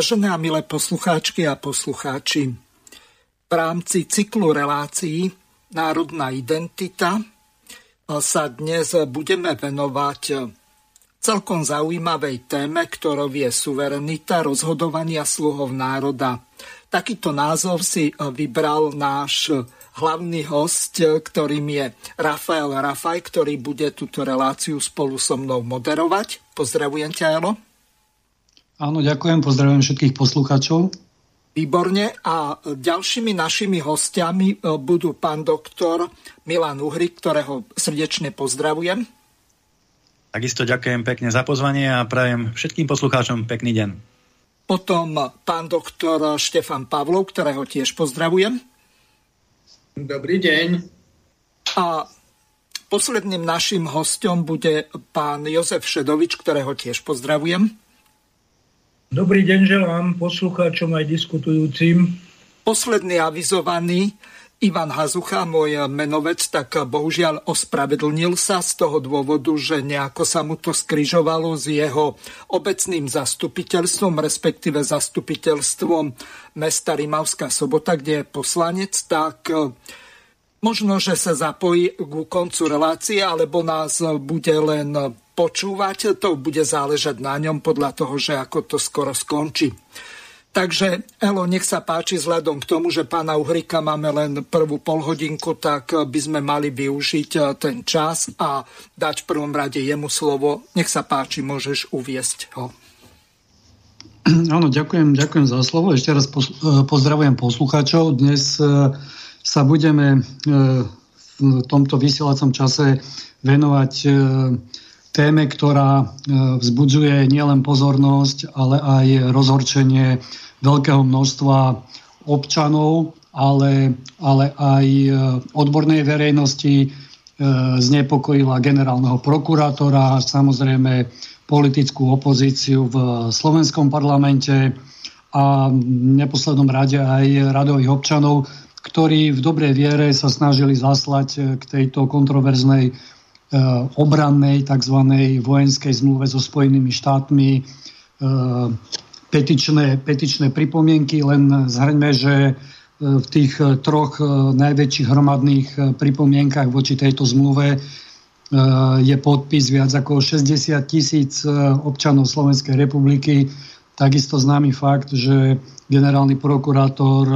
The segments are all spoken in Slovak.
Vážené a milé poslucháčky a poslucháči, v rámci cyklu relácií Národná identita sa dnes budeme venovať celkom zaujímavej téme, ktorou je suverenita rozhodovania sluhov národa. Takýto názov si vybral náš hlavný host, ktorým je Rafael Rafaj, ktorý bude túto reláciu spolu so mnou moderovať. Pozdravujem ťa, Elo. Áno, ďakujem, pozdravujem všetkých poslucháčov. Výborne a ďalšími našimi hostiami e, budú pán doktor Milan Uhry, ktorého srdečne pozdravujem. Takisto ďakujem pekne za pozvanie a prajem všetkým poslucháčom pekný deň. Potom pán doktor Štefan Pavlov, ktorého tiež pozdravujem. Dobrý deň. A posledným našim hostom bude pán Jozef Šedovič, ktorého tiež pozdravujem. Dobrý deň želám poslucháčom aj diskutujúcim. Posledný avizovaný Ivan Hazucha, môj menovec, tak bohužiaľ ospravedlnil sa z toho dôvodu, že nejako sa mu to skrižovalo s jeho obecným zastupiteľstvom, respektíve zastupiteľstvom mesta Rimavská sobota, kde je poslanec, tak možno, že sa zapojí ku koncu relácie, alebo nás bude len počúvať, to bude záležať na ňom podľa toho, že ako to skoro skončí. Takže, Elo, nech sa páči, vzhľadom k tomu, že pána Uhrika máme len prvú polhodinku, tak by sme mali využiť eh, ten čas a dať v prvom rade jemu slovo. Nech sa páči, môžeš uviesť ho. Áno, ďakujem, ďakujem za slovo. Ešte raz eh, pozdravujem poslucháčov. Dnes eh, sa budeme v tomto vysielacom čase venovať téme, ktorá e, vzbudzuje nielen pozornosť, ale aj rozhorčenie veľkého množstva občanov, ale, ale aj e, odbornej verejnosti, e, znepokojila generálneho prokurátora, samozrejme politickú opozíciu v slovenskom parlamente a v neposlednom rade aj radových občanov, ktorí v dobrej viere sa snažili zaslať k tejto kontroverznej obrannej tzv. vojenskej zmluve so Spojenými štátmi eh, petičné, petičné pripomienky, len zhrňme, že eh, v tých troch najväčších hromadných pripomienkach voči tejto zmluve je podpis viac ako 60 tisíc občanov Slovenskej republiky. Takisto známy fakt, že generálny prokurátor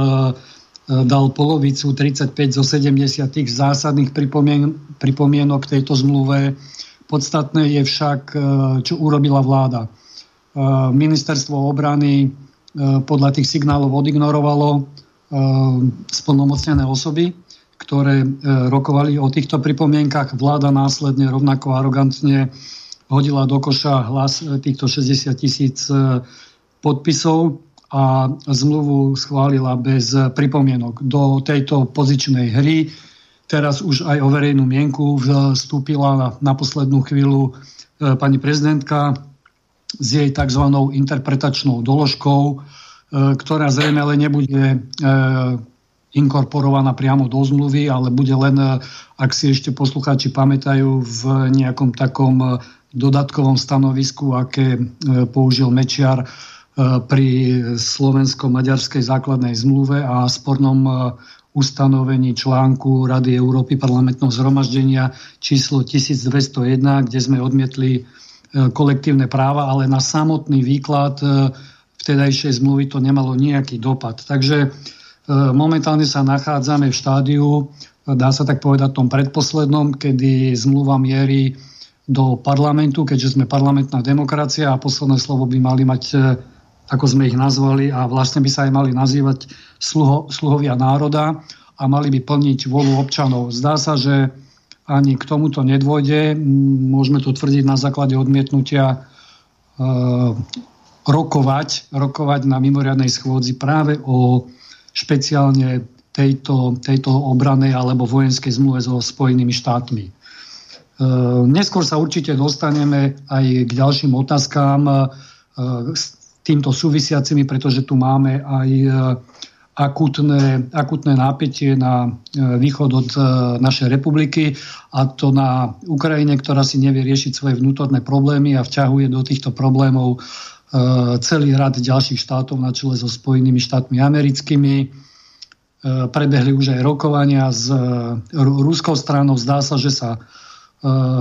dal polovicu 35 zo 70 tých zásadných pripomien- pripomienok tejto zmluve. Podstatné je však, e, čo urobila vláda. E, ministerstvo obrany podľa tých signálov odignorovalo splnomocnené osoby, ktoré rokovali o týchto pripomienkach. Vláda následne rovnako arogantne hodila do koša hlas týchto 60 tisíc podpisov a zmluvu schválila bez pripomienok. Do tejto pozičnej hry teraz už aj o verejnú mienku vstúpila na, poslednú chvíľu e, pani prezidentka s jej tzv. interpretačnou doložkou, e, ktorá zrejme ale nebude e, inkorporovaná priamo do zmluvy, ale bude len, ak si ešte poslucháči pamätajú, v nejakom takom dodatkovom stanovisku, aké použil Mečiar pri slovensko-maďarskej základnej zmluve a spornom e, ustanovení článku Rady Európy parlamentného zhromaždenia číslo 1201, kde sme odmietli e, kolektívne práva, ale na samotný výklad e, vtedajšej zmluvy to nemalo nejaký dopad. Takže momentálne sa nachádzame v štádiu, dá sa tak povedať, tom predposlednom, kedy zmluva mierí do parlamentu, keďže sme parlamentná demokracia a posledné slovo by mali mať ako sme ich nazvali a vlastne by sa aj mali nazývať sluho, sluhovia národa a mali by plniť volu občanov. Zdá sa, že ani k tomuto nedôjde. Môžeme to tvrdiť na základe odmietnutia e, rokovať, rokovať na mimoriadnej schôdzi práve o špeciálne tejto, tejto obranej alebo vojenskej zmluve so Spojenými štátmi. E, neskôr sa určite dostaneme aj k ďalším otázkám e, týmto súvisiacimi, pretože tu máme aj e, akutné, akutné nápetie na východ od našej republiky a to na Ukrajine, ktorá si nevie riešiť svoje vnútorné problémy a vťahuje do týchto problémov celý rad ďalších štátov na čele so Spojenými štátmi americkými E, prebehli už aj rokovania s e, ruskou stranou. Zdá sa, že sa e,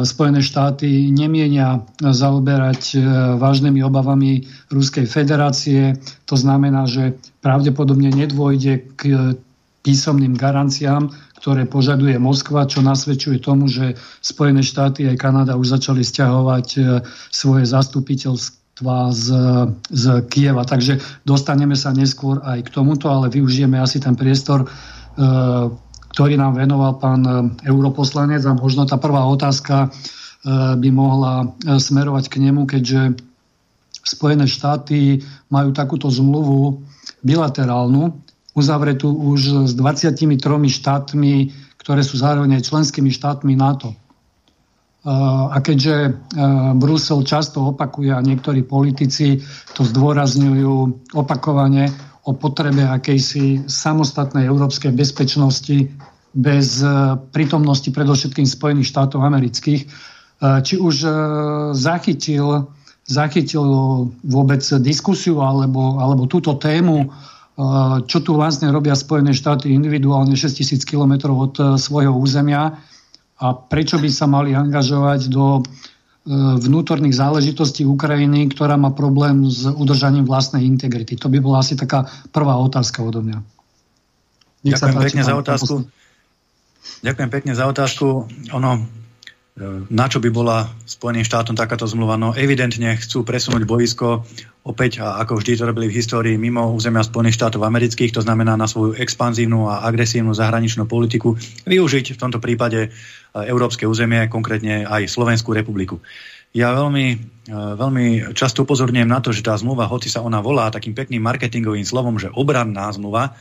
Spojené štáty nemienia zaoberať vážnymi obavami Ruskej federácie. To znamená, že pravdepodobne nedôjde k písomným garanciám, ktoré požaduje Moskva, čo nasvedčuje tomu, že Spojené štáty aj Kanada už začali stiahovať svoje zastupiteľské z, z Kieva. Takže dostaneme sa neskôr aj k tomuto, ale využijeme asi ten priestor, e, ktorý nám venoval pán e, europoslanec a možno tá prvá otázka e, by mohla smerovať k nemu, keďže Spojené štáty majú takúto zmluvu bilaterálnu, uzavretú už s 23 štátmi, ktoré sú zároveň aj členskými štátmi NATO. A keďže e, Brusel často opakuje a niektorí politici to zdôrazňujú opakovane o potrebe akejsi samostatnej európskej bezpečnosti bez e, prítomnosti predovšetkým Spojených štátov amerických, e, či už zachytil, zachytil vôbec diskusiu alebo, alebo túto tému, čo tu vlastne robia Spojené štáty individuálne 6000 km od svojho územia a prečo by sa mali angažovať do e, vnútorných záležitostí Ukrajiny, ktorá má problém s udržaním vlastnej integrity. To by bola asi taká prvá otázka odo mňa. Nech Ďakujem páči, pekne za otázku. Ďakujem pekne za otázku. Ono, na čo by bola Spojeným štátom takáto zmluva? No evidentne chcú presunúť boisko opäť, a ako vždy to robili v histórii, mimo územia Spojených štátov amerických, to znamená na svoju expanzívnu a agresívnu zahraničnú politiku, využiť v tomto prípade e, európske územie, konkrétne aj Slovenskú republiku. Ja veľmi, e, veľmi často upozorňujem na to, že tá zmluva, hoci sa ona volá takým pekným marketingovým slovom, že obranná zmluva,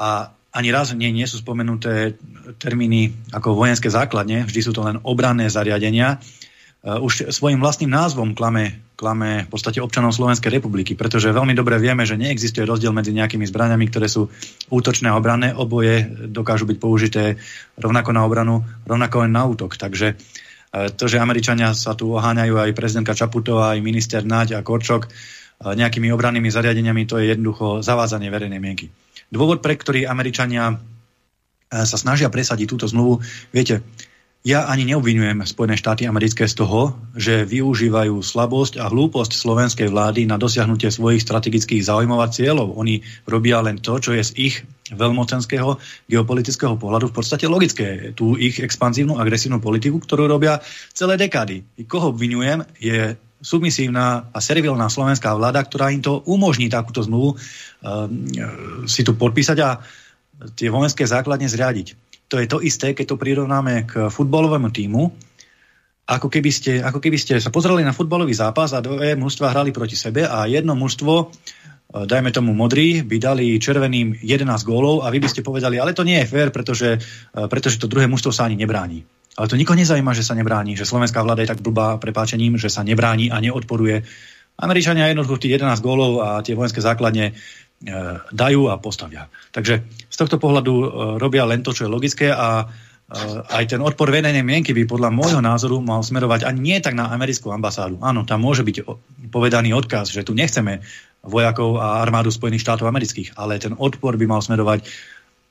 a ani raz nie, nie sú spomenuté termíny ako vojenské základne, vždy sú to len obranné zariadenia, uh, už svojim vlastným názvom klame klame v podstate občanov Slovenskej republiky, pretože veľmi dobre vieme, že neexistuje rozdiel medzi nejakými zbraniami, ktoré sú útočné a obranné, oboje dokážu byť použité rovnako na obranu, rovnako len na útok. Takže e, to, že Američania sa tu oháňajú aj prezidentka Čaputová, aj minister Naď a Korčok e, nejakými obrannými zariadeniami, to je jednoducho zavádzanie verejnej mienky. Dôvod, pre ktorý Američania e, sa snažia presadiť túto zmluvu, viete, ja ani neobvinujem Spojené štáty americké z toho, že využívajú slabosť a hlúposť slovenskej vlády na dosiahnutie svojich strategických záujmov a cieľov. Oni robia len to, čo je z ich veľmocenského geopolitického pohľadu v podstate logické. Tú ich expanzívnu, agresívnu politiku, ktorú robia celé dekády. I koho obvinujem, je submisívna a servilná slovenská vláda, ktorá im to umožní takúto zmluvu um, si tu podpísať a tie vojenské základne zriadiť to je to isté, keď to prirovnáme k futbalovému týmu, ako keby, ste, ako keby ste sa pozreli na futbalový zápas a dve mužstva hrali proti sebe a jedno mužstvo, e, dajme tomu modrý, by dali červeným 11 gólov a vy by ste povedali, ale to nie je fér, pretože, e, pretože to druhé mužstvo sa ani nebráni. Ale to nikoho nezaujíma, že sa nebráni, že slovenská vláda je tak blbá prepáčením, že sa nebráni a neodporuje. Američania jednoducho tých 11 gólov a tie vojenské základne E, dajú a postavia. Takže z tohto pohľadu e, robia len to, čo je logické a e, aj ten odpor verejnej mienky by podľa môjho názoru mal smerovať ani nie tak na americkú ambasádu. Áno, tam môže byť povedaný odkaz, že tu nechceme vojakov a armádu Spojených štátov amerických, ale ten odpor by mal smerovať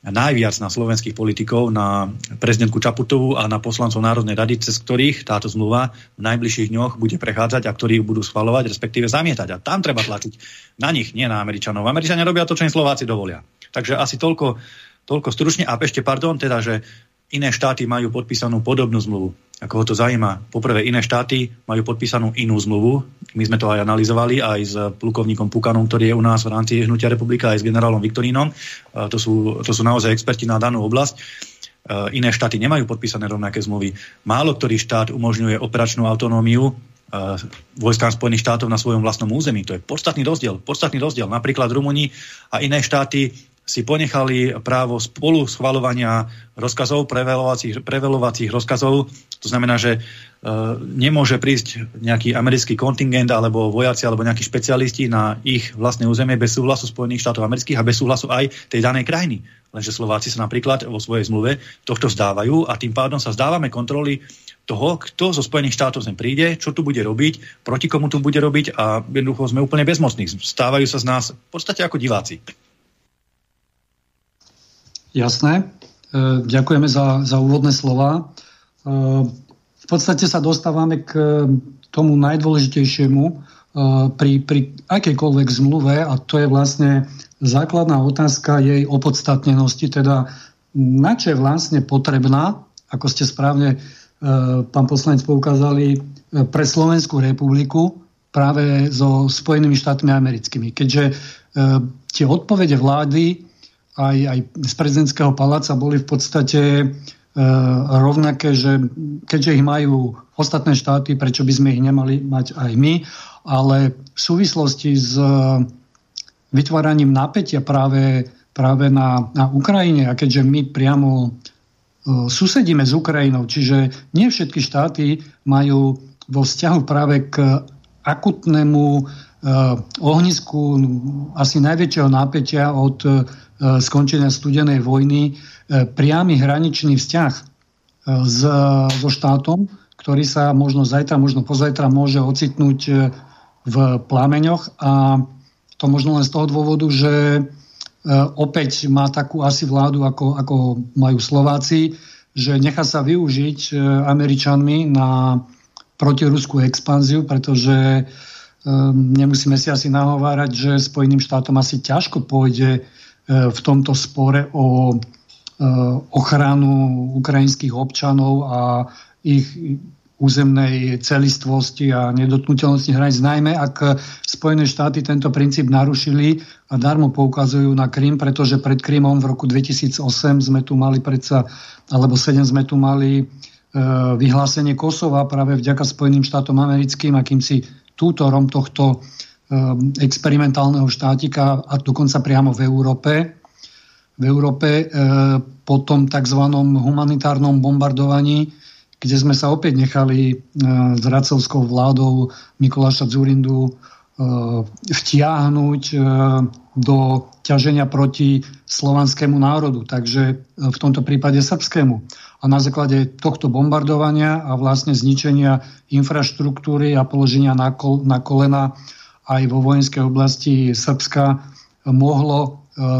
najviac na slovenských politikov, na prezidentku Čaputovú a na poslancov Národnej rady, cez ktorých táto zmluva v najbližších dňoch bude prechádzať a ktorí ju budú schvalovať, respektíve zamietať. A tam treba tlačiť na nich, nie na Američanov. Američania robia to, čo im Slováci dovolia. Takže asi toľko, toľko stručne. A ešte pardon, teda, že iné štáty majú podpísanú podobnú zmluvu. Ako ho to zaujíma. Poprvé, iné štáty majú podpísanú inú zmluvu. My sme to aj analyzovali aj s plukovníkom Pukanom, ktorý je u nás v rámci Hnutia republika, aj s generálom Viktorínom. To sú, to sú naozaj experti na danú oblasť. Iné štáty nemajú podpísané rovnaké zmluvy. Málo ktorý štát umožňuje operačnú autonómiu vojskám Spojených štátov na svojom vlastnom území. To je podstatný rozdiel. Podstatný rozdiel. Napríklad Rumúni a iné štáty si ponechali právo spolu schvalovania rozkazov, prevelovacích, prevelovacích rozkazov. To znamená, že e, nemôže prísť nejaký americký kontingent alebo vojaci alebo nejakí špecialisti na ich vlastné územie bez súhlasu Spojených štátov amerických a bez súhlasu aj tej danej krajiny. Lenže Slováci sa napríklad vo svojej zmluve tohto vzdávajú a tým pádom sa zdávame kontroly toho, kto zo Spojených štátov sem príde, čo tu bude robiť, proti komu tu bude robiť a jednoducho sme úplne bezmocní. Stávajú sa z nás v podstate ako diváci. Jasné. E, ďakujeme za, za úvodné slova. E, v podstate sa dostávame k tomu najdôležitejšiemu e, pri, pri akejkoľvek zmluve a to je vlastne základná otázka jej opodstatnenosti, teda na čo je vlastne potrebná, ako ste správne pán poslanec poukázali, pre Slovenskú republiku práve so Spojenými štátmi americkými. Keďže tie odpovede vlády aj, aj z prezidentského paláca boli v podstate e, rovnaké, že keďže ich majú ostatné štáty, prečo by sme ich nemali mať aj my, ale v súvislosti s e, vytváraním napätia práve, práve na, na Ukrajine a keďže my priamo e, susedíme s Ukrajinou, čiže nie všetky štáty majú vo vzťahu práve k akutnému e, ohnisku asi najväčšieho napätia od skončenia studenej vojny e, priamy hraničný vzťah e, s, so štátom, ktorý sa možno zajtra, možno pozajtra môže ocitnúť v plámeňoch a to možno len z toho dôvodu, že opäť má takú asi vládu, ako, ako majú Slováci, že nechá sa využiť Američanmi na protiruskú expanziu, pretože nemusíme si asi nahovárať, že Spojeným štátom asi ťažko pôjde v tomto spore o e, ochranu ukrajinských občanov a ich územnej celistvosti a nedotknutelnosti hraníc, najmä ak Spojené štáty tento princíp narušili a darmo poukazujú na Krym, pretože pred Krymom v roku 2008 sme tu mali predsa, alebo 7 sme tu mali e, vyhlásenie Kosova práve vďaka Spojeným štátom americkým, akýmsi tútorom tohto experimentálneho štátika a dokonca priamo v Európe. V Európe uh, po tom tzv. humanitárnom bombardovaní, kde sme sa opäť nechali uh, s racovskou vládou Mikuláša Zurindu vtiahnuť do ťaženia proti slovanskému národu, takže v tomto prípade srbskému. A na základe tohto bombardovania a vlastne zničenia infraštruktúry a položenia na, kol, na kolena aj vo vojenskej oblasti Srbska mohlo e,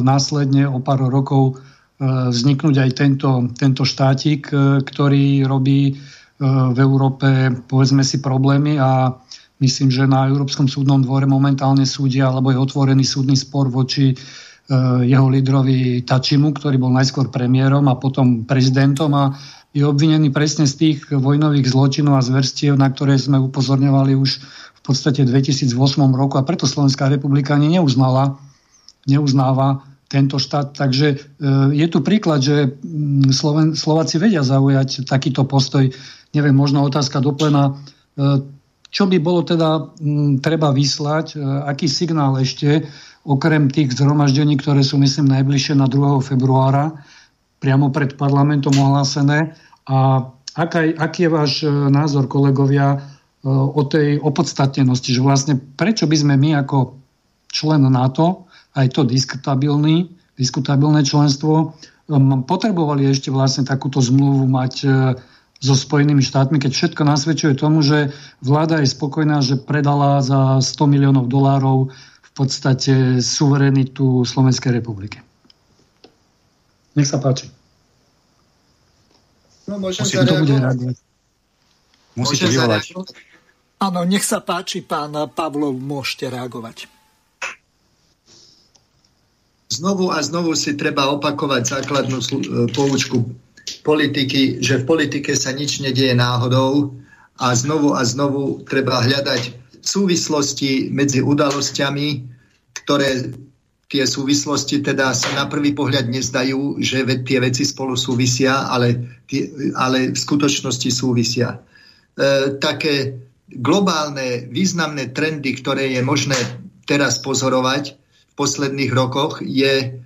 následne o pár rokov e, vzniknúť aj tento, tento štátik, e, ktorý robí v Európe povedzme si problémy a myslím, že na Európskom súdnom dvore momentálne súdia, alebo je otvorený súdny spor voči jeho lídrovi Tačimu, ktorý bol najskôr premiérom a potom prezidentom a je obvinený presne z tých vojnových zločinov a zverstiev, na ktoré sme upozorňovali už podstate 2008 roku a preto Slovenská republika ani neuznala, neuznáva tento štát. Takže e, je tu príklad, že mm, Sloven, Slováci vedia zaujať takýto postoj. Neviem, možno otázka doplena. E, čo by bolo teda mm, treba vyslať, e, aký signál ešte, okrem tých zhromaždení, ktoré sú, myslím, najbližšie na 2. februára, priamo pred parlamentom ohlásené. A aký je váš názor, kolegovia, o tej opodstatnenosti, že vlastne prečo by sme my ako člen NATO, aj to diskutabilný, diskutabilné členstvo, um, potrebovali ešte vlastne takúto zmluvu mať e, so Spojenými štátmi, keď všetko nasvedčuje tomu, že vláda je spokojná, že predala za 100 miliónov dolárov v podstate suverenitu Slovenskej republiky. Nech sa páči. No, môžem Musím to bude reagovať. Musíte vyvolať. Áno, nech sa páči, pán Pavlov, môžete reagovať. Znovu a znovu si treba opakovať základnú e, poučku politiky, že v politike sa nič nedieje náhodou a znovu a znovu treba hľadať súvislosti medzi udalosťami, ktoré tie súvislosti teda sa na prvý pohľad nezdajú, že tie veci spolu súvisia, ale, tie, ale v skutočnosti súvisia. E, také globálne významné trendy, ktoré je možné teraz pozorovať v posledných rokoch, je,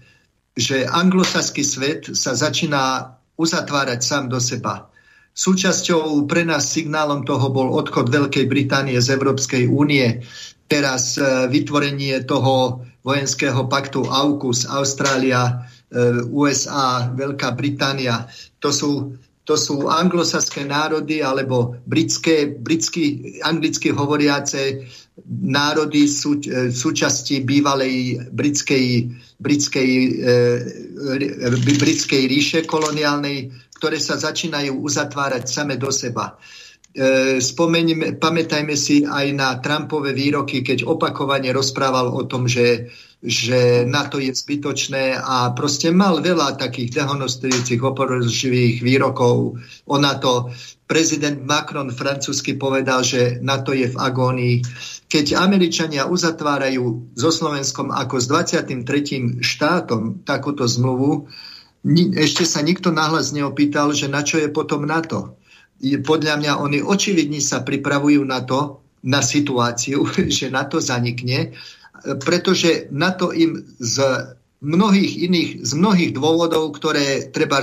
že anglosaský svet sa začína uzatvárať sám do seba. Súčasťou pre nás signálom toho bol odchod Veľkej Británie z Európskej únie, teraz e, vytvorenie toho vojenského paktu AUKUS, Austrália, e, USA, Veľká Británia. To sú, to sú anglosaské národy alebo britské, britsky, anglicky hovoriace národy sú, e, súčasti bývalej britskej, britskej, e, britskej ríše koloniálnej, ktoré sa začínajú uzatvárať same do seba. E, pamätajme si aj na Trumpové výroky, keď opakovane rozprával o tom, že, že NATO je zbytočné a proste mal veľa takých dehonostujúcich oporozživých výrokov o NATO. Prezident Macron francúzsky povedal, že NATO je v agónii. Keď Američania uzatvárajú so Slovenskom ako s 23. štátom takúto zmluvu, ešte sa nikto nahlas neopýtal, že na čo je potom NATO. Podľa mňa oni očividne sa pripravujú na to, na situáciu, že NATO zanikne, pretože NATO im z mnohých iných, z mnohých dôvodov, ktoré treba,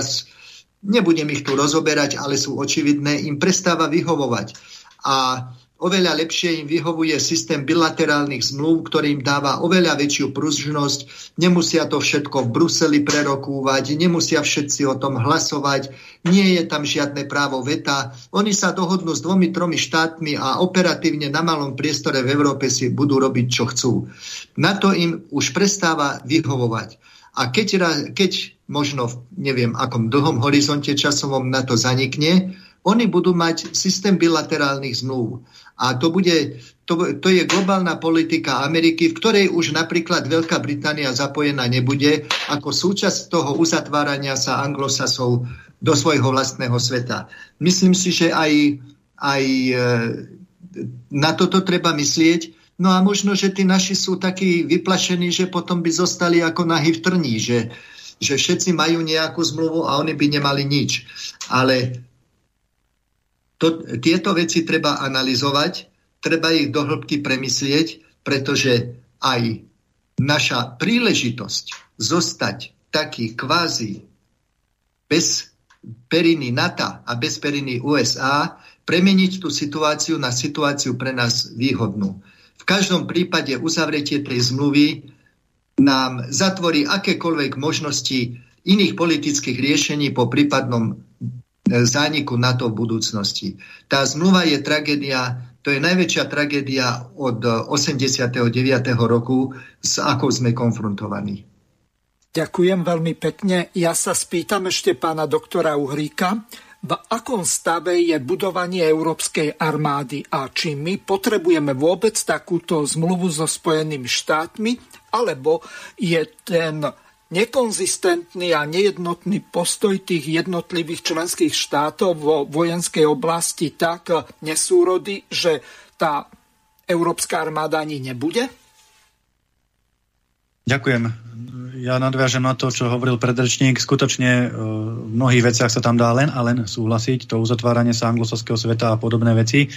nebudem ich tu rozoberať, ale sú očividné, im prestáva vyhovovať. A Oveľa lepšie im vyhovuje systém bilaterálnych zmluv, ktorý im dáva oveľa väčšiu pružnosť. Nemusia to všetko v Bruseli prerokúvať, nemusia všetci o tom hlasovať, nie je tam žiadne právo veta. Oni sa dohodnú s dvomi, tromi štátmi a operatívne na malom priestore v Európe si budú robiť, čo chcú. Na to im už prestáva vyhovovať. A keď, keď možno v neviem akom dlhom horizonte časovom na to zanikne, oni budú mať systém bilaterálnych zmluv. A to, bude, to, to je globálna politika Ameriky, v ktorej už napríklad Veľká Británia zapojená nebude ako súčasť toho uzatvárania sa anglosasov do svojho vlastného sveta. Myslím si, že aj, aj e, na toto treba myslieť. No a možno, že tí naši sú takí vyplašení, že potom by zostali ako nahy v trní, že, že všetci majú nejakú zmluvu a oni by nemali nič. Ale to, tieto veci treba analyzovať, treba ich do hĺbky premyslieť, pretože aj naša príležitosť zostať taký kvázi bez periny NATO a bez periny USA, premeniť tú situáciu na situáciu pre nás výhodnú. V každom prípade uzavretie tej zmluvy nám zatvorí akékoľvek možnosti iných politických riešení po prípadnom zániku NATO v budúcnosti. Tá zmluva je tragédia, to je najväčšia tragédia od 89. roku, s akou sme konfrontovaní. Ďakujem veľmi pekne. Ja sa spýtam ešte pána doktora Uhríka, v akom stave je budovanie európskej armády a či my potrebujeme vôbec takúto zmluvu so Spojenými štátmi, alebo je ten nekonzistentný a nejednotný postoj tých jednotlivých členských štátov vo vojenskej oblasti tak nesúrody, že tá európska armáda ani nebude? Ďakujem. Ja nadviažem na to, čo hovoril predrečník. Skutočne e, v mnohých veciach sa tam dá len a len súhlasiť. To uzatváranie sa anglosaského sveta a podobné veci.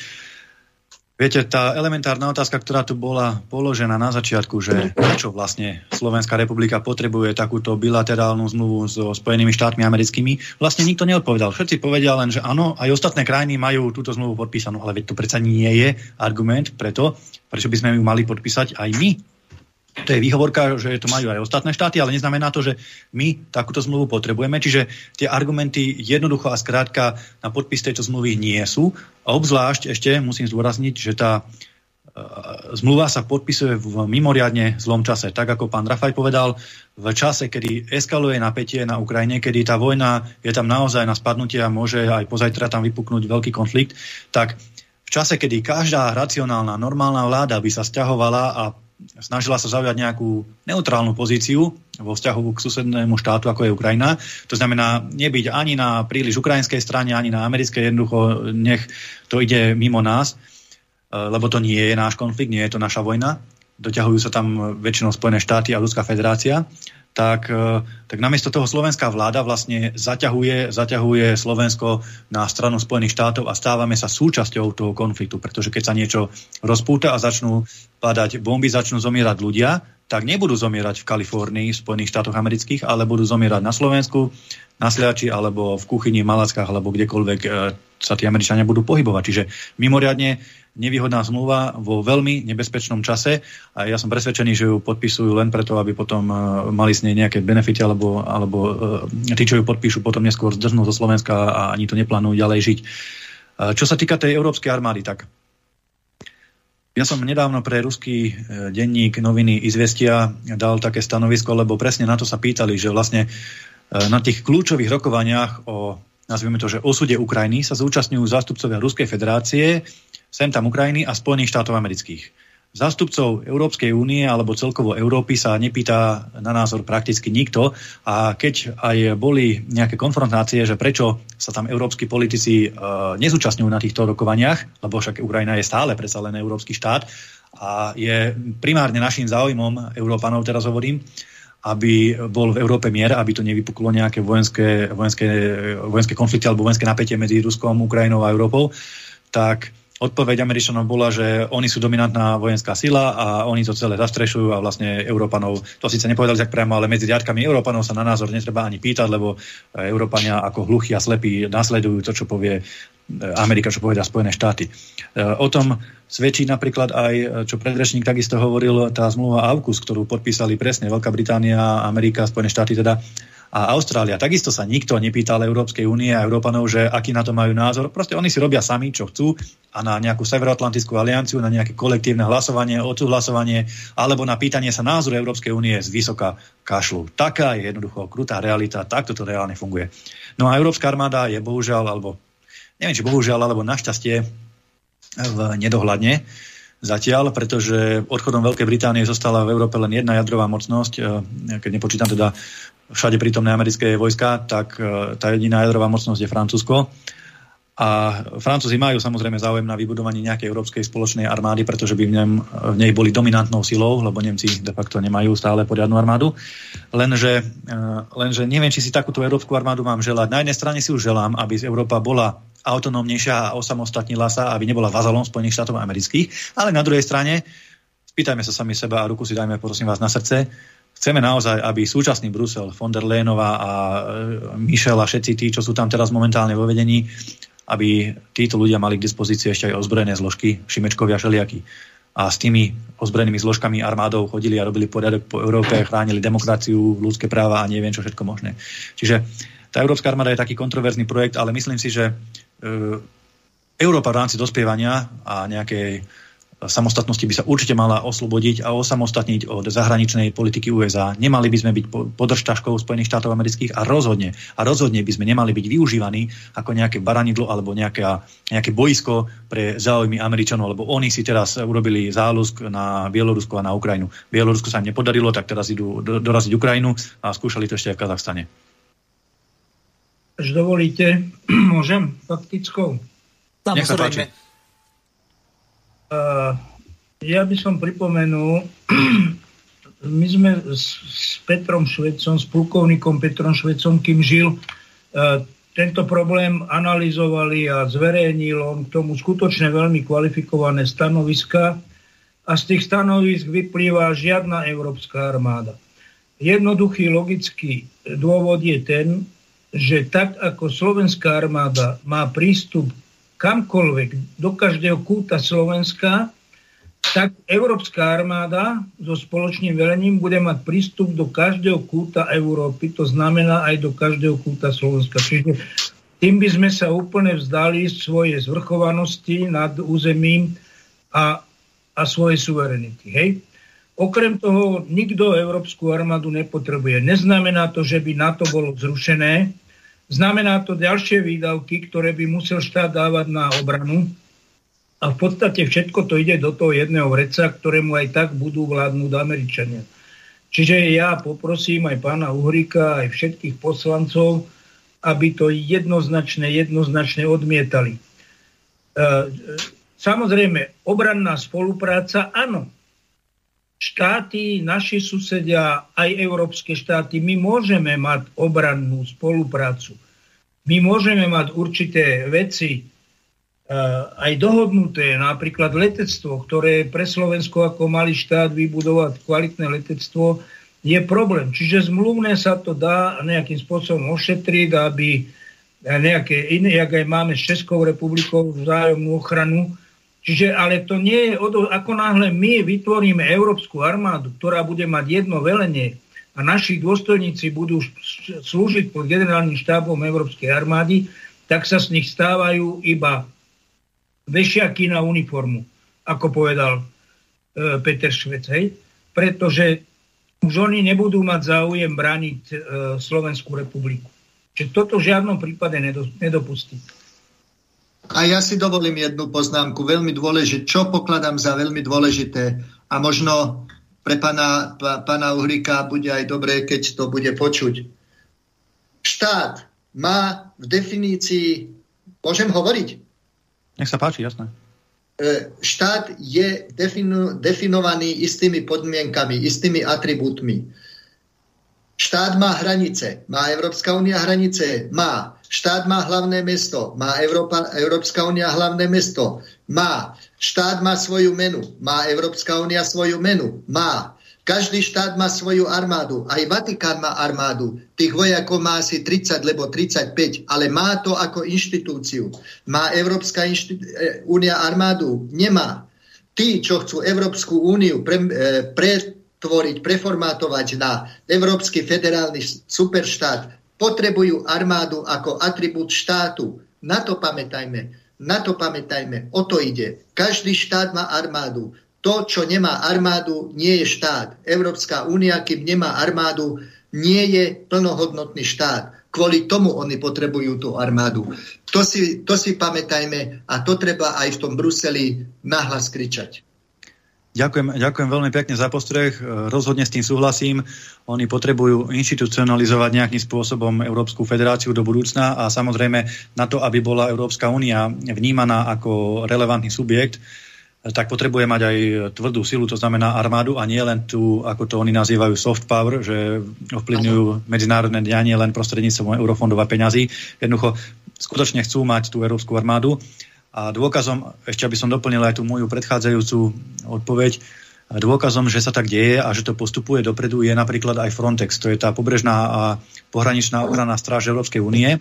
Viete, tá elementárna otázka, ktorá tu bola položená na začiatku, že prečo vlastne Slovenská republika potrebuje takúto bilaterálnu zmluvu so Spojenými štátmi americkými, vlastne nikto neodpovedal. Všetci povedia len, že áno, aj ostatné krajiny majú túto zmluvu podpísanú, ale veď to predsa nie je argument preto, prečo by sme ju mali podpísať aj my to je výhovorka, že to majú aj ostatné štáty, ale neznamená to, že my takúto zmluvu potrebujeme. Čiže tie argumenty jednoducho a skrátka na podpis tejto zmluvy nie sú. A obzvlášť ešte musím zdôrazniť, že tá e, zmluva sa podpisuje v mimoriadne zlom čase. Tak ako pán Rafaj povedal, v čase, kedy eskaluje napätie na Ukrajine, kedy tá vojna je tam naozaj na spadnutie a môže aj pozajtra tam vypuknúť veľký konflikt, tak v čase, kedy každá racionálna, normálna vláda by sa stiahovala a snažila sa zaujať nejakú neutrálnu pozíciu vo vzťahu k susednému štátu, ako je Ukrajina. To znamená, nebyť ani na príliš ukrajinskej strane, ani na americkej, jednoducho nech to ide mimo nás, e, lebo to nie je náš konflikt, nie je to naša vojna. Doťahujú sa tam väčšinou Spojené štáty a Ruská federácia. Tak, e, tak namiesto toho slovenská vláda vlastne zaťahuje, zaťahuje Slovensko na stranu Spojených štátov a stávame sa súčasťou toho konfliktu, pretože keď sa niečo rozpúta a začnú padať bomby, začnú zomierať ľudia, tak nebudú zomierať v Kalifornii, v Spojených štátoch amerických, ale budú zomierať na Slovensku, na Sliači alebo v kuchyni, v Malackách alebo kdekoľvek e, sa tí Američania budú pohybovať. Čiže mimoriadne nevýhodná zmluva vo veľmi nebezpečnom čase a ja som presvedčený, že ju podpisujú len preto, aby potom e, mali s nej nejaké benefity alebo, alebo e, tí, čo ju podpíšu, potom neskôr zdrhnú zo Slovenska a ani to neplánujú ďalej žiť. Čo sa týka tej európskej armády, tak ja som nedávno pre ruský denník noviny Izvestia dal také stanovisko, lebo presne na to sa pýtali, že vlastne E, na tých kľúčových rokovaniach o, nazvime to, že osude Ukrajiny sa zúčastňujú zástupcovia Ruskej federácie, sem tam Ukrajiny a Spojených štátov amerických. Zástupcov Európskej únie alebo celkovo Európy sa nepýta na názor prakticky nikto a keď aj boli nejaké konfrontácie, že prečo sa tam európsky politici e, nezúčastňujú na týchto rokovaniach, lebo však Ukrajina je stále predsa len európsky štát a je primárne našim záujmom, Európanov teraz hovorím, aby bol v Európe mier, aby to nevypuklo nejaké vojenské, vojenské, vojenské konflikty alebo vojenské napätie medzi Ruskom, Ukrajinou a Európou, tak odpoveď Američanov bola, že oni sú dominantná vojenská sila a oni to celé zastrešujú a vlastne Európanov, to síce nepovedali tak priamo, ale medzi riadkami Európanov sa na názor netreba ani pýtať, lebo Európania ako hluchí a slepí nasledujú to, čo povie Amerika, čo povedia Spojené štáty. E, o tom svedčí napríklad aj, čo predrečník takisto hovoril, tá zmluva AUKUS, ktorú podpísali presne Veľká Británia, Amerika, Spojené štáty teda a Austrália. Takisto sa nikto nepýtal Európskej únie a Európanov, že aký na to majú názor. Proste oni si robia sami, čo chcú a na nejakú Severoatlantickú alianciu, na nejaké kolektívne hlasovanie, odsúhlasovanie alebo na pýtanie sa názoru Európskej únie z vysoka kašlu. Taká je jednoducho krutá realita, takto to reálne funguje. No a Európska armáda je bohužiaľ, alebo neviem, či bohužiaľ, alebo našťastie v nedohľadne zatiaľ, pretože odchodom Veľkej Británie zostala v Európe len jedna jadrová mocnosť, e, keď nepočítam teda všade prítomné americké vojska, tak e, tá jediná jadrová mocnosť je Francúzsko. A Francúzi majú samozrejme záujem na vybudovanie nejakej európskej spoločnej armády, pretože by v, ňom, v nej boli dominantnou silou, lebo Nemci de facto nemajú stále poriadnu armádu. Lenže, e, lenže neviem, či si takúto európsku armádu mám želať. Na jednej strane si už želám, aby Európa bola autonómnejšia a osamostatnila sa, aby nebola vazalom Spojených štátov amerických. Ale na druhej strane, spýtajme sa sami seba a ruku si dajme, prosím vás, na srdce. Chceme naozaj, aby súčasný Brusel, von der Leyenová a e, Michel a všetci tí, čo sú tam teraz momentálne vo vedení, aby títo ľudia mali k dispozícii ešte aj ozbrojené zložky, šimečkovia všelijakí. A s tými ozbrojenými zložkami armádou chodili a robili poriadok po Európe, chránili demokraciu, ľudské práva a neviem čo všetko možné. Čiže tá Európska armáda je taký kontroverzný projekt, ale myslím si, že E, Európa v rámci dospievania a nejakej samostatnosti by sa určite mala oslobodiť a osamostatniť od zahraničnej politiky USA. Nemali by sme byť podržtaškou Spojených štátov amerických a rozhodne, a rozhodne by sme nemali byť využívaní ako nejaké baranidlo alebo nejaké, nejaké boisko pre záujmy Američanov, lebo oni si teraz urobili záľusk na Bielorusko a na Ukrajinu. Bielorusko sa im nepodarilo, tak teraz idú doraziť Ukrajinu a skúšali to ešte aj v Kazachstane až dovolíte, môžem faktickou? Samozrejme. Uh, ja by som pripomenul, my sme s, s Petrom Švedcom, s plukovníkom Petrom Švedcom, kým žil, uh, tento problém analyzovali a zverejnil on k tomu skutočne veľmi kvalifikované stanoviska a z tých stanovisk vyplýva žiadna európska armáda. Jednoduchý logický dôvod je ten, že tak ako slovenská armáda má prístup kamkoľvek do každého kúta Slovenska, tak Európska armáda so spoločným velením bude mať prístup do každého kúta Európy, to znamená aj do každého kúta Slovenska. Čiže tým by sme sa úplne vzdali svoje zvrchovanosti nad územím a, a svoje suverenity. Hej? Okrem toho, nikto Európsku armádu nepotrebuje. Neznamená to, že by NATO bolo zrušené, Znamená to ďalšie výdavky, ktoré by musel štát dávať na obranu. A v podstate všetko to ide do toho jedného vreca, ktorému aj tak budú vládnuť Američania. Čiže ja poprosím aj pána Uhrika, aj všetkých poslancov, aby to jednoznačne, jednoznačne odmietali. E, samozrejme, obranná spolupráca, áno. Štáty, naši susedia, aj európske štáty, my môžeme mať obrannú spoluprácu. My môžeme mať určité veci uh, aj dohodnuté, napríklad letectvo, ktoré pre Slovensko ako malý štát vybudovať kvalitné letectvo je problém. Čiže zmluvne sa to dá nejakým spôsobom ošetriť, aby nejaké iné, jak aj máme s Českou republikou vzájomnú ochranu, Čiže, ale to nie je, ako náhle my vytvoríme európsku armádu, ktorá bude mať jedno velenie a naši dôstojníci budú slúžiť pod generálnym štábom Európskej armády, tak sa z nich stávajú iba vešiaky na uniformu, ako povedal e, Peter Švec. Hej? Pretože už oni nebudú mať záujem brániť e, Slovenskú republiku. Čiže toto v žiadnom prípade nedopustí. A ja si dovolím jednu poznámku, veľmi dôležité, čo pokladám za veľmi dôležité a možno pre pana, pana Uhlíka bude aj dobré, keď to bude počuť. Štát má v definícii, môžem hovoriť? Nech sa páči, jasné. E, štát je definu, definovaný istými podmienkami, istými atribútmi. Štát má hranice. Má Európska únia hranice? Má. Štát má hlavné mesto. Má Európa, Európska únia hlavné mesto? Má. Štát má svoju menu. Má Európska únia svoju menu? Má. Každý štát má svoju armádu. Aj Vatikán má armádu. Tých vojakov má asi 30, lebo 35, ale má to ako inštitúciu. Má Európska inštit- e, únia armádu? Nemá. Tí, čo chcú Európsku úniu pre, pre tvoriť, preformátovať na Európsky federálny superštát, potrebujú armádu ako atribút štátu. Na to pamätajme. Na to pamätajme. O to ide. Každý štát má armádu. To, čo nemá armádu, nie je štát. Európska únia, kým nemá armádu, nie je plnohodnotný štát. Kvôli tomu oni potrebujú tú armádu. To si, to si pamätajme a to treba aj v tom Bruseli nahlas kričať. Ďakujem, ďakujem veľmi pekne za postreh. Rozhodne s tým súhlasím. Oni potrebujú inštitucionalizovať nejakým spôsobom Európsku federáciu do budúcna a samozrejme na to, aby bola Európska únia vnímaná ako relevantný subjekt, tak potrebuje mať aj tvrdú silu, to znamená armádu a nie len tu, ako to oni nazývajú soft power, že ovplyvňujú medzinárodné dianie len prostredníctvom eurofondov a peňazí. Jednoducho skutočne chcú mať tú Európsku armádu a dôkazom, ešte aby som doplnil aj tú moju predchádzajúcu odpoveď, dôkazom, že sa tak deje a že to postupuje dopredu, je napríklad aj Frontex. To je tá pobrežná a pohraničná ochranná stráž Európskej únie,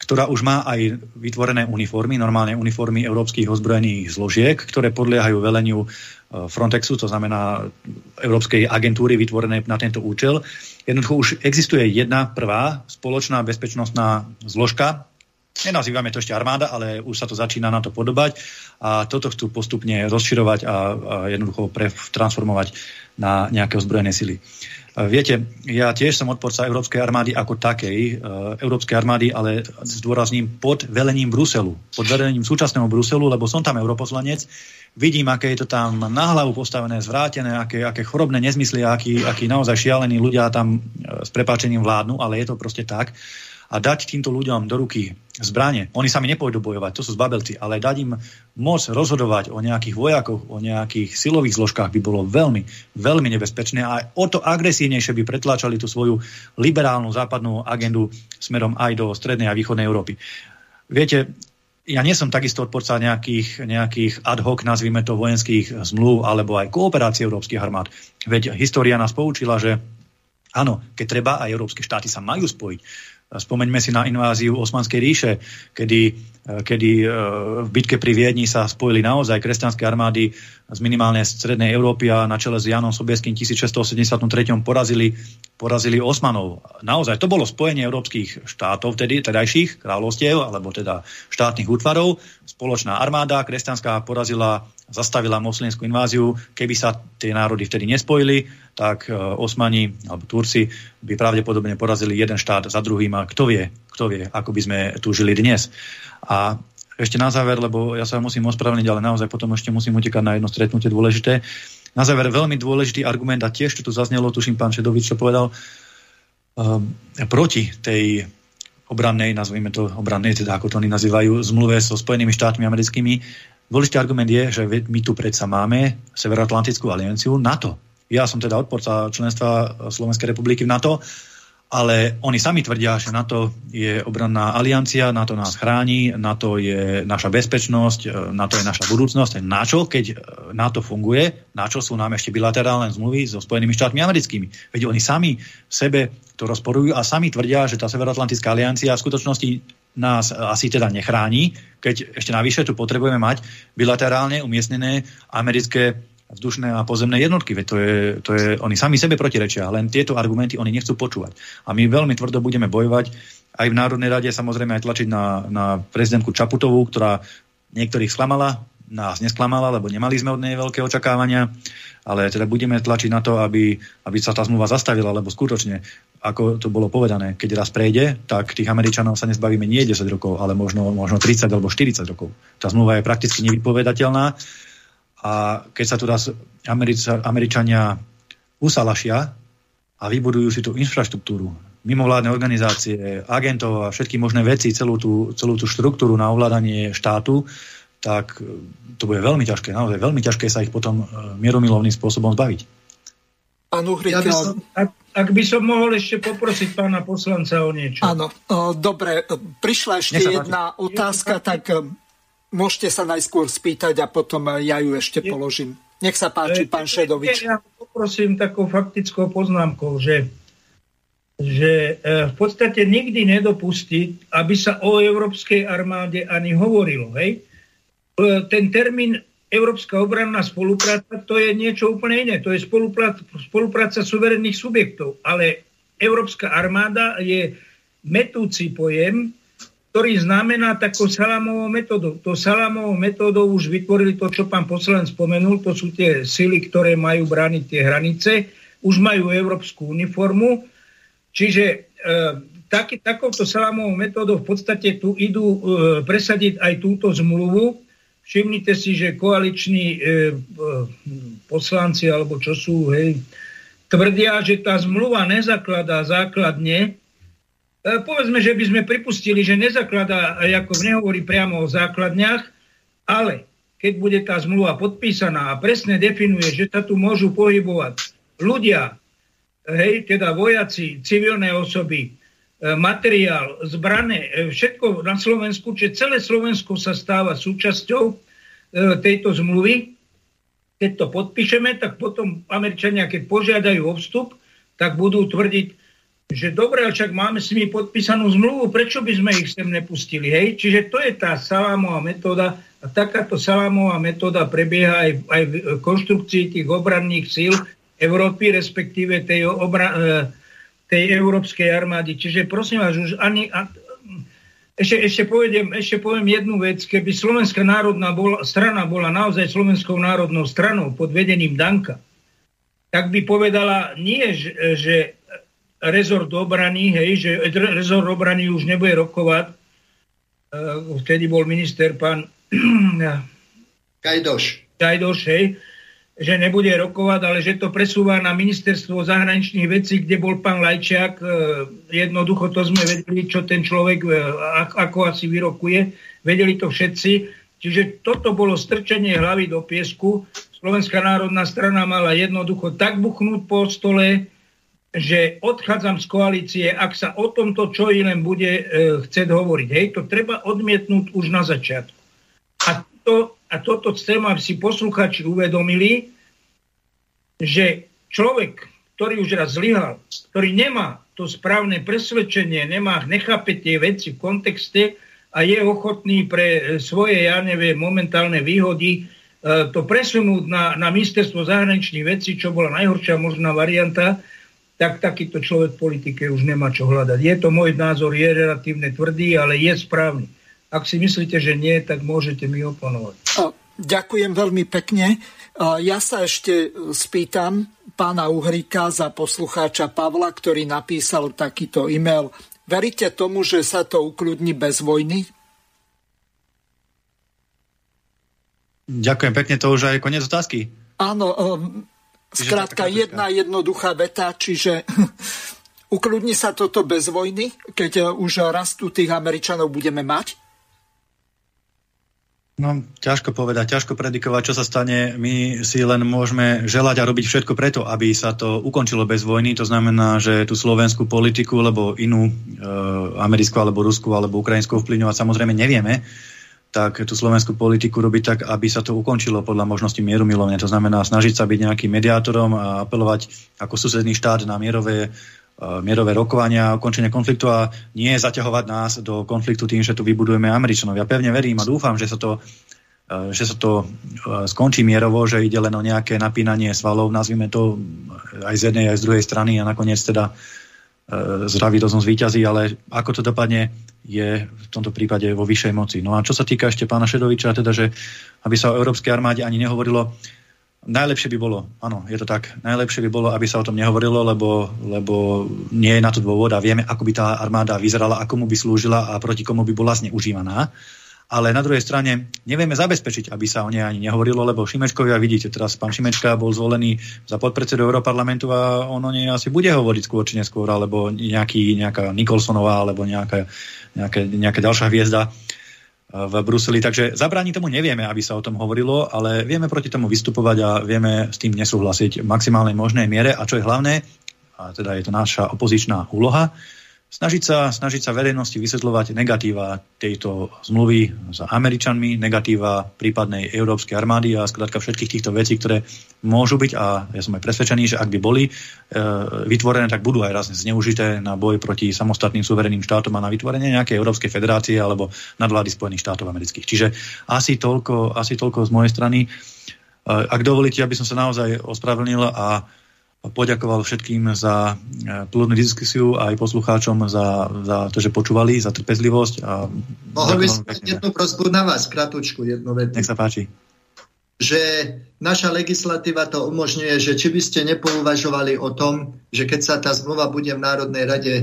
ktorá už má aj vytvorené uniformy, normálne uniformy európskych ozbrojených zložiek, ktoré podliehajú veleniu e, Frontexu, to znamená Európskej agentúry vytvorené na tento účel. Jednoducho už existuje jedna prvá spoločná bezpečnostná zložka Nenazývame to ešte armáda, ale už sa to začína na to podobať. A toto chcú postupne rozširovať a, a jednoducho pre, transformovať na nejaké ozbrojené sily. Viete, ja tiež som odporca Európskej armády ako takej, e, Európskej armády, ale zdôrazním pod velením Bruselu, pod velením súčasného Bruselu, lebo som tam europoslanec, vidím, aké je to tam na hlavu postavené, zvrátené, aké, aké chorobné nezmysly, akí, akí naozaj šialení ľudia tam e, s prepáčením vládnu, ale je to proste tak a dať týmto ľuďom do ruky zbranie. Oni sami nepôjdu bojovať, to sú zbabelci, ale dať im moc rozhodovať o nejakých vojakoch, o nejakých silových zložkách by bolo veľmi, veľmi nebezpečné a o to agresívnejšie by pretláčali tú svoju liberálnu západnú agendu smerom aj do strednej a východnej Európy. Viete, ja nie som takisto odporca nejakých, nejakých ad hoc, nazvime to, vojenských zmluv alebo aj kooperácie európskych armád. Veď história nás poučila, že áno, keď treba, aj európske štáty sa majú spojiť. Spomeňme si na inváziu Osmanskej ríše, kedy, kedy eh, v bitke pri Viedni sa spojili naozaj kresťanské armády z minimálnej strednej Európy a na čele s Janom Sobieským 1673 porazili, porazili Osmanov. Naozaj, to bolo spojenie európskych štátov, tedy tedajších kráľovstiev, alebo teda štátnych útvarov. Spoločná armáda kresťanská porazila zastavila moslimskú inváziu. Keby sa tie národy vtedy nespojili, tak e, Osmani alebo Turci by pravdepodobne porazili jeden štát za druhým a kto vie, kto vie, ako by sme tu žili dnes. A ešte na záver, lebo ja sa musím ospravedlniť, ale naozaj potom ešte musím utekať na jedno stretnutie dôležité. Na záver veľmi dôležitý argument, a tiež čo tu zaznelo, tuším pán Šedovič, čo povedal, um, proti tej obrannej, nazvime to obrannej, teda ako to oni nazývajú, zmluve so Spojenými štátmi americkými, Dôležitý argument je, že my tu predsa máme Severoatlantickú alianciu NATO. Ja som teda odporca členstva Slovenskej republiky v NATO, ale oni sami tvrdia, že NATO je obranná aliancia, NATO nás chráni, NATO je naša bezpečnosť, e, NATO je naša budúcnosť. Na čo, keď e, NATO funguje, na čo sú nám ešte bilaterálne zmluvy so Spojenými štátmi americkými? Veď oni sami sebe to rozporujú a sami tvrdia, že tá Severoatlantická aliancia v skutočnosti nás asi teda nechráni, keď ešte navyše tu potrebujeme mať bilaterálne umiestnené americké vzdušné a pozemné jednotky. Veď to je, to je, oni sami sebe protirečia, len tieto argumenty oni nechcú počúvať. A my veľmi tvrdo budeme bojovať aj v Národnej rade, samozrejme aj tlačiť na, na prezidentku Čaputovú, ktorá niektorých sklamala, nás nesklamala, lebo nemali sme od nej veľké očakávania, ale teda budeme tlačiť na to, aby, aby sa tá zmluva zastavila, lebo skutočne, ako to bolo povedané, keď raz prejde, tak tých Američanov sa nezbavíme nie 10 rokov, ale možno, možno 30 alebo 40 rokov. Tá zmluva je prakticky nevypovedateľná a keď sa tu America, Američania usalašia a vybudujú si tú infraštruktúru, mimovládne organizácie, agentov a všetky možné veci, celú tú, celú tú štruktúru na ovládanie štátu, tak e, to bude veľmi ťažké, naozaj veľmi ťažké sa ich potom e, mieromilovným spôsobom zbaviť. Pán Uhrika, ja by som, ak, ak by som mohol ešte poprosiť pána poslanca o niečo. Áno, dobre, prišla ešte jedna otázka, tak Môžete sa najskôr spýtať a potom ja ju ešte položím. Nech sa páči, pán Šedovič. Ja poprosím takou faktickou poznámkou, že, že e, v podstate nikdy nedopustiť, aby sa o európskej armáde ani hovorilo. Hej? E, ten termín Európska obranná spolupráca, to je niečo úplne iné. To je spolupráca, spolupráca suverénnych subjektov. Ale Európska armáda je metúci pojem, ktorý znamená takou salamovou metodou. To salamovou metodou už vytvorili to, čo pán poslanec spomenul, to sú tie sily, ktoré majú brániť tie hranice, už majú európsku uniformu, čiže e, taký, takouto salamovou metodou v podstate tu idú e, presadiť aj túto zmluvu. Všimnite si, že koaliční e, e, poslanci, alebo čo sú, hej, tvrdia, že tá zmluva nezakladá základne povedzme, že by sme pripustili, že nezakladá, ako nehovorí priamo o základniach, ale keď bude tá zmluva podpísaná a presne definuje, že sa tu môžu pohybovať ľudia, hej, teda vojaci, civilné osoby, e, materiál, zbrane, e, všetko na Slovensku, čiže celé Slovensko sa stáva súčasťou tejto zmluvy. Keď to podpíšeme, tak potom Američania, keď požiadajú o vstup, tak budú tvrdiť, že dobre, však máme s nimi podpísanú zmluvu, prečo by sme ich sem nepustili, hej? Čiže to je tá salámová metóda a takáto salámová metóda prebieha aj, aj v konštrukcii tých obranných síl Európy, respektíve tej, obra, e, tej európskej armády. Čiže prosím vás, už ani... A, ešte, ešte, poviem, ešte poviem jednu vec. Keby Slovenská národná bola, strana bola naozaj Slovenskou národnou stranou pod vedením Danka, tak by povedala nie, že, že rezort obrany, hej, že rezort obrany už nebude rokovať. Uh, vtedy bol minister pán Kajdoš. Kajdoš, hej, že nebude rokovať, ale že to presúva na ministerstvo zahraničných vecí, kde bol pán Lajčiak. Uh, jednoducho to sme vedeli, čo ten človek, uh, ako asi vyrokuje. Vedeli to všetci. Čiže toto bolo strčenie hlavy do piesku. Slovenská národná strana mala jednoducho tak buchnúť po stole, že odchádzam z koalície, ak sa o tomto čo i len bude e, chcieť hovoriť. Hej, to treba odmietnúť už na začiatku. A, to, a toto chcem, aby si posluchači uvedomili, že človek, ktorý už raz zlyhal, ktorý nemá to správne presvedčenie, nemá, nechápe tie veci v kontexte a je ochotný pre svoje, ja neviem, momentálne výhody e, to presunúť na, na ministerstvo zahraničných vecí, čo bola najhoršia možná varianta, tak takýto človek v politike už nemá čo hľadať. Je to môj názor, je relatívne tvrdý, ale je správny. Ak si myslíte, že nie, tak môžete mi oponovať. Ďakujem veľmi pekne. Ja sa ešte spýtam pána Uhrika za poslucháča Pavla, ktorý napísal takýto e-mail. Veríte tomu, že sa to ukludní bez vojny? Ďakujem pekne, to už aj koniec otázky. Áno, Skrátka, jedna jednoduchá veta, čiže ukludní sa toto bez vojny, keď už raz tu tých Američanov budeme mať? No, ťažko povedať, ťažko predikovať, čo sa stane. My si len môžeme želať a robiť všetko preto, aby sa to ukončilo bez vojny. To znamená, že tú slovenskú politiku, alebo inú, e, americkú, alebo ruskú, alebo ukrajinskú vplyvňovať samozrejme nevieme tak tú slovenskú politiku robiť tak, aby sa to ukončilo podľa možnosti mieru milovne. To znamená snažiť sa byť nejakým mediátorom a apelovať ako susedný štát na mierové mierové rokovania, ukončenie konfliktu a nie zaťahovať nás do konfliktu tým, že tu vybudujeme Američanov. Ja pevne verím a dúfam, že sa to, že sa to skončí mierovo, že ide len o nejaké napínanie svalov, nazvime to aj z jednej, aj z druhej strany a nakoniec teda zdravý rozum zvíťazí, ale ako to dopadne, je v tomto prípade vo vyššej moci. No a čo sa týka ešte pána Šedoviča, teda, že aby sa o Európskej armáde ani nehovorilo, Najlepšie by bolo, áno, je to tak, najlepšie by bolo, aby sa o tom nehovorilo, lebo, lebo nie je na to dôvod a vieme, ako by tá armáda vyzerala, ako mu by slúžila a proti komu by bola zneužívaná. Ale na druhej strane nevieme zabezpečiť, aby sa o nej ani nehovorilo, lebo Šimečkovia, vidíte, teraz pán Šimečka bol zvolený za podpredsedu Európarlamentu a on o nej asi bude hovoriť skôr či neskôr, alebo nejaký, nejaká Nikolsonová, alebo nejaká, nejaká, nejaká ďalšia hviezda v Bruseli. Takže zabrániť tomu nevieme, aby sa o tom hovorilo, ale vieme proti tomu vystupovať a vieme s tým nesúhlasiť v maximálnej možnej miere. A čo je hlavné, a teda je to naša opozičná úloha, snažiť sa, snažiť sa verejnosti vysvetľovať negatíva tejto zmluvy s Američanmi, negatíva prípadnej európskej armády a skladka všetkých týchto vecí, ktoré môžu byť a ja som aj presvedčený, že ak by boli e, vytvorené, tak budú aj raz zneužité na boj proti samostatným suvereným štátom a na vytvorenie nejakej Európskej federácie alebo nadvlády Spojených štátov amerických. Čiže asi toľko, asi toľko z mojej strany. E, ak dovolíte, aby som sa naozaj ospravedlnil a poďakoval všetkým za e, plodnú diskusiu a aj poslucháčom za, za to, že počúvali, za trpezlivosť. A Mohol by som jednu prosbu na vás, kratučku, jednu vetu. Nech sa páči. Že naša legislatíva to umožňuje, že či by ste nepouvažovali o tom, že keď sa tá zmluva bude v Národnej rade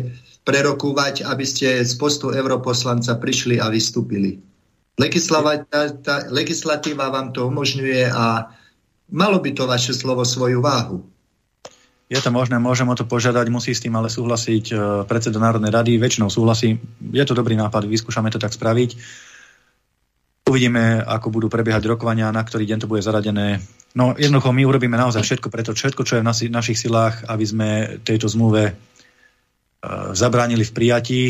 prerokúvať, aby ste z postu europoslanca prišli a vystúpili. Legislatíva, tá, tá, legislatíva vám to umožňuje a malo by to vaše slovo svoju váhu. Je to možné, môžem o to požiadať, musí s tým ale súhlasiť e, predseda Národnej rady, väčšinou súhlasí. Je to dobrý nápad, vyskúšame to tak spraviť. Uvidíme, ako budú prebiehať rokovania, na ktorý deň to bude zaradené. No jednoducho, my urobíme naozaj všetko preto, všetko, čo je v nasi, našich silách, aby sme tejto zmluve uh, zabránili v prijatí.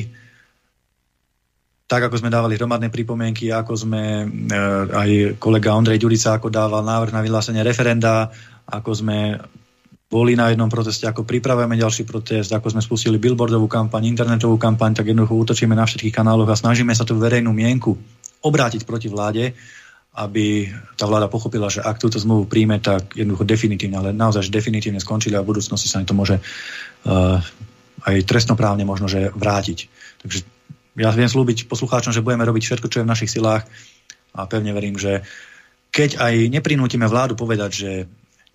Tak, ako sme dávali hromadné pripomienky, ako sme uh, aj kolega Ondrej Ďurica, ako dával návrh na vyhlásenie referenda, ako sme boli na jednom proteste, ako pripravujeme ďalší protest, ako sme spustili billboardovú kampaň, internetovú kampaň, tak jednoducho útočíme na všetkých kanáloch a snažíme sa tú verejnú mienku obrátiť proti vláde, aby tá vláda pochopila, že ak túto zmluvu príjme, tak jednoducho definitívne, ale naozaj definitívne skončili a v budúcnosti sa to môže uh, aj trestnoprávne možno, že vrátiť. Takže ja viem slúbiť poslucháčom, že budeme robiť všetko, čo je v našich silách a pevne verím, že keď aj neprinútime vládu povedať, že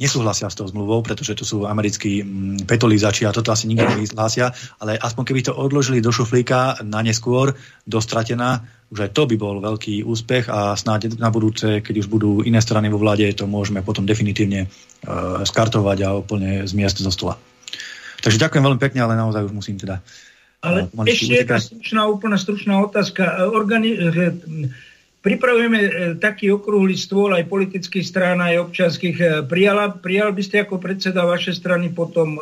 nesúhlasia s tou zmluvou, pretože to sú americkí mm, petolízači a toto asi nikto nevyhlásia, ale aspoň keby to odložili do šuflíka na neskôr, do stratená, už aj to by bol veľký úspech a snáď na budúce, keď už budú iné strany vo vláde, to môžeme potom definitívne uh, skartovať a úplne zmiesť zo stola. Takže ďakujem veľmi pekne, ale naozaj už musím teda... Ale uh, ešte jedna stručná, úplne stručná otázka. Organi- Pripravujeme e, taký okrúhly stôl aj politických strán, aj občanských. E, prijala, prijal by ste ako predseda vašej strany potom e,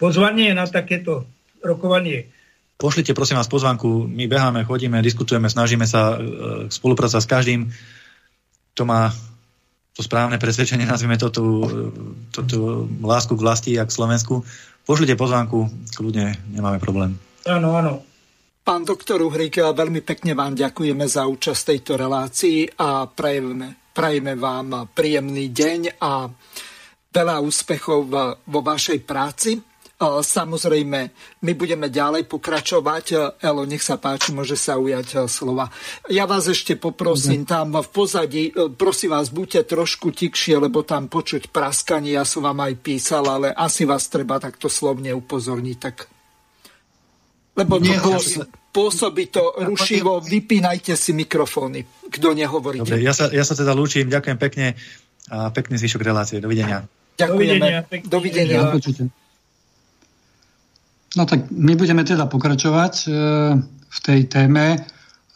pozvanie na takéto rokovanie? Pošlite prosím vás pozvanku, my beháme, chodíme, diskutujeme, snažíme sa spolupracovať s každým, kto má to správne presvedčenie, nazvime to tú, tú, tú lásku k vlasti a k Slovensku. Pošlite pozvánku, kľudne, nemáme problém. Áno, áno. Pán doktor Uhrík, veľmi pekne vám ďakujeme za účasť tejto relácii a prajeme, prajeme vám príjemný deň a veľa úspechov vo vašej práci. Samozrejme, my budeme ďalej pokračovať. Elo, nech sa páči, môže sa ujať slova. Ja vás ešte poprosím, tam v pozadí, prosím vás, buďte trošku tikšie, lebo tam počuť praskanie, ja som vám aj písal, ale asi vás treba takto slovne upozorniť, tak lebo to pôsobí, pôsobí to rušivo. Vypínajte si mikrofóny, kto nehovorí. Dobre, ja sa, ja sa teda lúčim. Ďakujem pekne a pekný zvyšok relácie. Dovidenia. Ďakujeme. Dovidenia. Dovidenia. No tak my budeme teda pokračovať e, v tej téme.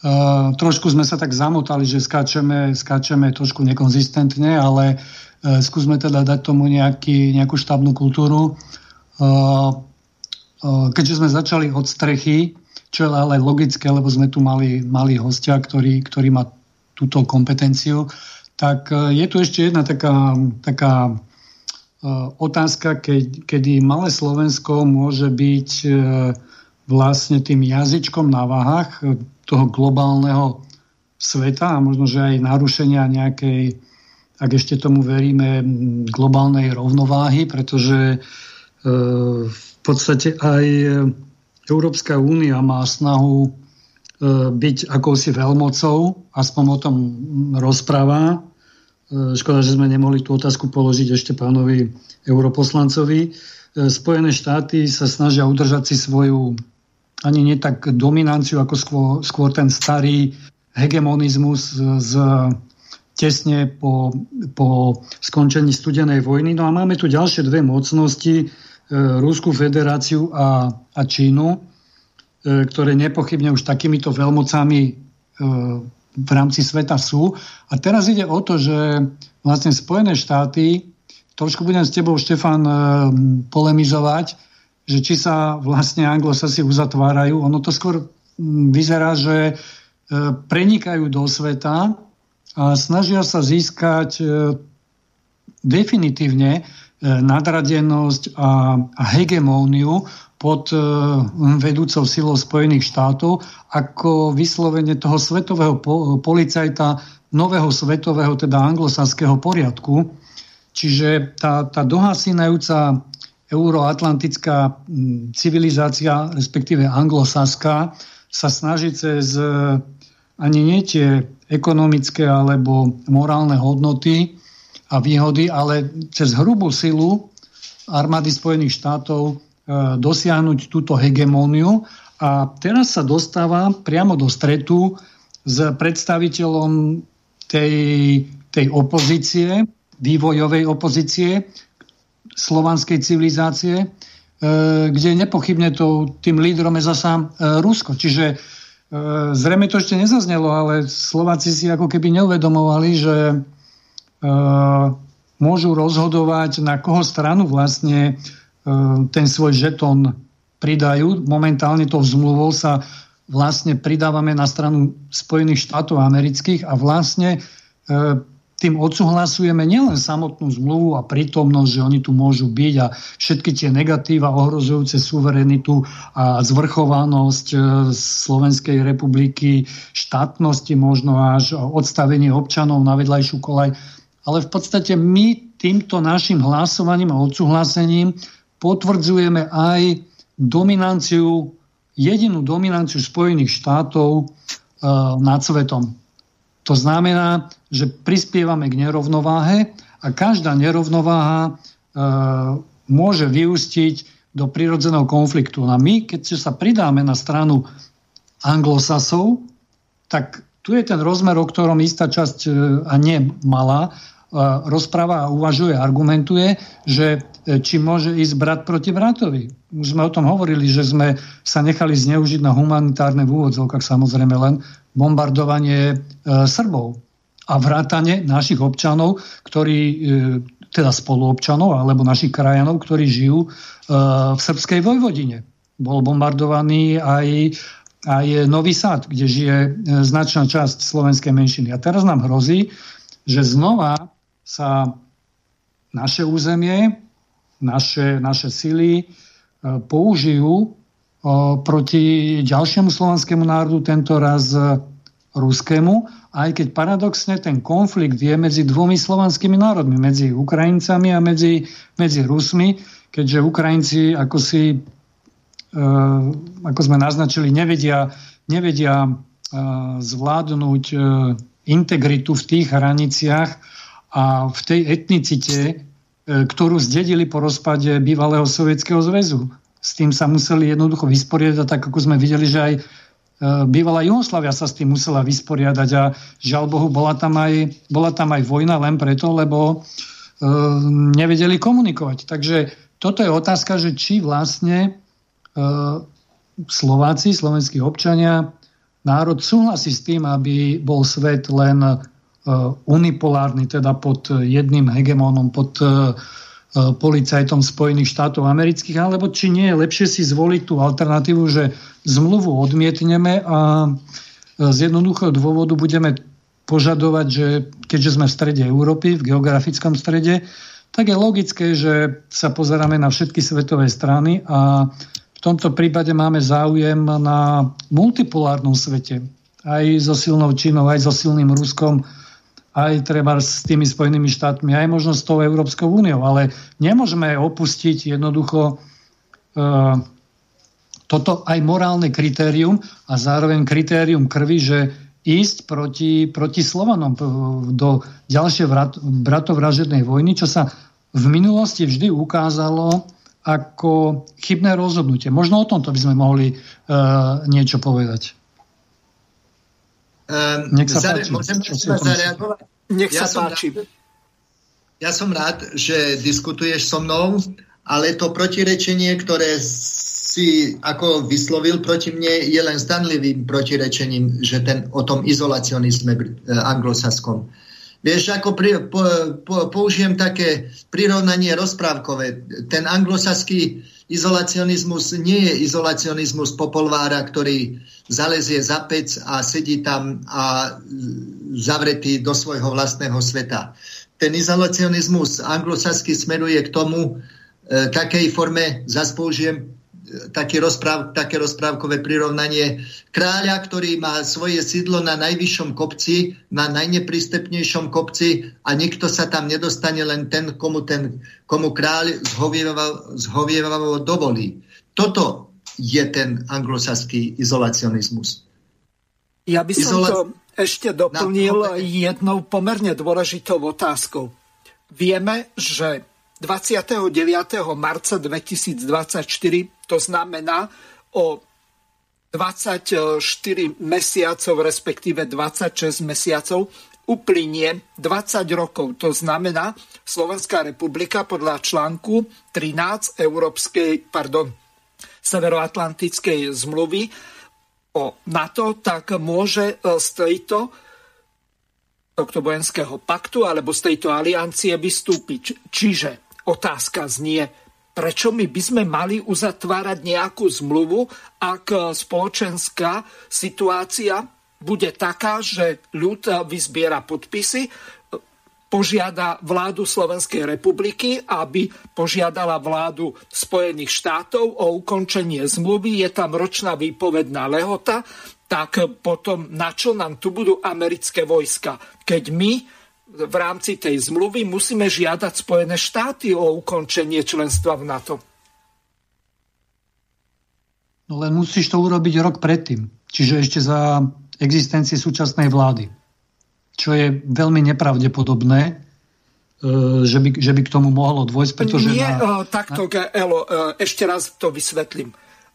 Uh, trošku sme sa tak zamotali, že skáčeme, skáčeme trošku nekonzistentne, ale uh, skúsme teda dať tomu nejaký, nejakú štábnu kultúru. Uh, keďže sme začali od strechy, čo je ale logické, lebo sme tu mali, mali hostia, ktorý, ktorý má túto kompetenciu, tak uh, je tu ešte jedna taká, taká uh, otázka, keď, kedy malé Slovensko môže byť uh, vlastne tým jazyčkom na váhach toho globálneho sveta a možno, že aj narušenia nejakej, ak ešte tomu veríme, globálnej rovnováhy, pretože e, v podstate aj Európska únia má snahu e, byť akousi veľmocou, aspoň o tom rozpráva. E, škoda, že sme nemohli tú otázku položiť ešte pánovi europoslancovi. Spojené štáty sa snažia udržať si svoju ani nie tak dominanciu, ako skôr, skôr ten starý hegemonizmus z, tesne po, po skončení studenej vojny. No a máme tu ďalšie dve mocnosti, Rusku federáciu a, a Čínu, e, ktoré nepochybne už takýmito veľmocami e, v rámci sveta sú. A teraz ide o to, že vlastne Spojené štáty, trošku budem s tebou, Štefan, e, polemizovať, že či sa vlastne anglosasi uzatvárajú. Ono to skôr vyzerá, že e, prenikajú do sveta a snažia sa získať e, definitívne e, nadradenosť a, hegemóniu pod vedúcou silou Spojených štátov ako vyslovene toho svetového policajta nového svetového, teda anglosaského poriadku. Čiže tá, tá dohasínajúca euroatlantická civilizácia, respektíve anglosaská, sa snaží cez e, ani nie tie ekonomické alebo morálne hodnoty a výhody, ale cez hrubú silu armády Spojených štátov e, dosiahnuť túto hegemóniu. A teraz sa dostáva priamo do stretu s predstaviteľom tej, tej opozície, vývojovej opozície, slovanskej civilizácie, e, kde nepochybne to, tým lídrom je zasa e, Rusko. Čiže zrejme to ešte nezaznelo, ale Slováci si ako keby neuvedomovali, že môžu rozhodovať, na koho stranu vlastne ten svoj žetón pridajú. Momentálne to zmluvou sa vlastne pridávame na stranu Spojených štátov amerických a vlastne tým odsúhlasujeme nielen samotnú zmluvu a prítomnosť, že oni tu môžu byť a všetky tie negatíva ohrozujúce suverenitu a zvrchovanosť Slovenskej republiky, štátnosti možno až odstavenie občanov na vedľajšiu kolaj. Ale v podstate my týmto našim hlasovaním a odsúhlasením potvrdzujeme aj dominanciu, jedinú dominanciu Spojených štátov e, nad svetom. To znamená, že prispievame k nerovnováhe a každá nerovnováha e, môže vyústiť do prirodzeného konfliktu. A my, keď sa pridáme na stranu anglosasov, tak tu je ten rozmer, o ktorom istá časť, e, a nie malá, e, rozpráva a uvažuje, argumentuje, že e, či môže ísť brat proti bratovi. Už sme o tom hovorili, že sme sa nechali zneužiť na humanitárne v úvodzovkách samozrejme len bombardovanie Srbov a vrátanie našich občanov, ktorí, teda spoluobčanov alebo našich krajanov, ktorí žijú v srbskej Vojvodine. Bol bombardovaný aj, aj Nový Sad, kde žije e, značná časť slovenskej menšiny. A teraz nám hrozí, že znova sa naše územie, naše, naše sily e, použijú proti ďalšiemu slovenskému národu, tento raz ruskému, aj keď paradoxne ten konflikt je medzi dvomi slovanskými národmi, medzi Ukrajincami a medzi, medzi Rusmi, keďže Ukrajinci, ako si e, ako sme naznačili, nevedia, nevedia e, zvládnuť e, integritu v tých hraniciach a v tej etnicite, ktorú zdedili po rozpade bývalého Sovietskeho zväzu s tým sa museli jednoducho vysporiadať, tak ako sme videli, že aj bývalá Jugoslavia sa s tým musela vysporiadať a žiaľ Bohu, bola tam aj, bola tam aj vojna len preto, lebo nevedeli komunikovať. Takže toto je otázka, že či vlastne Slováci, slovenskí občania národ súhlasí s tým, aby bol svet len e, unipolárny, teda pod jedným hegemónom, pod policajtom Spojených štátov amerických, alebo či nie je lepšie si zvoliť tú alternatívu, že zmluvu odmietneme a z jednoduchého dôvodu budeme požadovať, že keďže sme v strede Európy, v geografickom strede, tak je logické, že sa pozeráme na všetky svetové strany a v tomto prípade máme záujem na multipolárnom svete. Aj so silnou Čínou, aj so silným Ruskom, aj treba s tými Spojenými štátmi, aj možno s tou Európskou úniou. Ale nemôžeme opustiť jednoducho e, toto aj morálne kritérium a zároveň kritérium krvi, že ísť proti, proti Slovanom do ďalšej bratovražednej vojny, čo sa v minulosti vždy ukázalo ako chybné rozhodnutie. Možno o tomto by sme mohli uh, niečo povedať. Um, Nech sa páči. Môžem zareagovať? Nech sa ja páči. Rád, ja som rád, že diskutuješ so mnou, ale to protirečenie, ktoré si ako vyslovil proti mne, je len stanlivým protirečením, že ten, o tom izolacionizme eh, anglosaskom. Vieš, ako pri, po, po, použijem také prirovnanie rozprávkové. Ten anglosaský izolacionizmus nie je izolacionizmus popolvára, ktorý zalezie za pec a sedí tam a zavretý do svojho vlastného sveta. Ten izolacionizmus anglosaský smeruje k tomu, e, takej forme, zase použijem taký rozpráv, také rozprávkové prirovnanie kráľa, ktorý má svoje sídlo na najvyššom kopci, na najneprístupnejšom kopci a nikto sa tam nedostane, len ten, komu, ten, komu kráľ zhovievavo dovolí. Toto je ten anglosaský izolacionizmus. Ja by som Izola... to ešte doplnil jednou pomerne dôležitou otázkou. Vieme, že 29. marca 2024, to znamená o 24 mesiacov, respektíve 26 mesiacov, uplynie 20 rokov. To znamená, Slovenská republika podľa článku 13 Európskej, pardon, Severoatlantickej zmluvy o NATO, tak môže z tejto tohto vojenského paktu alebo z tejto aliancie vystúpiť. Čiže Otázka znie, prečo my by sme mali uzatvárať nejakú zmluvu, ak spoločenská situácia bude taká, že ľud vyzbiera podpisy, požiada vládu Slovenskej republiky, aby požiadala vládu Spojených štátov o ukončenie zmluvy. Je tam ročná výpovedná lehota, tak potom na čo nám tu budú americké vojska? Keď my v rámci tej zmluvy musíme žiadať Spojené štáty o ukončenie členstva v NATO. No len musíš to urobiť rok predtým. Čiže ešte za existencie súčasnej vlády. Čo je veľmi nepravdepodobné, e, že by, že by k tomu mohlo dôjsť, pretože... Nie, na, takto, na... Elo, e, ešte raz to vysvetlím.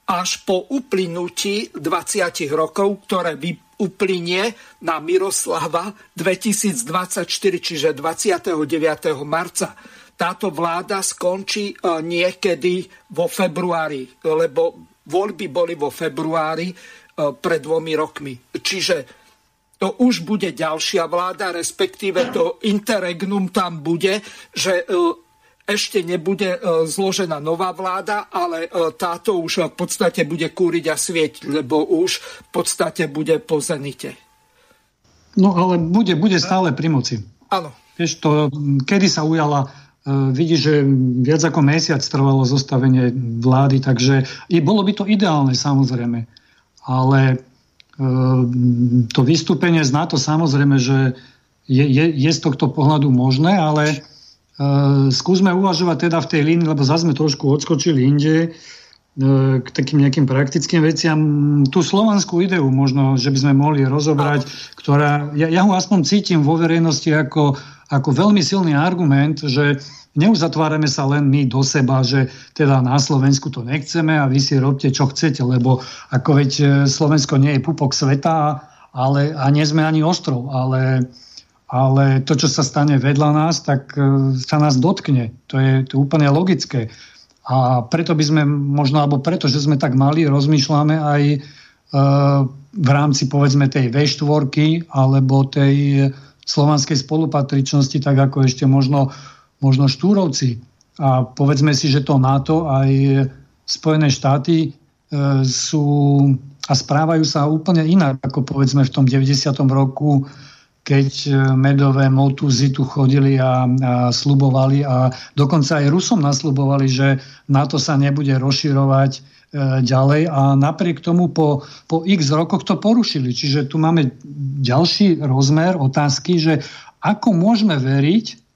Až po uplynutí 20 rokov, ktoré vy uplynie na Miroslava 2024, čiže 29. marca. Táto vláda skončí e, niekedy vo februári, lebo voľby boli vo februári e, pred dvomi rokmi. Čiže to už bude ďalšia vláda, respektíve to interregnum tam bude, že e, ešte nebude zložená nová vláda, ale táto už v podstate bude kúriť a svieť, lebo už v podstate bude po zenite. No ale bude, bude stále pri moci. Áno. Vieš to, kedy sa ujala vidí, že viac ako mesiac trvalo zostavenie vlády, takže i bolo by to ideálne samozrejme. Ale to vystúpenie z NATO samozrejme, že je, je, je z tohto pohľadu možné, ale skúsme uvažovať teda v tej línii, lebo zase sme trošku odskočili inde. E, k takým nejakým praktickým veciam. Tú slovanskú ideu možno, že by sme mohli rozobrať, ktorá, ja, ja ho aspoň cítim vo verejnosti ako, ako veľmi silný argument, že neuzatvárame sa len my do seba, že teda na Slovensku to nechceme a vy si robte, čo chcete, lebo ako veď e, Slovensko nie je pupok sveta, ale, a nie sme ani ostrov, ale, ale to, čo sa stane vedľa nás, tak e, sa nás dotkne. To je, to je úplne logické. A preto by sme možno, alebo preto, že sme tak mali, rozmýšľame aj v rámci povedzme tej V4 alebo tej slovanskej spolupatričnosti, tak ako ešte možno, možno Štúrovci. A povedzme si, že to NATO aj Spojené štáty e, sú a správajú sa úplne inak, ako povedzme v tom 90. roku, keď e, medové motuzy tu chodili a, a slubovali a dokonca aj Rusom naslubovali, že NATO sa nebude rozširovať e, ďalej a napriek tomu po, po x rokoch to porušili. Čiže tu máme ďalší rozmer otázky, že ako môžeme veriť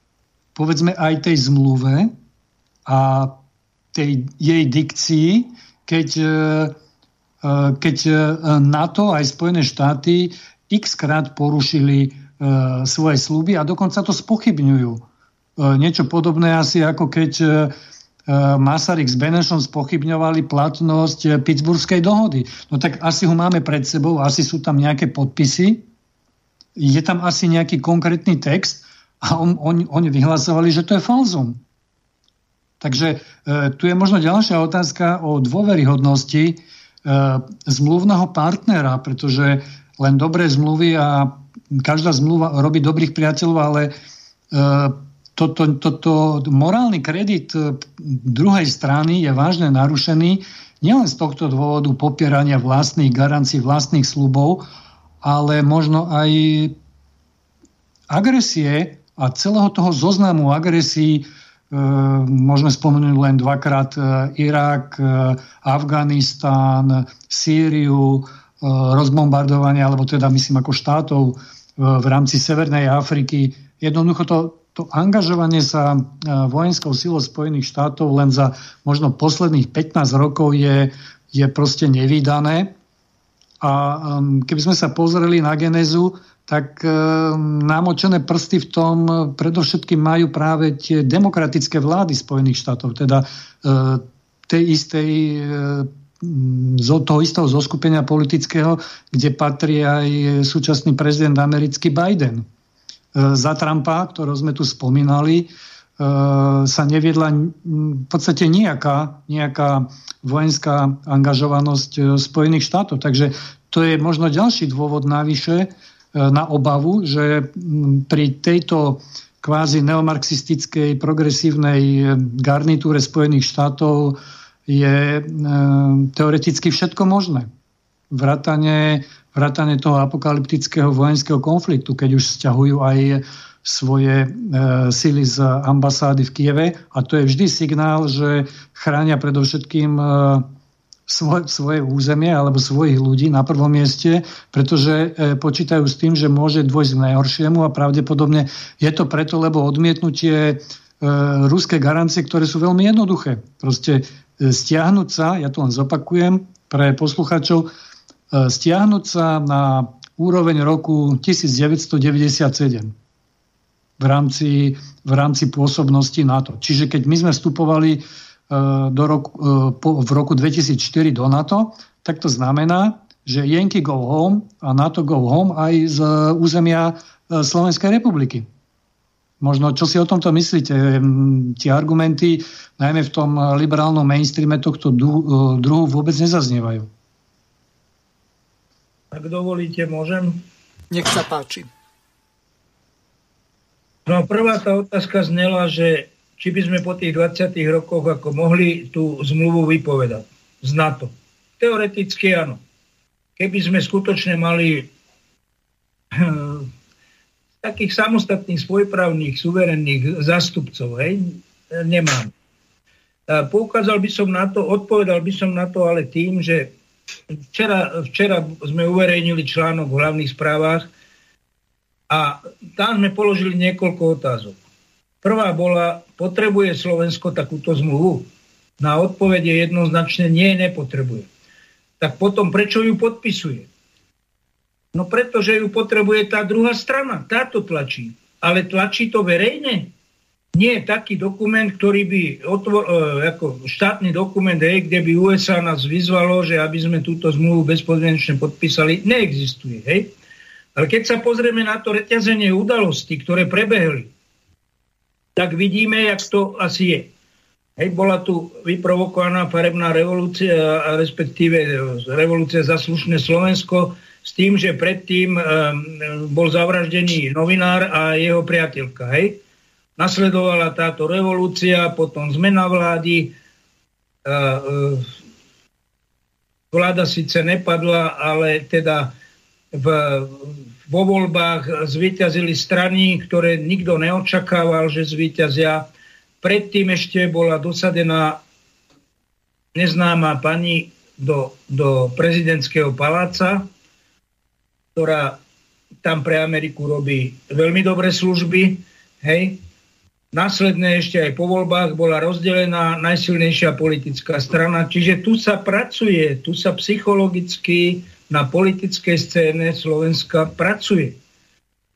povedzme aj tej zmluve a tej jej dikcii, keď, e, keď NATO aj Spojené štáty x krát porušili svoje sluby a dokonca to spochybňujú. Niečo podobné asi ako keď Masaryk s Benešom spochybňovali platnosť Pittsburghskej dohody. No tak asi ho máme pred sebou, asi sú tam nejaké podpisy, je tam asi nejaký konkrétny text a on, on, oni vyhlasovali, že to je falzum. Takže e, tu je možno ďalšia otázka o dôveryhodnosti e, zmluvného partnera, pretože len dobré zmluvy a každá zmluva robí dobrých priateľov, ale e, toto, toto, morálny kredit e, druhej strany je vážne narušený nielen z tohto dôvodu popierania vlastných garancií, vlastných slubov, ale možno aj agresie a celého toho zoznamu agresí Ehm, môžeme spomenúť len dvakrát e, Irak, e, Afganistán, Sýriu, e, rozbombardovanie, alebo teda myslím ako štátov v rámci Severnej Afriky. Jednoducho to, to angažovanie sa vojenskou silou Spojených štátov len za možno posledných 15 rokov je, je proste nevýdané. A keby sme sa pozreli na genezu, tak e, námočené prsty v tom e, predovšetkým majú práve tie demokratické vlády Spojených štátov, teda e, tej istej z toho istého zoskupenia politického, kde patrí aj súčasný prezident americký Biden. Za Trumpa, ktorého sme tu spomínali, sa neviedla v podstate nejaká, nejaká vojenská angažovanosť Spojených štátov. Takže to je možno ďalší dôvod navyše, E, na obavu, že pri tejto kvázi neomarxistickej progresívnej e, garnitúre Spojených štátov je e, teoreticky všetko možné. Vrátane, vrátane toho apokalyptického vojenského konfliktu, keď už stiahujú aj svoje e, sily z ambasády v Kieve. A to je vždy signál, že chránia predovšetkým e, svoj, svoje územie alebo svojich ľudí na prvom mieste, pretože e, počítajú s tým, že môže dôjsť k najhoršiemu a pravdepodobne je to preto, lebo odmietnutie e, ruské garancie, ktoré sú veľmi jednoduché. Proste stiahnuť sa, ja to len zopakujem pre posluchačov, e, stiahnuť sa na úroveň roku 1997 v rámci, v rámci pôsobnosti NATO. Čiže keď my sme vstupovali E, do roku, e, v roku 2004 do NATO, tak to znamená, že Yankee go home a NATO go home aj z územia e, Slovenskej republiky. Možno, čo si o tomto myslíte? Tie argumenty, najmä v tom liberálnom mainstreame tohto druhu vôbec nezaznievajú. Ak dovolíte, môžem? Nech sa páči. No prvá tá otázka znela, že či by sme po tých 20 rokoch ako mohli tú zmluvu vypovedať z NATO. Teoreticky áno. Keby sme skutočne mali takých samostatných, svojpravných, suverénnych zastupcov, hej, nemám. Poukázal by som na to, odpovedal by som na to ale tým, že včera, včera sme uverejnili článok v hlavných správach a tam sme položili niekoľko otázok. Prvá bola, potrebuje Slovensko takúto zmluvu? Na odpovede jednoznačne nie, nepotrebuje. Tak potom prečo ju podpisuje? No pretože ju potrebuje tá druhá strana, táto tlačí. Ale tlačí to verejne? Nie je taký dokument, ktorý by, otvor, e, ako štátny dokument, hej, kde by USA nás vyzvalo, že aby sme túto zmluvu bezpodmienečne podpísali, neexistuje. Hej? Ale keď sa pozrieme na to reťazenie udalostí, ktoré prebehli, tak vidíme, jak to asi je. Hej, bola tu vyprovokovaná farebná revolúcia, respektíve revolúcia za slušné Slovensko, s tým, že predtým um, bol zavraždený novinár a jeho priateľka. Hej? Nasledovala táto revolúcia, potom zmena vlády. Uh, uh, vláda síce nepadla, ale teda v, vo voľbách zvíťazili strany, ktoré nikto neočakával, že zvíťazia Predtým ešte bola dosadená neznáma pani do, do prezidentského paláca, ktorá tam pre Ameriku robí veľmi dobré služby. Hej. Následne ešte aj po voľbách bola rozdelená najsilnejšia politická strana. Čiže tu sa pracuje, tu sa psychologicky na politickej scéne Slovenska pracuje.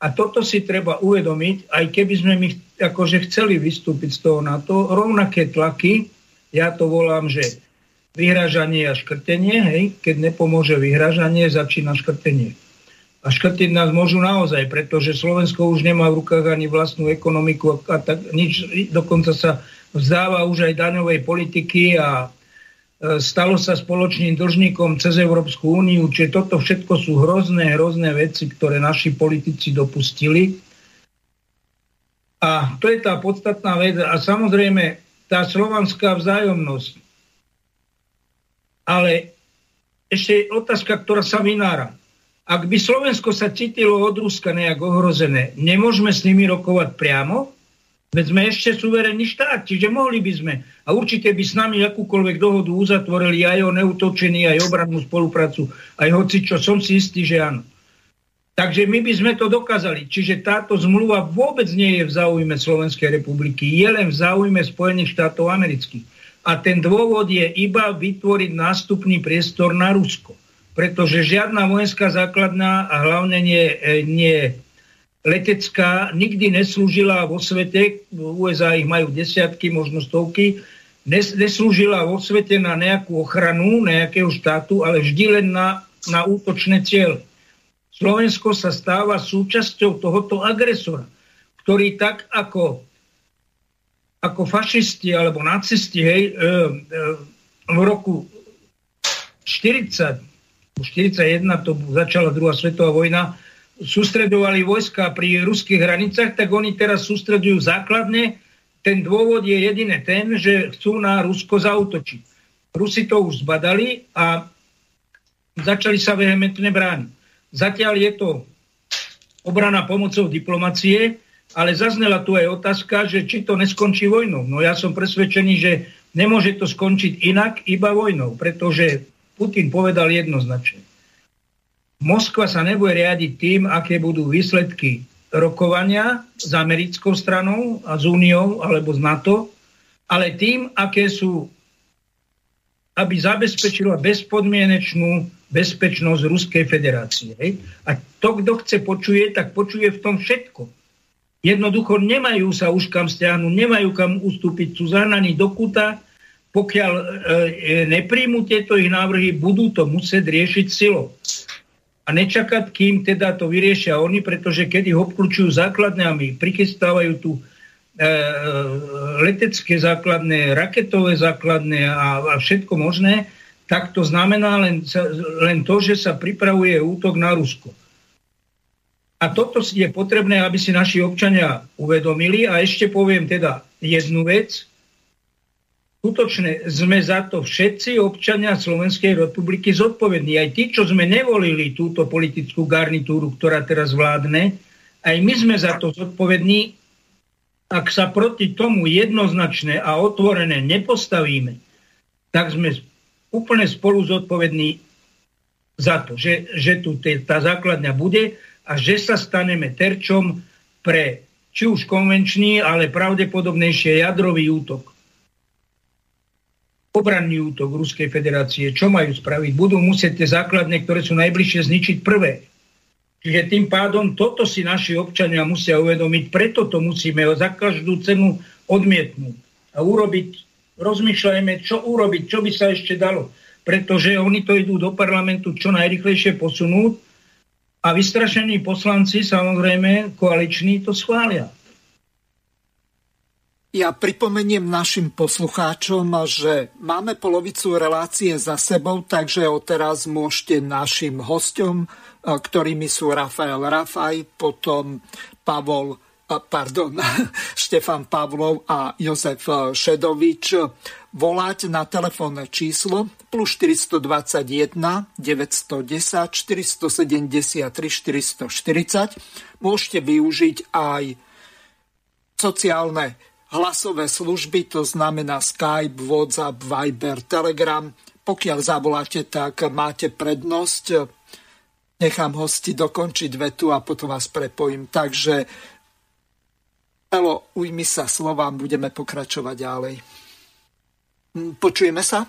A toto si treba uvedomiť, aj keby sme my akože chceli vystúpiť z toho NATO, rovnaké tlaky, ja to volám, že vyhražanie a škrtenie, hej, keď nepomôže vyhražanie, začína škrtenie. A škrtiť nás môžu naozaj, pretože Slovensko už nemá v rukách ani vlastnú ekonomiku a tak nič, dokonca sa vzdáva už aj daňovej politiky a E, stalo sa spoločným dlžníkom cez Európsku úniu, čiže toto všetko sú hrozné, hrozné veci, ktoré naši politici dopustili. A to je tá podstatná vec. A samozrejme, tá slovanská vzájomnosť. Ale ešte otázka, ktorá sa vynára. Ak by Slovensko sa cítilo od Ruska nejak ohrozené, nemôžeme s nimi rokovať priamo? Veď sme ešte suverénny štát, čiže mohli by sme. A určite by s nami akúkoľvek dohodu uzatvorili aj o neutočení, aj obrannú spoluprácu, aj hoci čo, som si istý, že áno. Takže my by sme to dokázali. Čiže táto zmluva vôbec nie je v záujme Slovenskej republiky, je len v záujme Spojených štátov amerických. A ten dôvod je iba vytvoriť nástupný priestor na Rusko. Pretože žiadna vojenská základná a hlavne nie, nie letecká nikdy neslúžila vo svete, v USA ich majú desiatky, možno stovky, nes, neslúžila vo svete na nejakú ochranu nejakého štátu, ale vždy len na, na útočné cieľ. Slovensko sa stáva súčasťou tohoto agresora, ktorý tak ako, ako fašisti alebo nacisti hej, e, e, v roku 40, 41 to začala druhá svetová vojna, sústredovali vojska pri ruských hranicách, tak oni teraz sústredujú základne. Ten dôvod je jediné ten, že chcú na Rusko zautočiť. Rusi to už zbadali a začali sa vehementne brániť. Zatiaľ je to obrana pomocou diplomacie, ale zaznela tu aj otázka, že či to neskončí vojnou. No ja som presvedčený, že nemôže to skončiť inak, iba vojnou, pretože Putin povedal jednoznačne Moskva sa nebude riadiť tým, aké budú výsledky rokovania s americkou stranou a s úniou alebo s NATO, ale tým, aké sú, aby zabezpečila bezpodmienečnú bezpečnosť Ruskej federácie. A to, kto chce počuje, tak počuje v tom všetko. Jednoducho nemajú sa už kam stiahnuť, nemajú kam ustúpiť, sú zahnaní do kuta, pokiaľ e, e, nepríjmu tieto ich návrhy, budú to musieť riešiť silou a nečakať, kým teda to vyriešia oni, pretože keď ich obklúčujú základné a my tu e, e, letecké základné, raketové základné a, a všetko možné, tak to znamená len, len to, že sa pripravuje útok na Rusko. A toto je potrebné, aby si naši občania uvedomili. A ešte poviem teda jednu vec skutočne sme za to všetci občania Slovenskej republiky zodpovední. Aj tí, čo sme nevolili túto politickú garnitúru, ktorá teraz vládne, aj my sme za to zodpovední. Ak sa proti tomu jednoznačne a otvorené nepostavíme, tak sme úplne spolu zodpovední za to, že, že tu tá základňa bude a že sa staneme terčom pre či už konvenčný, ale pravdepodobnejšie jadrový útok obranný útok Ruskej federácie, čo majú spraviť? Budú musieť tie základne, ktoré sú najbližšie, zničiť prvé. Čiže tým pádom toto si naši občania musia uvedomiť, preto to musíme za každú cenu odmietnúť a urobiť, rozmýšľajme, čo urobiť, čo by sa ešte dalo. Pretože oni to idú do parlamentu čo najrychlejšie posunúť a vystrašení poslanci, samozrejme, koaliční to schvália. Ja pripomeniem našim poslucháčom, že máme polovicu relácie za sebou, takže odteraz môžete našim hostom, ktorými sú Rafael Rafaj, potom Pavol pardon, Štefan Pavlov a Jozef Šedovič volať na telefónne číslo plus 421 910 473 440. Môžete využiť aj sociálne hlasové služby, to znamená Skype, WhatsApp, Viber, Telegram. Pokiaľ zavoláte, tak máte prednosť. Nechám hosti dokončiť vetu a potom vás prepojím. Takže Elo, ujmi sa slova, budeme pokračovať ďalej. Hm, počujeme sa?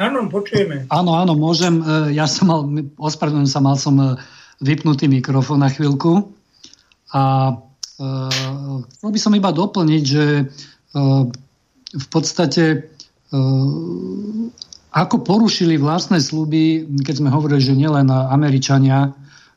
Áno, počujeme. Áno, áno, môžem. E, ja som mal, ospravedlňujem sa, mal som e, vypnutý mikrofón na chvíľku. A chcel by som iba doplniť, že uh, v podstate uh, ako porušili vlastné sluby, keď sme hovorili, že nielen Američania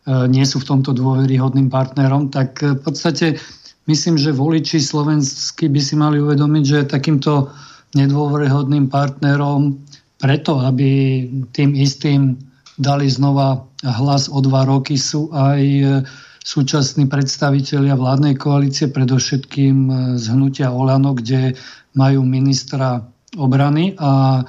nie sú v tomto dôveryhodným partnerom, tak v podstate myslím, že voliči slovenskí by si mali uvedomiť, že takýmto nedôveryhodným partnerom preto, aby tým istým dali znova hlas o dva roky sú aj e, súčasní predstavitelia vládnej koalície, predovšetkým e, z hnutia Olano, kde majú ministra obrany. A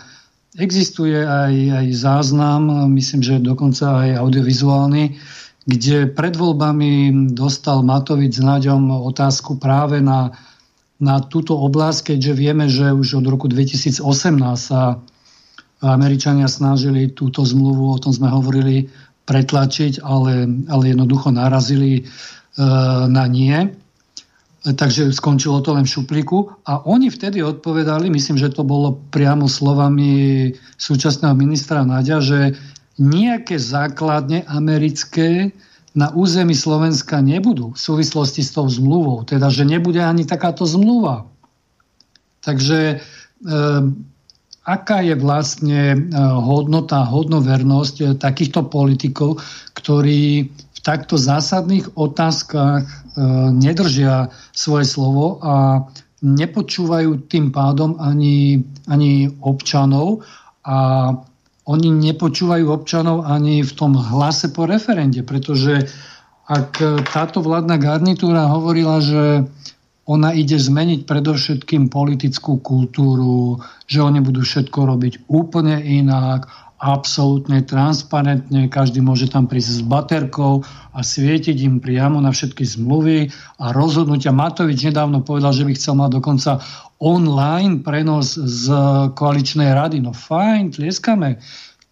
existuje aj, aj záznam, myslím, že dokonca aj audiovizuálny, kde pred voľbami dostal Matovič s Naďom otázku práve na, na túto oblasť, keďže vieme, že už od roku 2018 sa Američania snažili túto zmluvu, o tom sme hovorili, pretlačiť, ale, ale jednoducho narazili e, na nie. Takže skončilo to len v šuplíku. A oni vtedy odpovedali, myslím, že to bolo priamo slovami súčasného ministra Naďa, že nejaké základne americké na území Slovenska nebudú v súvislosti s tou zmluvou. Teda, že nebude ani takáto zmluva. Takže e, aká je vlastne e, hodnota, hodnovernosť e, takýchto politikov, ktorí v takto zásadných otázkach e, nedržia svoje slovo a nepočúvajú tým pádom ani, ani občanov a oni nepočúvajú občanov ani v tom hlase po referende, pretože ak táto vládna garnitúra hovorila, že ona ide zmeniť predovšetkým politickú kultúru, že oni budú všetko robiť úplne inak, absolútne transparentne, každý môže tam prísť s baterkou a svietiť im priamo na všetky zmluvy a rozhodnutia. Matovič nedávno povedal, že by chcel mať dokonca online prenos z koaličnej rady. No fajn, tlieskame.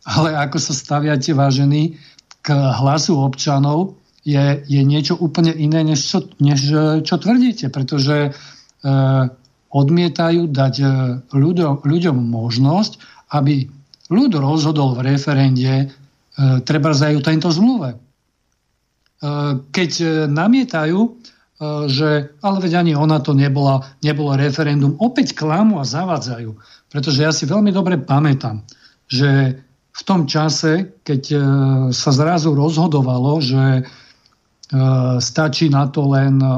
Ale ako sa staviate, vážení, k hlasu občanov, je, je niečo úplne iné, než čo, než čo tvrdíte. Pretože e, odmietajú dať e, ľuďom, ľuďom možnosť, aby ľud rozhodol v referende e, treba zajú tento zmluve. E, keď e, namietajú, že ale veď ani ona to nebola, nebolo referendum. Opäť klamu a zavádzajú. Pretože ja si veľmi dobre pamätám, že v tom čase, keď e, sa zrazu rozhodovalo, že e, stačí na to len e,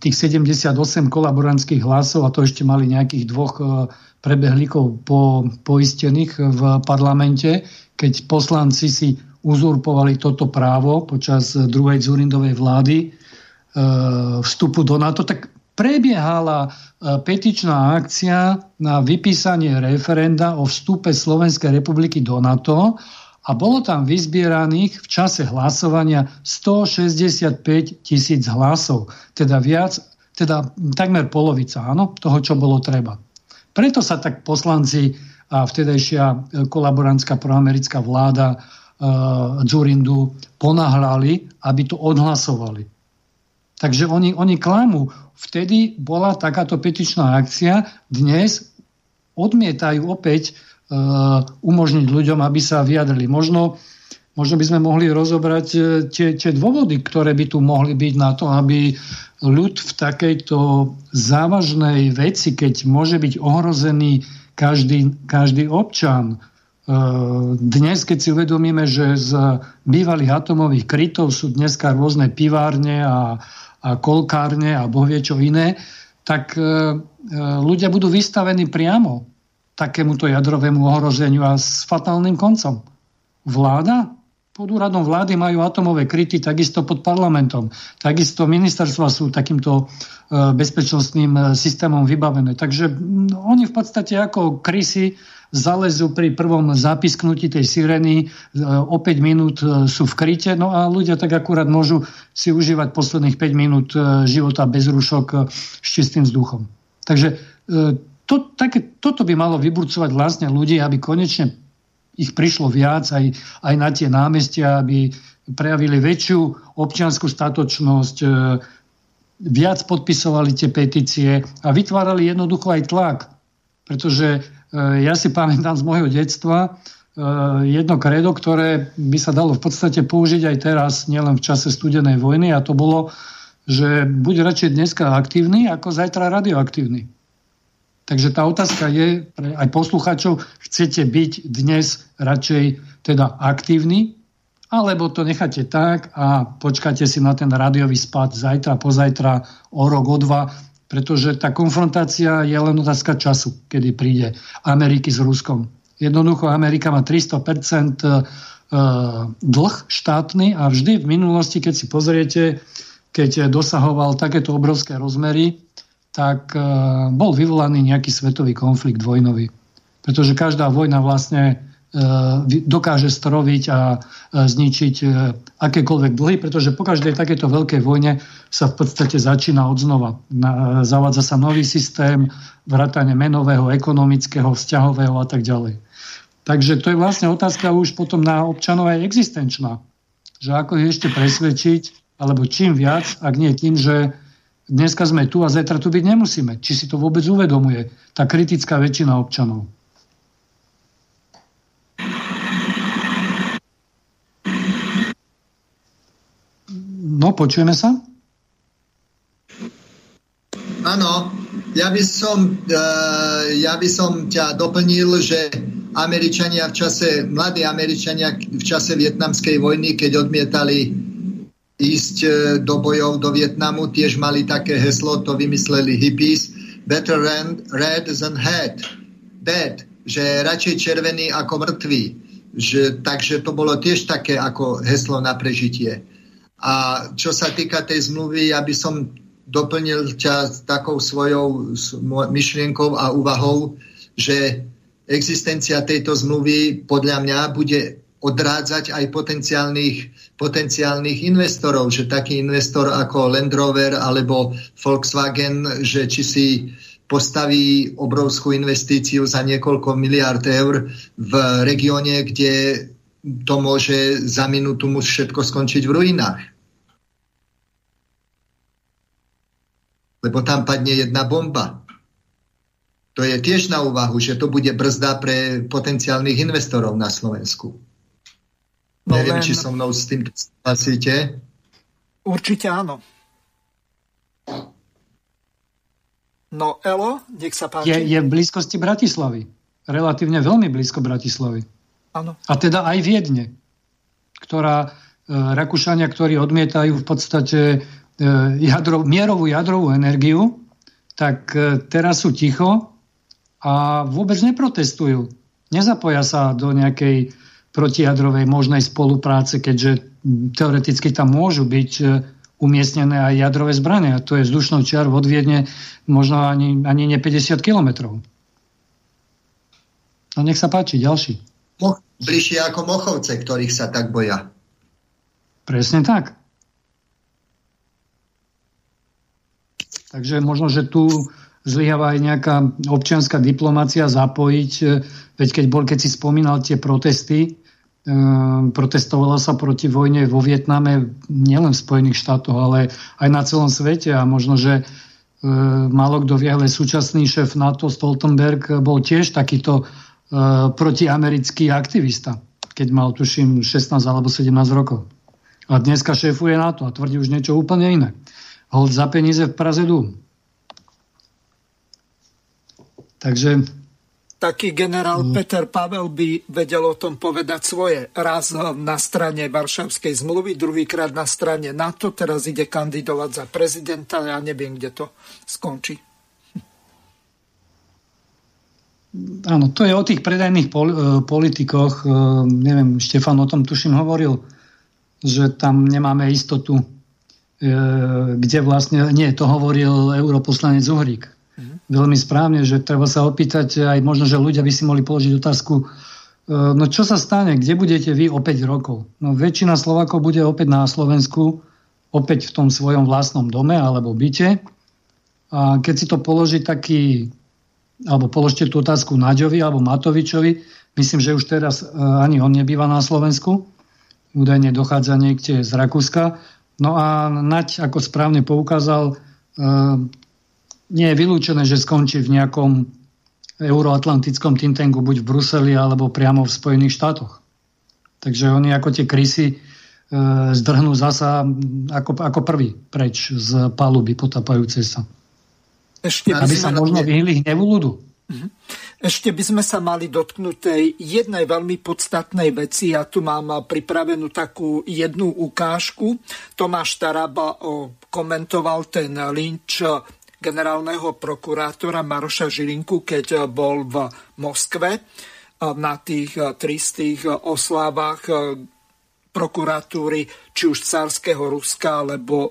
tých 78 kolaborantských hlasov a to ešte mali nejakých dvoch prebehlíkov po, poistených v parlamente, keď poslanci si uzurpovali toto právo počas druhej Zurindovej vlády, vstupu do NATO, tak prebiehala petičná akcia na vypísanie referenda o vstupe Slovenskej republiky do NATO a bolo tam vyzbieraných v čase hlasovania 165 tisíc hlasov, teda viac, teda takmer polovica áno, toho, čo bolo treba. Preto sa tak poslanci a vtedajšia e, kolaborantská proamerická vláda uh, Zurindu ponahrali, aby to odhlasovali. Takže oni, oni klamú. Vtedy bola takáto petičná akcia, dnes odmietajú opäť umožniť ľuďom, aby sa vyjadrili. Možno, možno by sme mohli rozobrať uh, tie, tie dôvody, ktoré by tu mohli byť na to, aby ľud v takejto závažnej veci, keď môže byť ohrozený každý, každý občan, uh, dnes, keď si uvedomíme, že z bývalých atomových krytov sú dneska rôzne pivárne a, a kolkárne a boh vie čo iné, tak ľudia budú vystavení priamo takémuto jadrovému ohrozeniu a s fatálnym koncom. Vláda pod úradom vlády majú atomové kryty takisto pod parlamentom. Takisto ministerstva sú takýmto e, bezpečnostným e, systémom vybavené. Takže oni v podstate ako krysy zalezú pri prvom zapisknutí tej sireny, e, o 5 minút sú v kryte, no a ľudia tak akurát môžu si užívať posledných 5 minút života bez rušok s čistým vzduchom. Takže to, také, toto by malo vyburcovať vlastne ľudí, aby konečne ich prišlo viac aj, aj na tie námestia, aby prejavili väčšiu občianskú statočnosť, e, viac podpisovali tie petície a vytvárali jednoducho aj tlak. Pretože e, ja si pamätám z môjho detstva e, jedno kredo, ktoré by sa dalo v podstate použiť aj teraz, nielen v čase studenej vojny, a to bolo, že buď radšej dneska aktívny, ako zajtra radioaktívny. Takže tá otázka je pre aj poslucháčov, chcete byť dnes radšej teda aktívni, alebo to necháte tak a počkáte si na ten rádiový spad zajtra, pozajtra, o rok, o dva, pretože tá konfrontácia je len otázka času, kedy príde Ameriky s Ruskom. Jednoducho Amerika má 300% e, dlh štátny a vždy v minulosti, keď si pozriete, keď dosahoval takéto obrovské rozmery, tak e, bol vyvolaný nejaký svetový konflikt vojnový. Pretože každá vojna vlastne e, dokáže stroviť a e, zničiť akékoľvek dlhy, pretože po každej takéto veľkej vojne sa v podstate začína od znova. Zavádza sa nový systém, vrátane menového, ekonomického, vzťahového a tak ďalej. Takže to je vlastne otázka už potom na občanov aj existenčná. Že ako ich ešte presvedčiť, alebo čím viac, ak nie tým, že Dneska sme tu a zajtra tu byť nemusíme. Či si to vôbec uvedomuje tá kritická väčšina občanov. No, počujeme sa? Áno, ja by som, uh, ja by som ťa doplnil, že Američania v čase, mladí Američania v čase vietnamskej vojny, keď odmietali ísť e, do bojov do Vietnamu, tiež mali také heslo, to vymysleli hippies, better red than head, dead, že radšej červený ako mŕtvý. Že, takže to bolo tiež také ako heslo na prežitie. A čo sa týka tej zmluvy, ja by som doplnil ťa takou svojou myšlienkou a úvahou, že existencia tejto zmluvy podľa mňa bude odrádzať aj potenciálnych, potenciálnych investorov, že taký investor ako Land Rover alebo Volkswagen, že či si postaví obrovskú investíciu za niekoľko miliard eur v regióne, kde to môže za minútu mu všetko skončiť v ruinách. Lebo tam padne jedna bomba. To je tiež na úvahu, že to bude brzda pre potenciálnych investorov na Slovensku. No Neviem, len... či so mnou s tým súhlasíte. Určite áno. No Elo, nech sa páči. Je, je v blízkosti Bratislavy. Relatívne veľmi blízko Bratislavy. Áno. A teda aj Viedne, ktorá e, Rakúšania, ktorí odmietajú v podstate e, jadro, mierovú jadrovú energiu, tak e, teraz sú ticho a vôbec neprotestujú. Nezapoja sa do nejakej protijadrovej možnej spolupráce, keďže teoreticky tam môžu byť e, umiestnené aj jadrové zbranie. A to je vzdušnou čiar od Viedne možno ani, ani nie 50 kilometrov. No nech sa páči, ďalší. Mo- bližšie ako Mochovce, ktorých sa tak boja. Presne tak. Takže možno, že tu zlyháva aj nejaká občianská diplomácia zapojiť, e, veď keď, bol, keď si spomínal tie protesty, Ehm, protestovalo sa proti vojne vo Vietname nielen v Spojených štátoch, ale aj na celom svete a možno, že ehm, málo kto vie, ale súčasný šéf NATO Stoltenberg bol tiež takýto ehm, protiamerický aktivista, keď mal tuším 16 alebo 17 rokov. A dneska šéfuje NATO a tvrdí už niečo úplne iné. Hold za peníze v Praze Dúm. Takže taký generál mm. Peter Pavel by vedel o tom povedať svoje. Raz na strane Varšavskej zmluvy, druhýkrát na strane NATO, teraz ide kandidovať za prezidenta, ja neviem, kde to skončí. Áno, to je o tých predajných pol- e, politikoch. E, neviem, Štefan o tom tuším hovoril, že tam nemáme istotu, e, kde vlastne, nie, to hovoril europoslanec Uhrík, Veľmi správne, že treba sa opýtať, aj možno, že ľudia by si mohli položiť otázku, no čo sa stane, kde budete vy o 5 rokov? No väčšina Slovakov bude opäť na Slovensku, opäť v tom svojom vlastnom dome alebo byte. A keď si to položí taký, alebo položte tú otázku Naďovi alebo Matovičovi, myslím, že už teraz ani on nebýva na Slovensku, údajne dochádza niekde z Rakúska. No a Naď, ako správne poukázal, e, nie je vylúčené, že skončí v nejakom euroatlantickom think tanku, buď v Bruseli, alebo priamo v Spojených štátoch. Takže oni ako tie krysy e, zdrhnú zasa ako, ako prvý preč z paluby potapajúcej sa. Ešte Aby sa možno vyhli hnevu ľudu. Mhm. Ešte by sme sa mali dotknúť tej jednej veľmi podstatnej veci. Ja tu mám pripravenú takú jednu ukážku. Tomáš Taraba komentoval ten lynč generálneho prokurátora Maroša Žilinku, keď bol v Moskve na tých tristých oslávach prokuratúry či už cárskeho Ruska alebo e,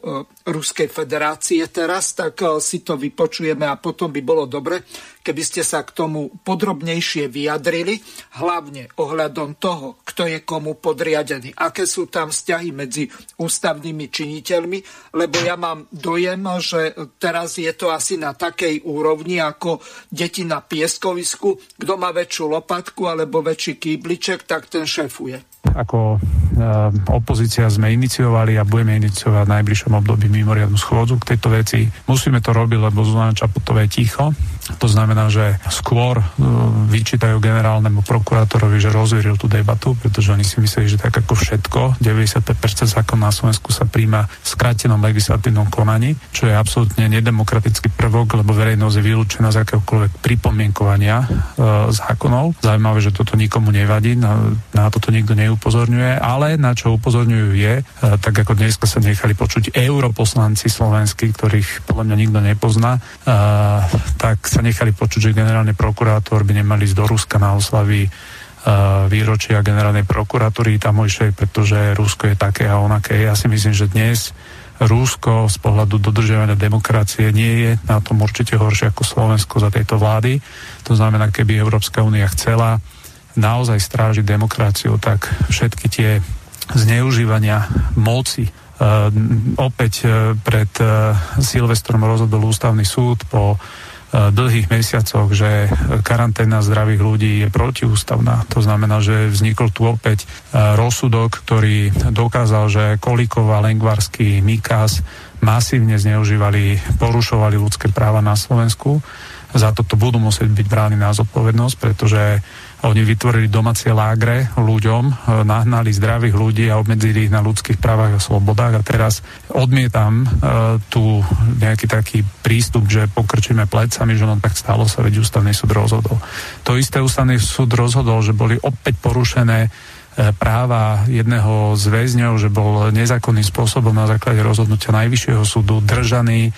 Ruskej federácie teraz, tak e, si to vypočujeme a potom by bolo dobre, keby ste sa k tomu podrobnejšie vyjadrili, hlavne ohľadom toho, kto je komu podriadený, aké sú tam vzťahy medzi ústavnými činiteľmi, lebo ja mám dojem, že teraz je to asi na takej úrovni ako deti na pieskovisku, kto má väčšiu lopatku alebo väčší kýbliček, tak ten šefuje ako e, opozícia sme iniciovali a budeme iniciovať v najbližšom období mimoriadnu schôdzu k tejto veci. Musíme to robiť, lebo Zuzana Čaputové je ticho. To znamená, že skôr e, vyčítajú generálnemu prokurátorovi, že rozvieril tú debatu, pretože oni si mysleli, že tak ako všetko, 95% zákon na Slovensku sa príjma v skrátenom legislatívnom konaní, čo je absolútne nedemokratický prvok, lebo verejnosť je vylúčená z akéhokoľvek pripomienkovania e, zákonov. Zaujímavé, že toto nikomu nevadí, na, na toto nikto neupozorňuje upozorňuje, ale na čo upozorňujú je, tak ako dneska sa nechali počuť europoslanci slovenskí, ktorých podľa mňa nikto nepozná, tak sa nechali počuť, že generálny prokurátor by nemali ísť do Ruska na oslavy výročia generálnej prokuratúry tamojšej, pretože Rusko je také a onaké. Ja si myslím, že dnes Rusko z pohľadu dodržiavania demokracie nie je na tom určite horšie ako Slovensko za tejto vlády. To znamená, keby Európska únia chcela naozaj strážiť demokraciu, tak všetky tie zneužívania moci Uh, opäť uh, pred uh, Silvestrom rozhodol ústavný súd po dlhých mesiacoch, že karanténa zdravých ľudí je protiústavná. To znamená, že vznikol tu opäť rozsudok, ktorý dokázal, že Kolikov a Lengvarský Mikas masívne zneužívali, porušovali ľudské práva na Slovensku. Za toto budú musieť byť brány na zodpovednosť, pretože oni vytvorili domácie lágre ľuďom, e, nahnali zdravých ľudí a obmedzili ich na ľudských právach a slobodách a teraz odmietam uh, tu nejaký taký prístup, že pokrčíme plecami, že no tak stalo sa, veď ústavný súd rozhodol. To isté ústavný súd rozhodol, že boli opäť porušené e, práva jedného z väzňov, že bol nezákonným spôsobom na základe rozhodnutia Najvyššieho súdu držaný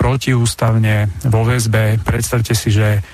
protiústavne vo väzbe. Predstavte si, že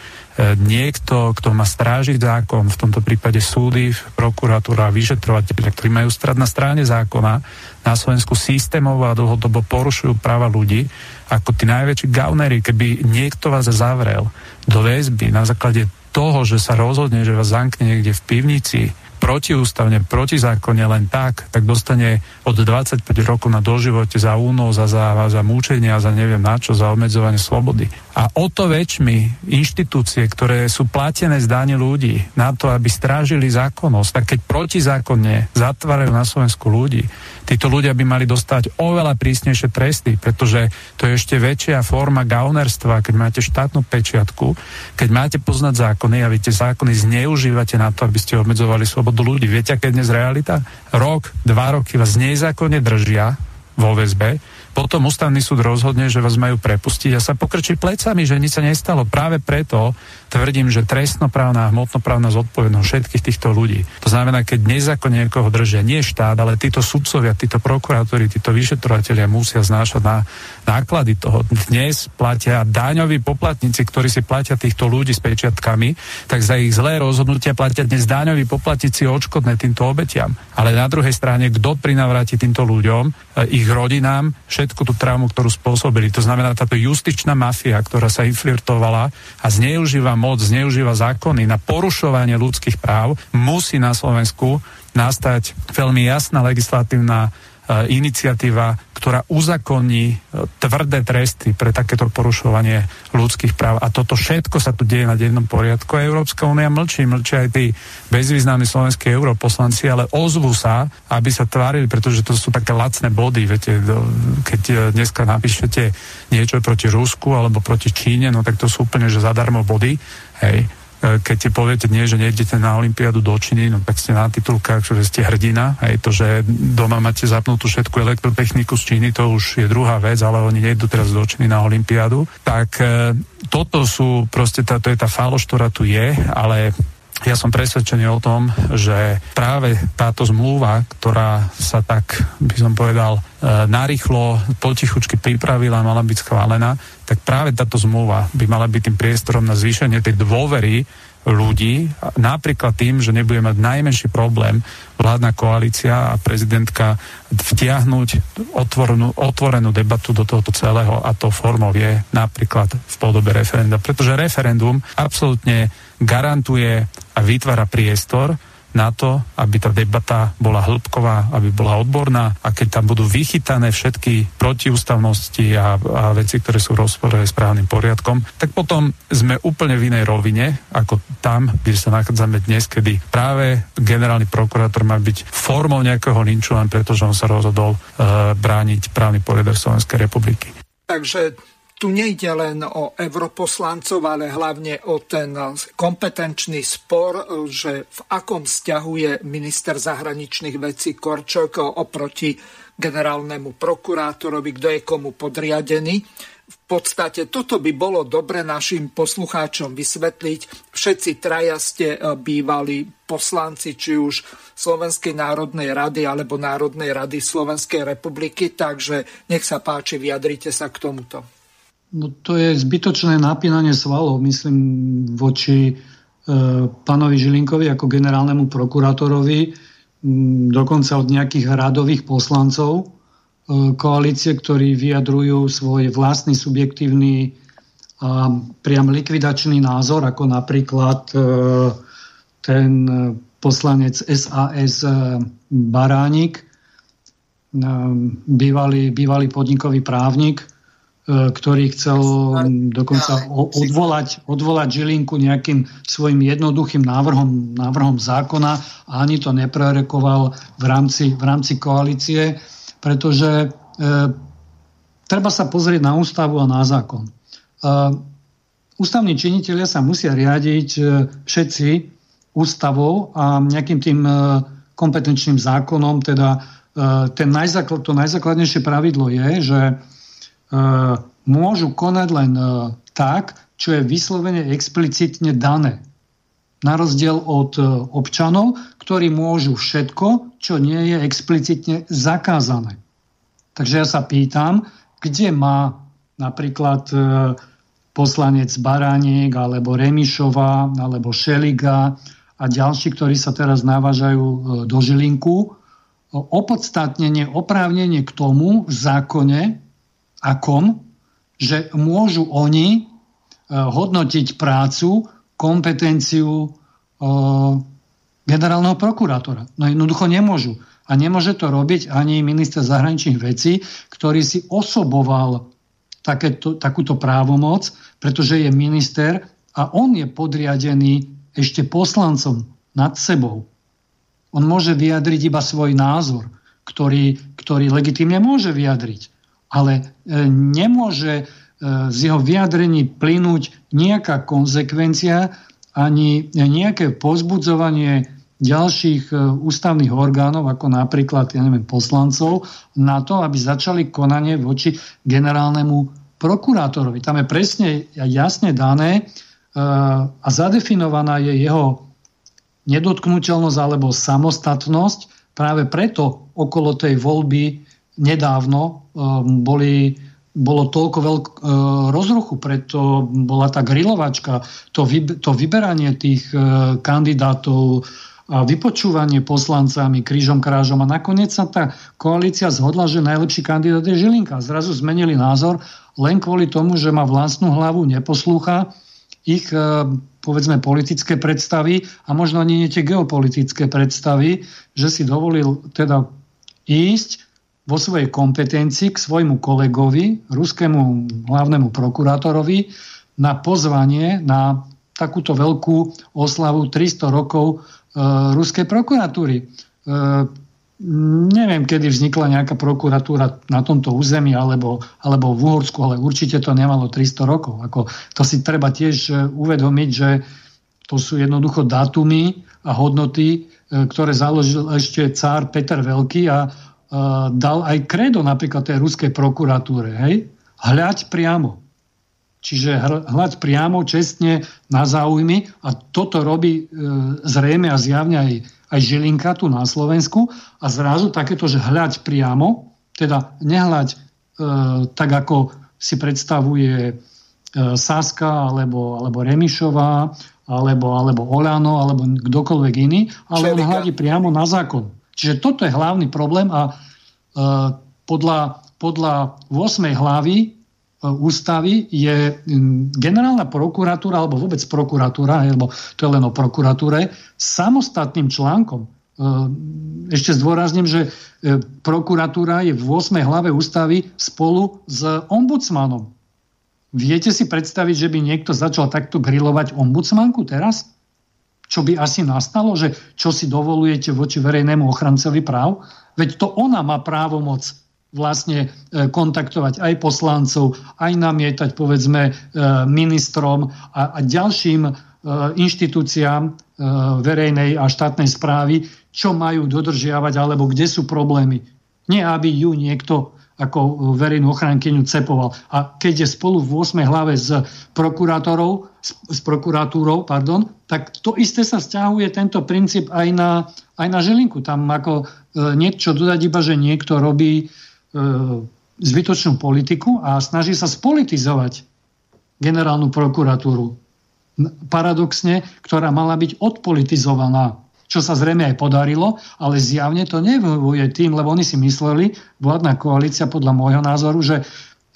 niekto, kto má strážiť zákon, v tomto prípade súdy, prokuratúra, vyšetrovateľia, ktorí majú strať na strane zákona, na Slovensku systémovo a dlhodobo porušujú práva ľudí, ako tí najväčší gaunery, keby niekto vás zavrel do väzby na základe toho, že sa rozhodne, že vás zamkne niekde v pivnici, protiústavne, protizákonne len tak, tak dostane od 25 rokov na doživote za únos, za, za, za múčenie a za neviem na čo, za obmedzovanie slobody. A o to väčšmi inštitúcie, ktoré sú platené z dáne ľudí na to, aby strážili zákonnosť, tak keď protizákonne zatvárajú na Slovensku ľudí, títo ľudia by mali dostať oveľa prísnejšie tresty, pretože to je ešte väčšia forma gaunerstva, keď máte štátnu pečiatku, keď máte poznať zákony a vy tie zákony zneužívate na to, aby ste obmedzovali slobodu ľudí. Viete, je dnes realita? Rok, dva roky vás nezákonne držia vo väzbe, potom ústavný súd rozhodne, že vás majú prepustiť a sa pokrčí plecami, že nič sa nestalo. Práve preto tvrdím, že trestnoprávna a hmotnoprávna zodpovednosť všetkých týchto ľudí. To znamená, keď nezákonne niekoho držia, nie štát, ale títo sudcovia, títo prokurátori, títo vyšetrovateľia musia znášať na náklady toho. Dnes platia daňoví poplatníci, ktorí si platia týchto ľudí s pečiatkami, tak za ich zlé rozhodnutia platia dnes daňoví poplatníci odškodné týmto obetiam. Ale na druhej strane, kto prinavráti týmto ľuďom, e, ich rodinám, všetku tú traumu, ktorú spôsobili. To znamená, táto justičná mafia, ktorá sa infiltrovala a zneužíva moc, zneužíva zákony na porušovanie ľudských práv, musí na Slovensku nastať veľmi jasná legislatívna iniciatíva, ktorá uzakoní e, tvrdé tresty pre takéto porušovanie ľudských práv. A toto všetko sa tu deje na dennom poriadku. Európska únia mlčí, mlčí aj tí bezvýznamní slovenskí europoslanci, ale ozvu sa, aby sa tvárili, pretože to sú také lacné body. Viete, keď e, dneska napíšete niečo proti Rusku alebo proti Číne, no tak to sú úplne že zadarmo body. Hej E, keď si poviete nie, že nejdete na Olympiádu do Číny, no tak ste na titulkách, že ste hrdina. Aj to, že doma máte zapnutú všetku elektrotechniku z Číny, to už je druhá vec, ale oni nejdú teraz do Číny na Olympiádu. Tak e, toto sú proste, tá, to je tá faloš, ktorá tu je, ale ja som presvedčený o tom, že práve táto zmluva, ktorá sa tak, by som povedal, e, narýchlo, potichučky pripravila, mala byť schválená, tak práve táto zmluva by mala byť tým priestorom na zvýšenie tej dôvery ľudí, napríklad tým, že nebude mať najmenší problém vládna koalícia a prezidentka vtiahnuť otvorenú, otvorenú debatu do tohoto celého a to formou je napríklad v podobe referenda. Pretože referendum absolútne garantuje a vytvára priestor na to, aby tá debata bola hĺbková, aby bola odborná a keď tam budú vychytané všetky protiústavnosti a, a veci, ktoré sú v rozpore s právnym poriadkom, tak potom sme úplne v inej rovine, ako tam, kde sa nachádzame dnes, kedy práve generálny prokurátor má byť formou nejakého linču len preto, že on sa rozhodol uh, brániť právny poriadok Slovenskej republiky. Takže tu nejde len o europoslancov, ale hlavne o ten kompetenčný spor, že v akom vzťahu je minister zahraničných vecí Korčok oproti generálnemu prokurátorovi, kto je komu podriadený. V podstate toto by bolo dobre našim poslucháčom vysvetliť. Všetci traja ste e, bývali poslanci, či už Slovenskej národnej rady alebo Národnej rady Slovenskej republiky, takže nech sa páči, vyjadrite sa k tomuto. No to je zbytočné napínanie svalov, myslím, voči e, pánovi Žilinkovi ako generálnemu prokurátorovi, m, dokonca od nejakých radových poslancov e, koalície, ktorí vyjadrujú svoj vlastný subjektívny a priam likvidačný názor, ako napríklad e, ten poslanec SAS e, Baránik, e, bývalý, bývalý podnikový právnik, ktorý chcel dokonca odvolať, odvolať Žilinku nejakým svojim jednoduchým návrhom, návrhom zákona a ani to neprerekoval v rámci, v rámci koalície, pretože e, treba sa pozrieť na ústavu a na zákon. E, ústavní činitelia sa musia riadiť e, všetci ústavou a nejakým tým e, kompetenčným zákonom, teda e, ten najzáklad, to najzákladnejšie pravidlo je, že E, môžu konať len e, tak, čo je vyslovene explicitne dané. Na rozdiel od e, občanov, ktorí môžu všetko, čo nie je explicitne zakázané. Takže ja sa pýtam, kde má napríklad poslanec Baránik, alebo Remišová, alebo Šeliga a ďalší, ktorí sa teraz navážajú do Žilinku, opodstatnenie, oprávnenie k tomu v zákone, akom, že môžu oni e, hodnotiť prácu, kompetenciu e, generálneho prokurátora. No jednoducho nemôžu. A nemôže to robiť ani minister zahraničných vecí, ktorý si osoboval takéto, takúto právomoc, pretože je minister a on je podriadený ešte poslancom nad sebou. On môže vyjadriť iba svoj názor, ktorý, ktorý legitimne môže vyjadriť ale e, nemôže e, z jeho vyjadrení plynúť nejaká konsekvencia ani nejaké pozbudzovanie ďalších e, ústavných orgánov, ako napríklad, ja neviem, poslancov, na to, aby začali konanie voči generálnemu prokurátorovi. Tam je presne jasne dané, a zadefinovaná je jeho nedotknutelnosť alebo samostatnosť. Práve preto okolo tej voľby nedávno boli bolo toľko veľk, e, rozruchu, preto bola tá grilovačka, to, to vyberanie tých e, kandidátov a vypočúvanie poslancami krížom krážom a nakoniec sa tá koalícia zhodla, že najlepší kandidát je Žilinka. Zrazu zmenili názor len kvôli tomu, že má vlastnú hlavu, neposlúcha ich e, povedzme politické predstavy a možno ani nie tie geopolitické predstavy, že si dovolil teda ísť vo svojej kompetencii k svojmu kolegovi, ruskému hlavnému prokurátorovi, na pozvanie na takúto veľkú oslavu 300 rokov e, ruskej prokuratúry. E, neviem, kedy vznikla nejaká prokuratúra na tomto území alebo, alebo v Uhorsku, ale určite to nemalo 300 rokov. Ako, to si treba tiež e, uvedomiť, že to sú jednoducho dátumy a hodnoty, e, ktoré založil ešte cár Peter Veľký a dal aj kredo napríklad tej ruskej prokuratúre. Hej? Hľaď priamo. Čiže hľaď priamo, čestne, na záujmy a toto robí e, zrejme a zjavne aj, aj Žilinka tu na Slovensku a zrazu takéto, že hľaď priamo, teda nehľaď e, tak, ako si predstavuje e, Saska alebo, alebo Remišová alebo, alebo Olano alebo kdokoľvek iný, ale hľadí priamo na zákon. Čiže toto je hlavný problém a e, podľa, podľa 8. hlavy e, ústavy je generálna prokuratúra alebo vôbec prokuratúra, alebo to je len o prokuratúre, samostatným článkom. E, ešte zdôrazním, že prokuratúra je v 8. hlave ústavy spolu s ombudsmanom. Viete si predstaviť, že by niekto začal takto grilovať ombudsmanku teraz? Čo by asi nastalo, že čo si dovolujete voči verejnému ochrancovi práv? Veď to ona má právomoc vlastne e, kontaktovať aj poslancov, aj namietať povedzme e, ministrom a, a ďalším e, inštitúciám verejnej a štátnej správy, čo majú dodržiavať alebo kde sú problémy. Nie, aby ju niekto ako verejnú ochránkyňu cepoval. A keď je spolu v 8. hlave s prokurátorou, s, s prokuratúrou, pardon, tak to isté sa vzťahuje tento princíp aj na, aj na Žilinku. Tam ako e, niečo dodať iba, že niekto robí e, zbytočnú politiku a snaží sa spolitizovať generálnu prokuratúru. Paradoxne, ktorá mala byť odpolitizovaná čo sa zrejme aj podarilo, ale zjavne to nevyhovuje tým, lebo oni si mysleli, vládna koalícia podľa môjho názoru, že e,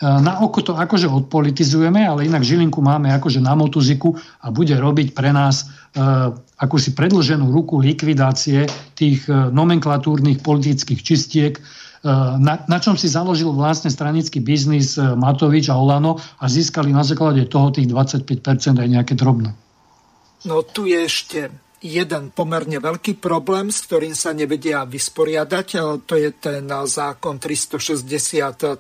na oko to akože odpolitizujeme, ale inak Žilinku máme akože na motuziku a bude robiť pre nás e, akúsi predlženú ruku likvidácie tých e, nomenklatúrnych politických čistiek, e, na, na čom si založil vlastne stranický biznis Matovič a Olano a získali na základe toho tých 25% aj nejaké drobné. No tu je ešte jeden pomerne veľký problém, s ktorým sa nevedia vysporiadať. To je ten zákon 363,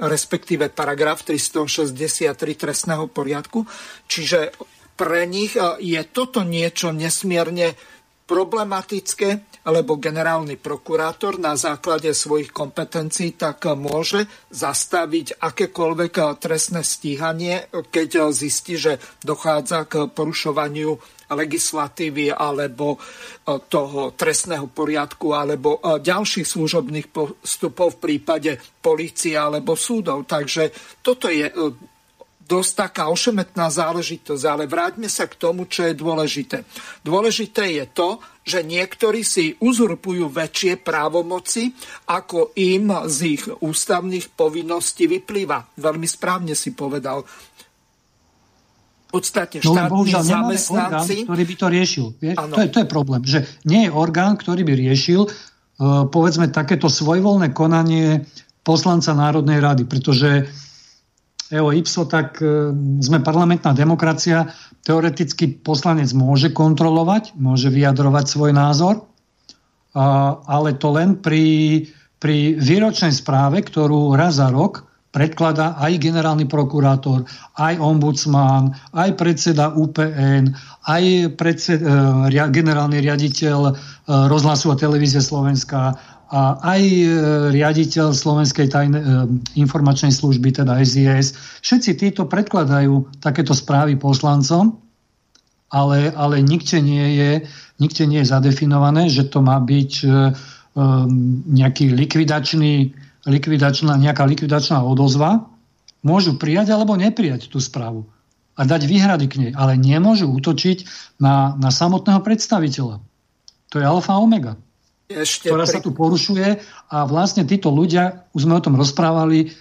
respektíve paragraf 363 trestného poriadku. Čiže pre nich je toto niečo nesmierne problematické, lebo generálny prokurátor na základe svojich kompetencií tak môže zastaviť akékoľvek trestné stíhanie, keď zistí, že dochádza k porušovaniu legislatívy alebo toho trestného poriadku alebo ďalších služobných postupov v prípade policie alebo súdov. Takže toto je dosť taká ošemetná záležitosť, ale vráťme sa k tomu, čo je dôležité. Dôležité je to, že niektorí si uzurpujú väčšie právomoci, ako im z ich ústavných povinností vyplýva. Veľmi správne si povedal. Podstate no, štátni no, zamestnanci... Orgán, ktorý by to riešil. To, je, to je problém, že nie je orgán, ktorý by riešil uh, povedzme takéto svojvoľné konanie poslanca Národnej rady, pretože EO IPSO, tak e, sme parlamentná demokracia. Teoreticky poslanec môže kontrolovať, môže vyjadrovať svoj názor, ale to len pri, pri výročnej správe, ktorú raz za rok predkladá aj generálny prokurátor, aj ombudsman, aj predseda UPN, aj predsed, generálny riaditeľ e, rozhlasu a televízie Slovenska, a aj e, riaditeľ Slovenskej tajne, e, informačnej služby, teda SIS, všetci títo predkladajú takéto správy poslancom, ale, ale nikde, nie je, nikde nie je zadefinované, že to má byť e, nejaký likvidačný, likvidačná, nejaká likvidačná odozva. Môžu prijať alebo neprijať tú správu a dať výhrady k nej, ale nemôžu útočiť na, na samotného predstaviteľa. To je alfa omega ešte ktorá pri... sa tu porušuje a vlastne títo ľudia, už sme o tom rozprávali,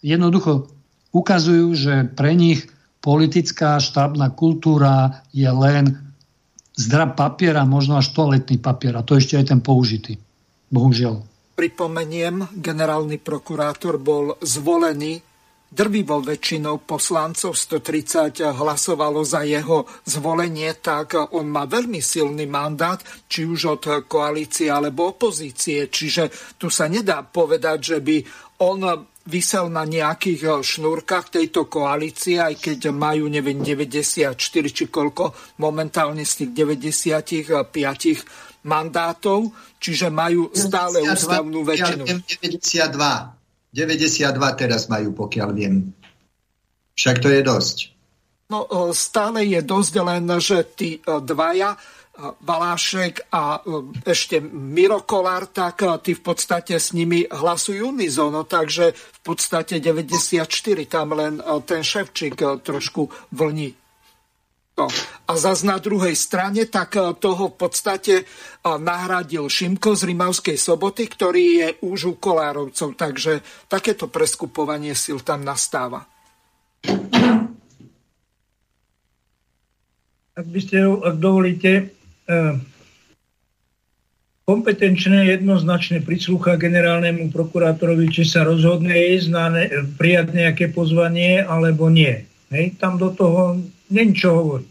jednoducho ukazujú, že pre nich politická štábna kultúra je len zdrab papiera, možno až toaletný papier a to ešte aj ten použitý. Bohužiaľ. Pripomeniem, generálny prokurátor bol zvolený drvivou väčšinou poslancov 130 hlasovalo za jeho zvolenie, tak on má veľmi silný mandát, či už od koalície alebo opozície. Čiže tu sa nedá povedať, že by on vysel na nejakých šnúrkach tejto koalície, aj keď majú, neviem, 94 či koľko momentálne z tých 95 mandátov, čiže majú stále 92, ústavnú väčšinu. 92. 92 teraz majú, pokiaľ viem. Však to je dosť. No stále je dosť len, že tí dvaja, Valášek a ešte Miro Kolár, tak tí v podstate s nimi hlasujú unizono, takže v podstate 94, tam len ten Ševčík trošku vlní No. A zase na druhej strane, tak e, toho v podstate e, nahradil Šimko z Rimavskej soboty, ktorý je už u Kolárovcov, takže takéto preskupovanie sil tam nastáva. Ak by ste, ak dovolíte, e, kompetenčné jednoznačne prislúcha generálnemu prokurátorovi, či sa rozhodne ísť na ne, prijať nejaké pozvanie alebo nie. Hej, tam do toho není čo hovoriť.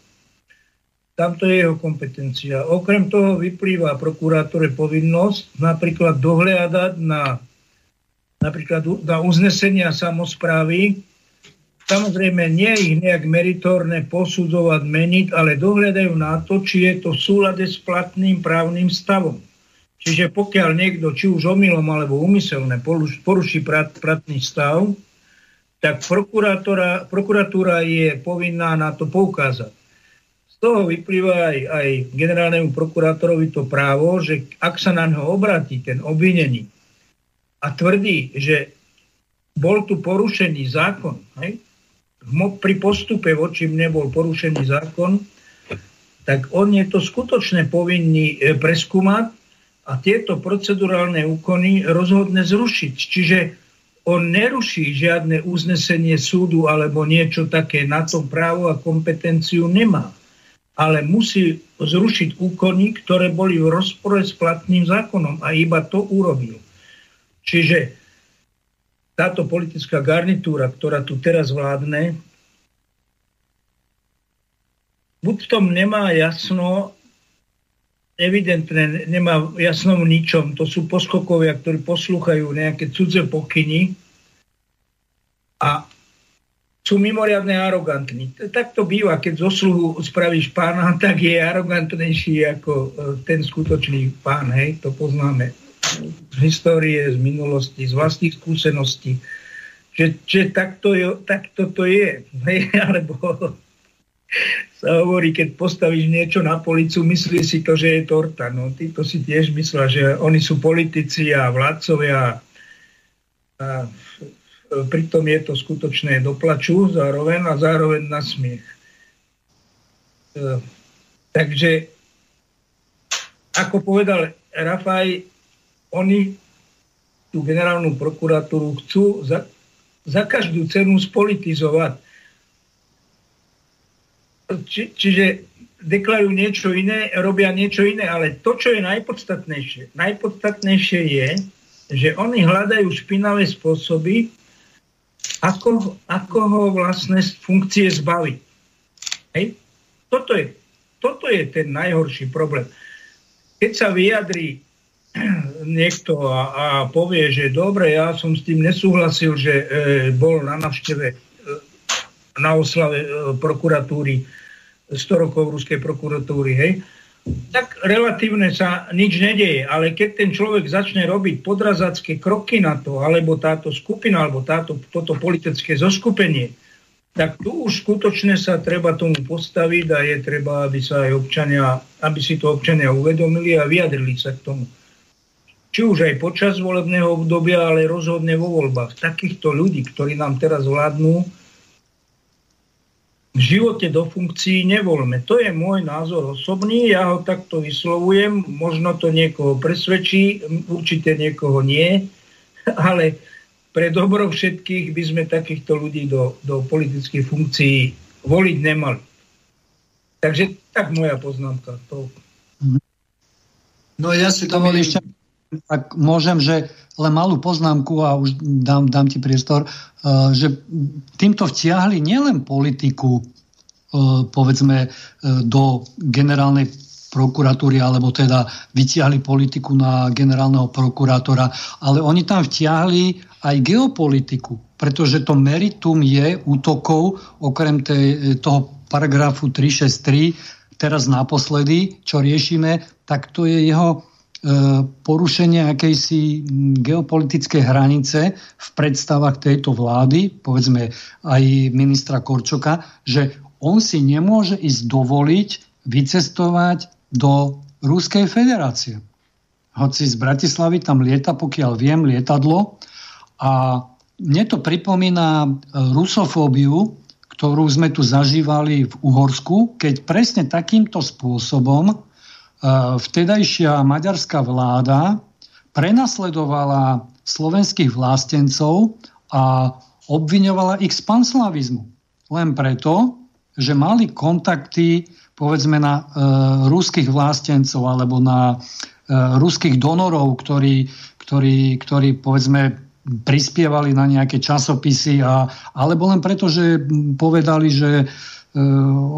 Tam to je jeho kompetencia. Okrem toho vyplýva prokurátore povinnosť napríklad dohliadať na, napríklad na uznesenia samozprávy. Samozrejme, nie ich nejak meritorne posudzovať, meniť, ale dohľadajú na to, či je to v súlade s platným právnym stavom. Čiže pokiaľ niekto, či už omylom alebo umyselne poruší platný stav, tak prokuratúra je povinná na to poukázať. Z toho vyplýva aj, aj generálnemu prokurátorovi to právo, že ak sa na ňo obratí ten obvinený a tvrdí, že bol tu porušený zákon, hej, pri postupe voči mne bol porušený zákon, tak on je to skutočne povinný e, preskúmať a tieto procedurálne úkony rozhodne zrušiť. Čiže on neruší žiadne uznesenie súdu alebo niečo také, na to právo a kompetenciu nemá. Ale musí zrušiť úkony, ktoré boli v rozpore s platným zákonom a iba to urobil. Čiže táto politická garnitúra, ktorá tu teraz vládne, buď v tom nemá jasno, evidentne nemá jasno v ničom. To sú poskokovia, ktorí poslúchajú nejaké cudze pokyny a sú mimoriadne arogantní. Tak to býva, keď zo sluhu spravíš pána, tak je arogantnejší ako e, ten skutočný pán. Hej? To poznáme z histórie, z minulosti, z vlastných skúseností. Že, že takto, je, takto to je. Hej? Alebo sa hovorí, keď postavíš niečo na policu, myslí si to, že je torta. No, to si tiež myslia, že oni sú politici a vládcovia. A pritom je to skutočné doplaču zároveň a zároveň na smiech. E, takže, ako povedal Rafaj, oni tú generálnu prokuratúru chcú za, za každú cenu spolitizovať či, čiže deklarujú niečo iné, robia niečo iné, ale to, čo je najpodstatnejšie, najpodstatnejšie je, že oni hľadajú špinavé spôsoby, ako, ako ho vlastne z funkcie zbaviť. Hej? Toto, je, toto je ten najhorší problém. Keď sa vyjadrí niekto a, a povie, že dobre, ja som s tým nesúhlasil, že e, bol na navšteve na oslave e, prokuratúry 100 rokov ruskej prokuratúry, hej. tak relatívne sa nič nedeje, ale keď ten človek začne robiť podrazacké kroky na to, alebo táto skupina, alebo táto, toto politické zoskupenie, tak tu už skutočne sa treba tomu postaviť a je treba, aby sa aj občania, aby si to občania uvedomili a vyjadrili sa k tomu. Či už aj počas volebného obdobia, ale rozhodne vo voľbách. Takýchto ľudí, ktorí nám teraz vládnu, v živote do funkcií nevolme. To je môj názor osobný, ja ho takto vyslovujem, možno to niekoho presvedčí, určite niekoho nie, ale pre dobro všetkých by sme takýchto ľudí do, do politických funkcií voliť nemali. Takže tak moja poznámka. To... No ja si to ešte, tak môžem, že len malú poznámku a už dám, dám ti priestor, uh, že týmto vtiahli nielen politiku, uh, povedzme, uh, do generálnej prokuratúry, alebo teda vytiahli politiku na generálneho prokurátora, ale oni tam vtiahli aj geopolitiku, pretože to meritum je útokov, okrem tej, toho paragrafu 363, teraz naposledy, čo riešime, tak to je jeho porušenie akejsi geopolitickej hranice v predstavách tejto vlády, povedzme aj ministra Korčoka, že on si nemôže ísť dovoliť vycestovať do Ruskej federácie. Hoci z Bratislavy tam lieta, pokiaľ viem, lietadlo a mne to pripomína rusofóbiu, ktorú sme tu zažívali v Uhorsku, keď presne takýmto spôsobom vtedajšia maďarská vláda prenasledovala slovenských vlastencov a obviňovala ich z panslavizmu. Len preto, že mali kontakty povedzme na e, ruských vlastencov alebo na e, ruských donorov, ktorí, ktorí, ktorí povedzme prispievali na nejaké časopisy a, alebo len preto, že povedali, že e,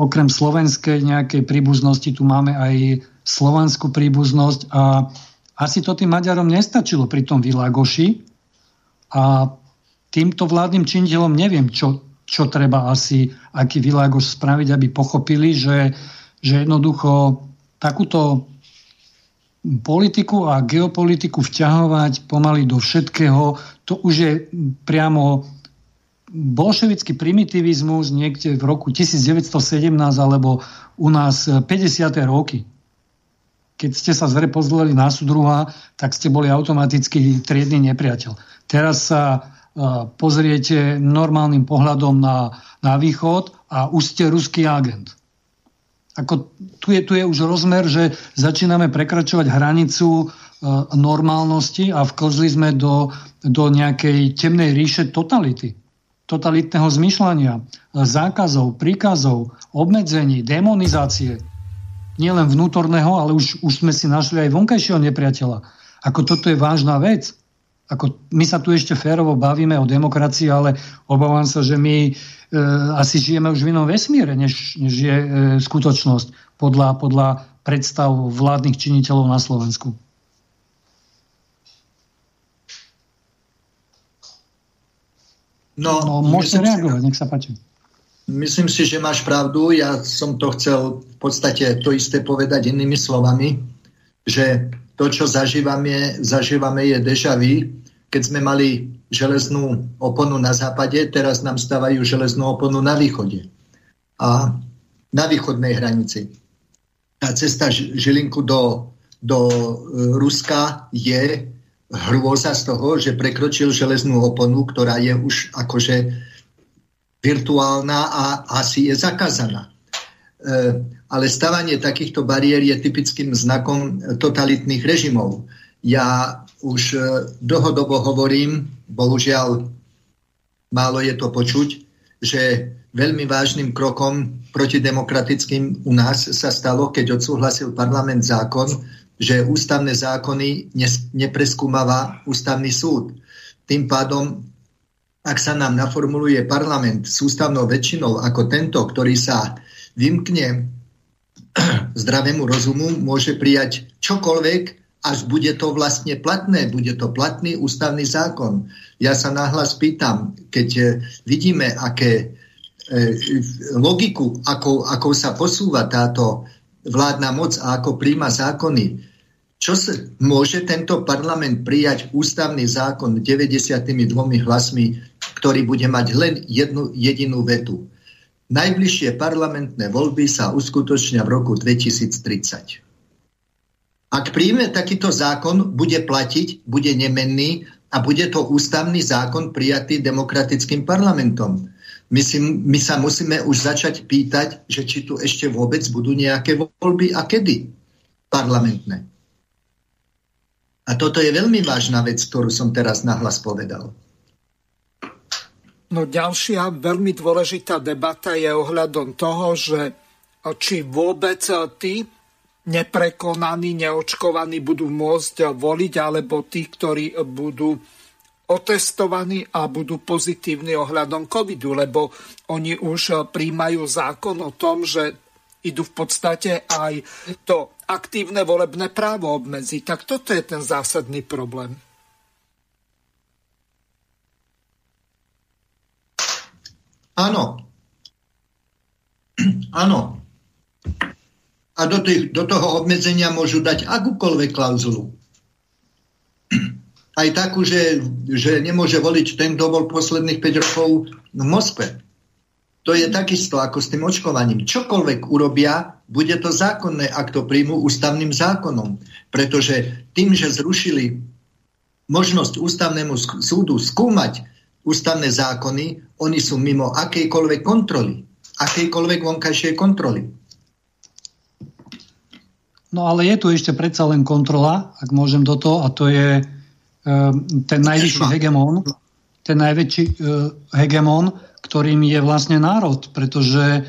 okrem slovenskej nejakej príbuznosti tu máme aj slovanskú príbuznosť a asi to tým Maďarom nestačilo pri tom Világoši a týmto vládnym činiteľom neviem, čo, čo treba asi, aký Világoš spraviť, aby pochopili, že, že jednoducho takúto politiku a geopolitiku vťahovať pomaly do všetkého, to už je priamo bolševický primitivizmus niekde v roku 1917 alebo u nás 50. roky keď ste sa zre pozreli na súdruha, tak ste boli automaticky triedny nepriateľ. Teraz sa e, pozriete normálnym pohľadom na, na východ a už ste ruský agent. Ako, tu, je, tu je už rozmer, že začíname prekračovať hranicu e, normálnosti a vklzli sme do, do nejakej temnej ríše totality totalitného zmyšľania, zákazov, príkazov, obmedzení, demonizácie nielen vnútorného, ale už, už sme si našli aj vonkajšieho nepriateľa. Ako toto je vážna vec. Ako my sa tu ešte férovo bavíme o demokracii, ale obávam sa, že my e, asi žijeme už v inom vesmíre, než, než je e, skutočnosť podľa, podľa predstav vládnych činiteľov na Slovensku. No, no môžete reagovať, nech sa páči. Myslím si, že máš pravdu. Ja som to chcel v podstate to isté povedať inými slovami, že to, čo zažívame, zažívame je deja vu. Keď sme mali železnú oponu na západe, teraz nám stávajú železnú oponu na východe. A na východnej hranici. Tá cesta Žilinku do, do e, Ruska je hrôza z toho, že prekročil železnú oponu, ktorá je už akože virtuálna a asi je zakázaná. E, ale stavanie takýchto bariér je typickým znakom totalitných režimov. Ja už e, dlhodobo hovorím, bohužiaľ málo je to počuť, že veľmi vážnym krokom protidemokratickým u nás sa stalo, keď odsúhlasil parlament zákon, že ústavné zákony nepreskúmava ústavný súd. Tým pádom ak sa nám naformuluje parlament s ústavnou väčšinou ako tento, ktorý sa vymkne zdravému rozumu, môže prijať čokoľvek, až bude to vlastne platné, bude to platný ústavný zákon. Ja sa nahlas pýtam, keď e, vidíme, aké e, logiku, ako, ako sa posúva táto vládna moc a ako príjma zákony. Čo sa, môže tento parlament prijať ústavný zákon 92 hlasmi, ktorý bude mať len jednu jedinú vetu? Najbližšie parlamentné voľby sa uskutočnia v roku 2030. Ak príjme takýto zákon, bude platiť, bude nemenný a bude to ústavný zákon prijatý demokratickým parlamentom. My, si, my sa musíme už začať pýtať, že či tu ešte vôbec budú nejaké voľby a kedy parlamentné. A toto je veľmi vážna vec, ktorú som teraz nahlas povedal. No ďalšia veľmi dôležitá debata je ohľadom toho, že či vôbec tí neprekonaní, neočkovaní budú môcť voliť, alebo tí, ktorí budú otestovaní a budú pozitívni ohľadom covidu, lebo oni už príjmajú zákon o tom, že idú v podstate aj to aktívne volebné právo obmedziť. Tak toto je ten zásadný problém. Áno. Áno a do, tých, do toho obmedzenia môžu dať akúkoľvek klauzulu. Aj takú, že, že nemôže voliť ten, kto bol posledných 5 rokov v Moskve. To je takisto ako s tým očkovaním. Čokoľvek urobia, bude to zákonné, ak to príjmu ústavným zákonom. Pretože tým, že zrušili možnosť ústavnému súdu skúmať ústavné zákony, oni sú mimo akejkoľvek kontroly, akejkoľvek vonkajšej kontroly. No ale je tu ešte predsa len kontrola, ak môžem do toho, a to je e, ten najvyšší hegemón, ten najväčší e, hegemón, ktorým je vlastne národ, pretože e,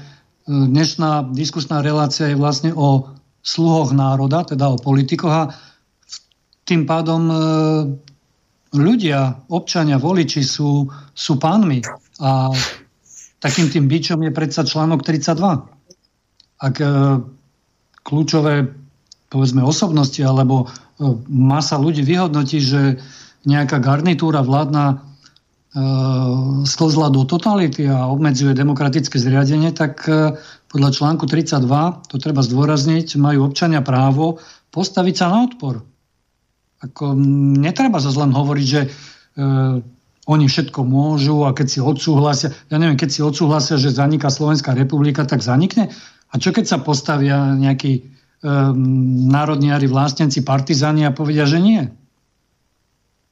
dnešná diskusná relácia je vlastne o sluhoch národa, teda o politikoch a tým pádom ľudia, občania, voliči sú, sú pánmi a takým tým bičom je predsa článok 32. Ak e, kľúčové povedzme osobnosti alebo e, masa ľudí vyhodnotí, že nejaká garnitúra vládna e, sklzla do totality a obmedzuje demokratické zriadenie, tak e, podľa článku 32, to treba zdôrazniť, majú občania právo postaviť sa na odpor. Ako, netreba sa len hovoriť, že e, oni všetko môžu a keď si odsúhlasia, ja neviem, keď si odsúhlasia, že zaniká Slovenská republika, tak zanikne. A čo keď sa postavia nejaký um, národniari, vlástenci, partizáni a povedia, že nie.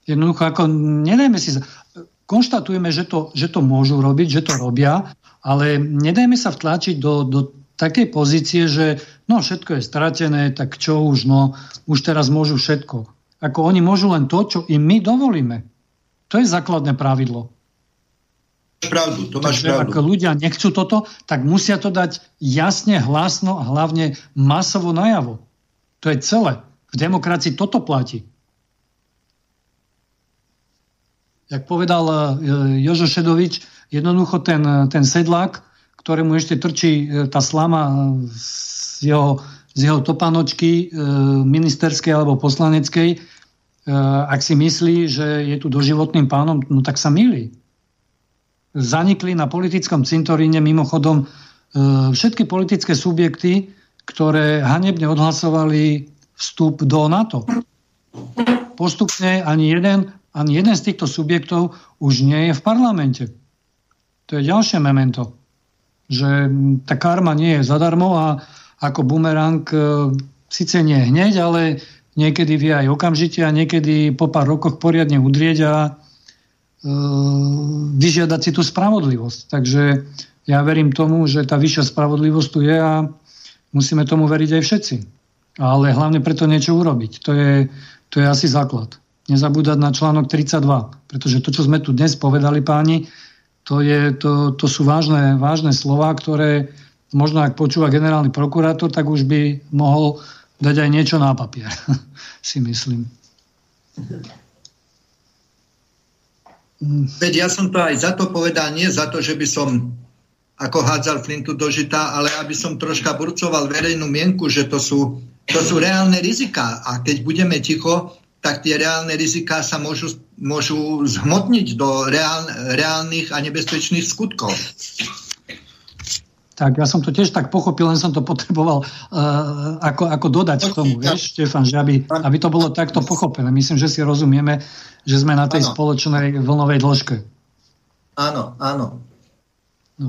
Jednoducho, ako nedajme si... Konštatujeme, že to, že to môžu robiť, že to robia, ale nedajme sa vtlačiť do, do takej pozície, že no všetko je stratené, tak čo už, no už teraz môžu všetko. Ako oni môžu len to, čo im my dovolíme. To je základné pravidlo pravdu, to máš Takže pravdu. Ak ľudia nechcú toto, tak musia to dať jasne, hlasno a hlavne masovo najavo. To je celé. V demokracii toto platí. Jak povedal e, Jožo Šedovič, jednoducho ten, ten sedlák, ktorému ešte trčí e, tá slama z jeho, z jeho topanočky e, ministerskej alebo poslaneckej, ak si myslí, že je tu doživotným pánom, no tak sa milí zanikli na politickom cintoríne mimochodom e, všetky politické subjekty, ktoré hanebne odhlasovali vstup do NATO. Postupne ani jeden, ani jeden z týchto subjektov už nie je v parlamente. To je ďalšie memento. Že tá karma nie je zadarmo a ako bumerang e, síce nie hneď, ale niekedy vie aj okamžite a niekedy po pár rokoch poriadne udrieť a E, vyžiadať si tú spravodlivosť. Takže ja verím tomu, že tá vyššia spravodlivosť tu je a musíme tomu veriť aj všetci. Ale hlavne preto niečo urobiť. To je, to je asi základ. Nezabúdať na článok 32, pretože to, čo sme tu dnes povedali páni, to, je, to, to sú vážne, vážne slova, ktoré možno ak počúva generálny prokurátor, tak už by mohol dať aj niečo na papier, si myslím. Veď ja som to aj za to povedal, nie za to, že by som ako hádzal flintu do žita, ale aby som troška burcoval verejnú mienku, že to sú, to sú reálne riziká. A keď budeme ticho, tak tie reálne riziká sa môžu, môžu zhmotniť do reál, reálnych a nebezpečných skutkov. Tak ja som to tiež tak pochopil, len som to potreboval uh, ako, ako dodať k tomu, vieš, Štefan, že aby, aby to bolo takto pochopené. Myslím, že si rozumieme, že sme na tej ano. spoločnej vlnovej dĺžke. Áno, áno. No.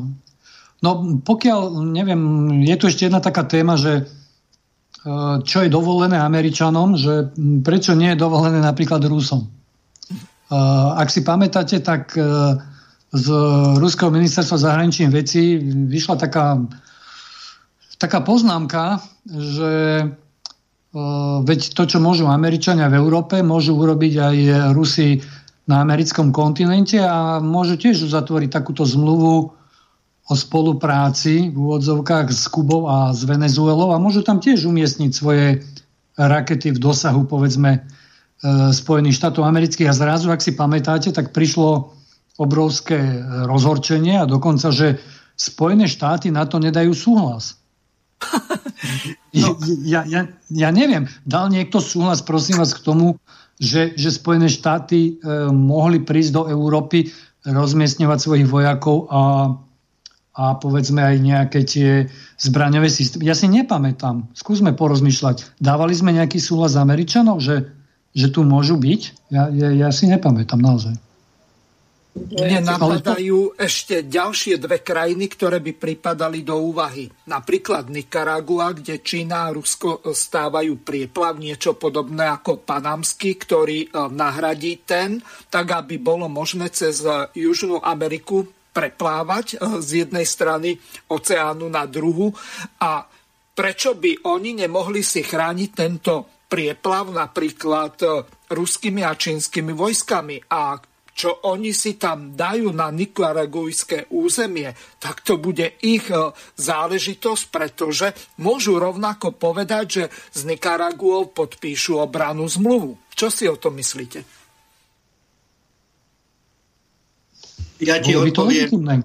no pokiaľ, neviem, je tu ešte jedna taká téma, že uh, čo je dovolené Američanom, že prečo nie je dovolené napríklad Rusom. Uh, ak si pamätáte, tak uh, z Ruského ministerstva zahraničných vecí vyšla taká, taká poznámka, že uh, veď to, čo môžu Američania v Európe, môžu urobiť aj Rusi na americkom kontinente a môžu tiež zatvoriť takúto zmluvu o spolupráci v úvodzovkách s Kubou a s Venezuelou a môžu tam tiež umiestniť svoje rakety v dosahu, povedzme, Spojených štátov amerických. A zrazu, ak si pamätáte, tak prišlo obrovské rozhorčenie a dokonca, že Spojené štáty na to nedajú súhlas. no. ja, ja, ja neviem, dal niekto súhlas, prosím vás, k tomu, že, že Spojené štáty e, mohli prísť do Európy, rozmiestňovať svojich vojakov a, a povedzme aj nejaké tie zbraňové systémy. Ja si nepamätám. Skúsme porozmýšľať. Dávali sme nejaký súhlas Američanov, že, že tu môžu byť? Ja, ja, ja si nepamätám naozaj. Mne napadajú ešte ďalšie dve krajiny, ktoré by pripadali do úvahy. Napríklad Nikaragua, kde Čína a Rusko stávajú prieplav, niečo podobné ako panamský, ktorý e, nahradí ten, tak aby bolo možné cez e, Južnú Ameriku preplávať e, z jednej strany oceánu na druhu. A prečo by oni nemohli si chrániť tento prieplav napríklad ruskými a čínskymi vojskami a čo oni si tam dajú na nikaragujské územie, tak to bude ich e, záležitosť, pretože môžu rovnako povedať, že s Nikaraguou podpíšu obranu zmluvu. Čo si o tom myslíte? Ja ti bolo odpoviem.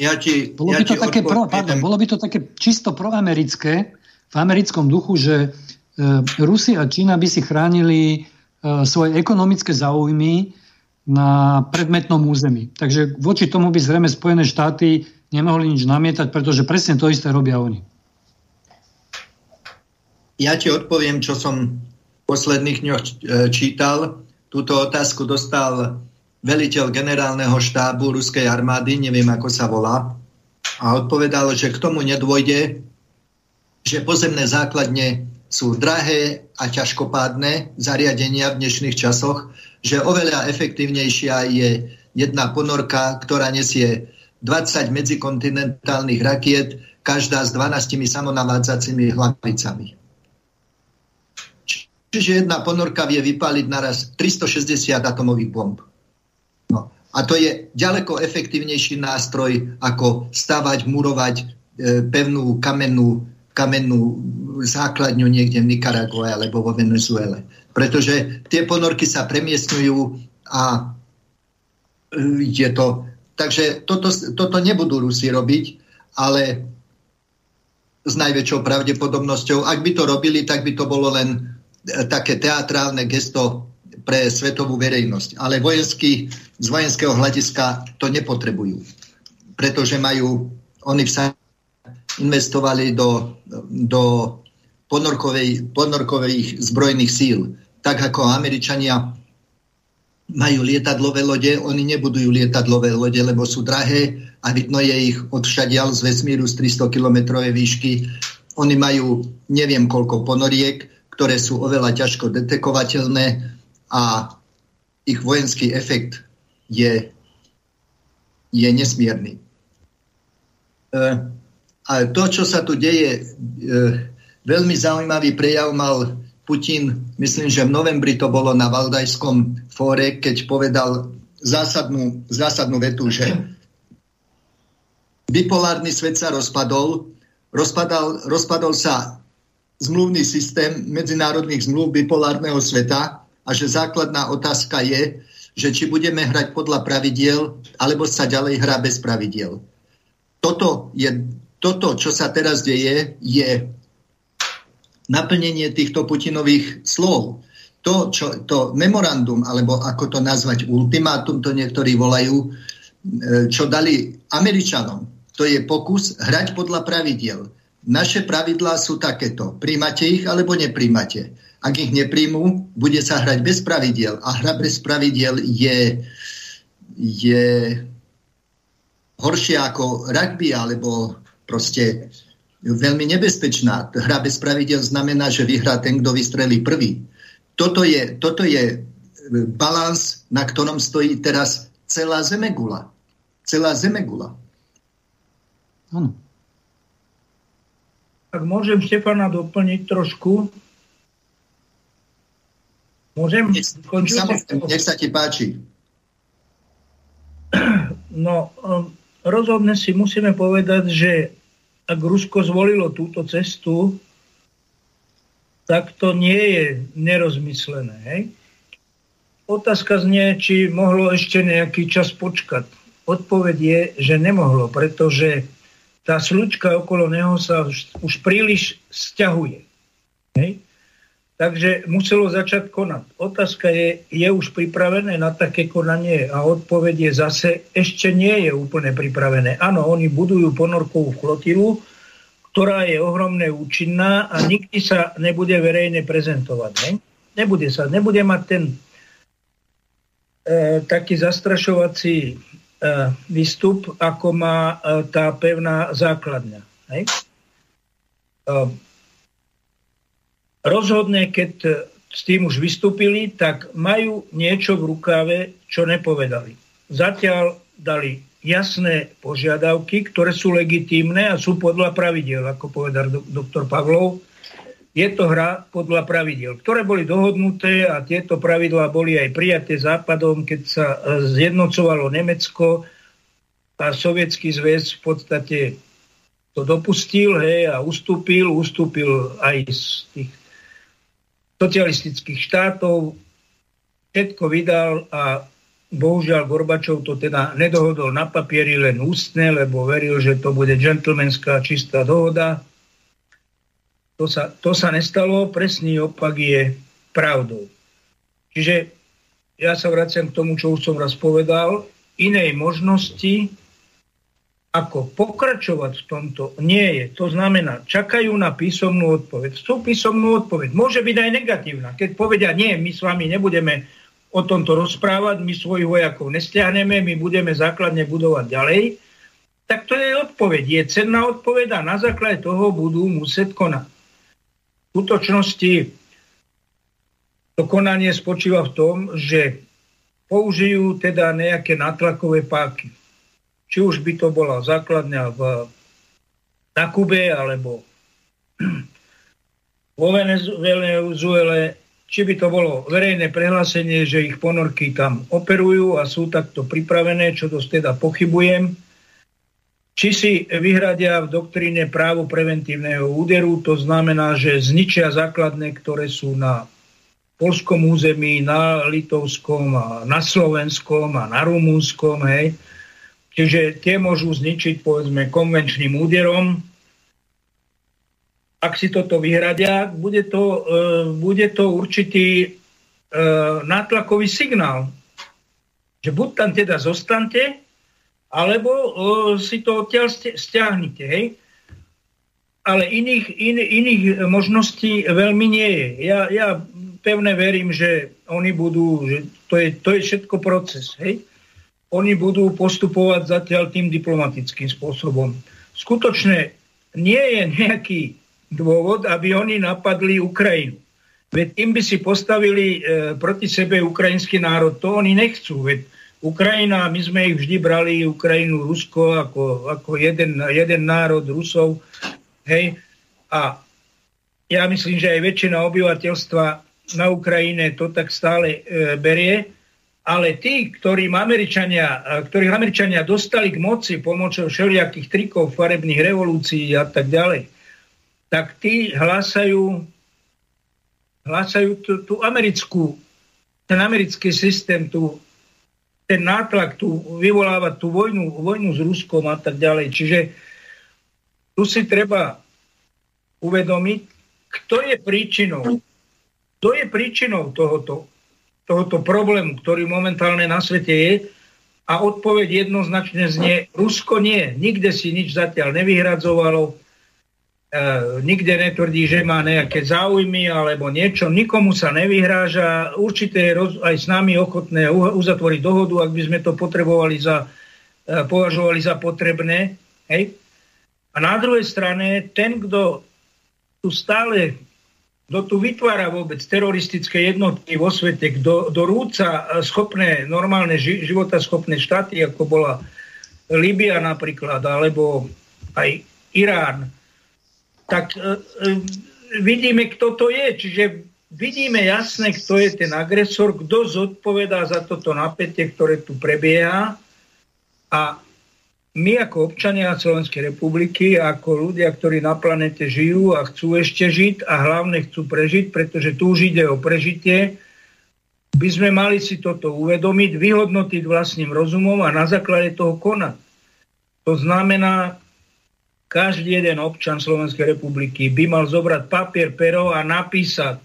Ja ti, bolo, ja by to také pro, pardon, bolo by to také čisto proamerické, v americkom duchu, že e, Rusi a Čína by si chránili E, svoje ekonomické záujmy na predmetnom území. Takže voči tomu by zrejme Spojené štáty nemohli nič namietať, pretože presne to isté robia oni. Ja ti odpoviem, čo som v posledných dňoch e, čítal. Túto otázku dostal veliteľ generálneho štábu ruskej armády, neviem ako sa volá, a odpovedal, že k tomu nedôjde, že pozemné základne sú drahé a ťažkopádne zariadenia v dnešných časoch, že oveľa efektívnejšia je jedna ponorka, ktorá nesie 20 medzikontinentálnych rakiet, každá s 12 samonavádzacími hlavicami. Čiže jedna ponorka vie vypáliť naraz 360 atomových bomb. No. A to je ďaleko efektívnejší nástroj, ako stavať, murovať e, pevnú kamennú kamennú základňu niekde v Nikarague alebo vo Venezuele. Pretože tie ponorky sa premiestňujú a e, je to... Takže toto, toto nebudú Rusi robiť, ale s najväčšou pravdepodobnosťou, ak by to robili, tak by to bolo len e, také teatrálne gesto pre svetovú verejnosť. Ale vojenský, z vojenského hľadiska to nepotrebujú. Pretože majú, oni v investovali do, do ponorkovej, ponorkových zbrojných síl. Tak ako Američania majú lietadlové lode, oni nebudujú lietadlové lode, lebo sú drahé a vidno je ich odšadial z vesmíru z 300 km výšky. Oni majú neviem koľko ponoriek, ktoré sú oveľa ťažko detekovateľné a ich vojenský efekt je, je nesmierny. E, a to, čo sa tu deje, e, veľmi zaujímavý prejav mal Putin, myslím, že v novembri to bolo na Valdajskom fóre, keď povedal zásadnú, zásadnú vetu, že bipolárny svet sa rozpadol, rozpadal, rozpadol sa zmluvný systém medzinárodných zmluv bipolárneho sveta a že základná otázka je, že či budeme hrať podľa pravidiel, alebo sa ďalej hrá bez pravidiel. Toto je toto, čo sa teraz deje, je naplnenie týchto Putinových slov. To, čo, to memorandum, alebo ako to nazvať, ultimátum, to niektorí volajú, čo dali Američanom, to je pokus hrať podľa pravidiel. Naše pravidlá sú takéto. Príjmate ich alebo nepríjmate. Ak ich nepríjmú, bude sa hrať bez pravidiel. A hra bez pravidiel je, je horšia ako rugby alebo proste veľmi nebezpečná. Hra bez pravidel znamená, že vyhrá ten, kto vystrelí prvý. Toto je, toto je e, balans, na ktorom stojí teraz celá Zemegula. Celá Zemegula. Áno. Ak môžem Štefana doplniť trošku. Môžem? Nech, nech sa ti páči. No, um, rozhodne si musíme povedať, že ak Rusko zvolilo túto cestu, tak to nie je nerozmyslené. Hej? Otázka znie, či mohlo ešte nejaký čas počkať. Odpoveď je, že nemohlo, pretože tá slučka okolo neho sa už príliš stiahuje. Hej? Takže muselo začať konať. Otázka je, je už pripravené na také konanie a odpoveď je zase, ešte nie je úplne pripravené. Áno, oni budujú ponorkovú flotilu, ktorá je ohromne účinná a nikdy sa nebude verejne prezentovať. Ne? Nebude sa, nebude mať ten e, taký zastrašovací e, výstup, ako má e, tá pevná základňa. Ne? E, rozhodne, keď e, s tým už vystúpili, tak majú niečo v rukáve, čo nepovedali. Zatiaľ dali jasné požiadavky, ktoré sú legitímne a sú podľa pravidel, ako povedal doktor Pavlov. Je to hra podľa pravidel, ktoré boli dohodnuté a tieto pravidlá boli aj prijaté západom, keď sa e, zjednocovalo Nemecko a sovietský zväz v podstate to dopustil hej, a ustúpil, ustúpil aj z tých socialistických štátov, všetko vydal a bohužiaľ Gorbačov to teda nedohodol na papieri len ústne, lebo veril, že to bude džentlmenská čistá dohoda. To sa, to sa nestalo, presný opak je pravdou. Čiže ja sa vraciam k tomu, čo už som raz povedal, inej možnosti ako pokračovať v tomto nie je. To znamená, čakajú na písomnú odpoveď. Sú písomnú odpoveď. Môže byť aj negatívna. Keď povedia, nie, my s vami nebudeme o tomto rozprávať, my svojich vojakov nestiahneme, my budeme základne budovať ďalej, tak to je odpoveď. Je cenná odpoveď a na základe toho budú musieť konať. V skutočnosti to konanie spočíva v tom, že použijú teda nejaké natlakové páky či už by to bola základňa v, na Kube alebo vo Venezuele, či by to bolo verejné prehlásenie, že ich ponorky tam operujú a sú takto pripravené, čo dosť teda pochybujem. Či si vyhradia v doktríne právo preventívneho úderu, to znamená, že zničia základne, ktoré sú na polskom území, na litovskom, a na slovenskom a na rumúnskom, hej, Čiže tie môžu zničiť povedzme konvenčným úderom. Ak si toto vyhradia, bude to, e, bude to určitý e, nátlakový signál, že buď tam teda zostaňte, alebo e, si to odtiaľ stiahnite. Hej? Ale iných, in, iných možností veľmi nie je. Ja, ja pevne verím, že oni budú, že to je, to je všetko proces. Hej? Oni budú postupovať zatiaľ tým diplomatickým spôsobom. Skutočne nie je nejaký dôvod, aby oni napadli Ukrajinu. Veď tým by si postavili e, proti sebe ukrajinský národ. To oni nechcú. Veď Ukrajina, my sme ich vždy brali, Ukrajinu, Rusko, ako, ako jeden, jeden národ Rusov. Hej. A ja myslím, že aj väčšina obyvateľstva na Ukrajine to tak stále e, berie ale tí, ktorým Američania, ktorých Američania dostali k moci pomocou všelijakých trikov, farebných revolúcií a tak ďalej, tak tí hlásajú, hlásajú tú, tú americkú, ten americký systém, tú, ten nátlak, tu vyvolávať tú vojnu, vojnu s Ruskom a tak ďalej. Čiže tu si treba uvedomiť, kto je príčinou, kto je príčinou tohoto tohoto problému, ktorý momentálne na svete je A odpoveď jednoznačne znie, Rusko nie, nikde si nič zatiaľ nevyhradzovalo, e, nikde netvrdí, že má nejaké záujmy alebo niečo, nikomu sa nevyhráža, určite je roz, aj s nami ochotné uzatvoriť dohodu, ak by sme to potrebovali za, e, považovali za potrebné. Hej? A na druhej strane, ten, kto tu stále kto tu vytvára vôbec teroristické jednotky vo svete, kto, kto rúca schopné, normálne života schopné štáty, ako bola Libia napríklad, alebo aj Irán, tak e, vidíme, kto to je. Čiže vidíme jasne, kto je ten agresor, kto zodpovedá za toto napätie, ktoré tu prebieha. A my ako občania Slovenskej republiky, ako ľudia, ktorí na planete žijú a chcú ešte žiť a hlavne chcú prežiť, pretože tu už ide o prežitie, by sme mali si toto uvedomiť, vyhodnotiť vlastným rozumom a na základe toho konať. To znamená, každý jeden občan Slovenskej republiky by mal zobrať papier, pero a napísať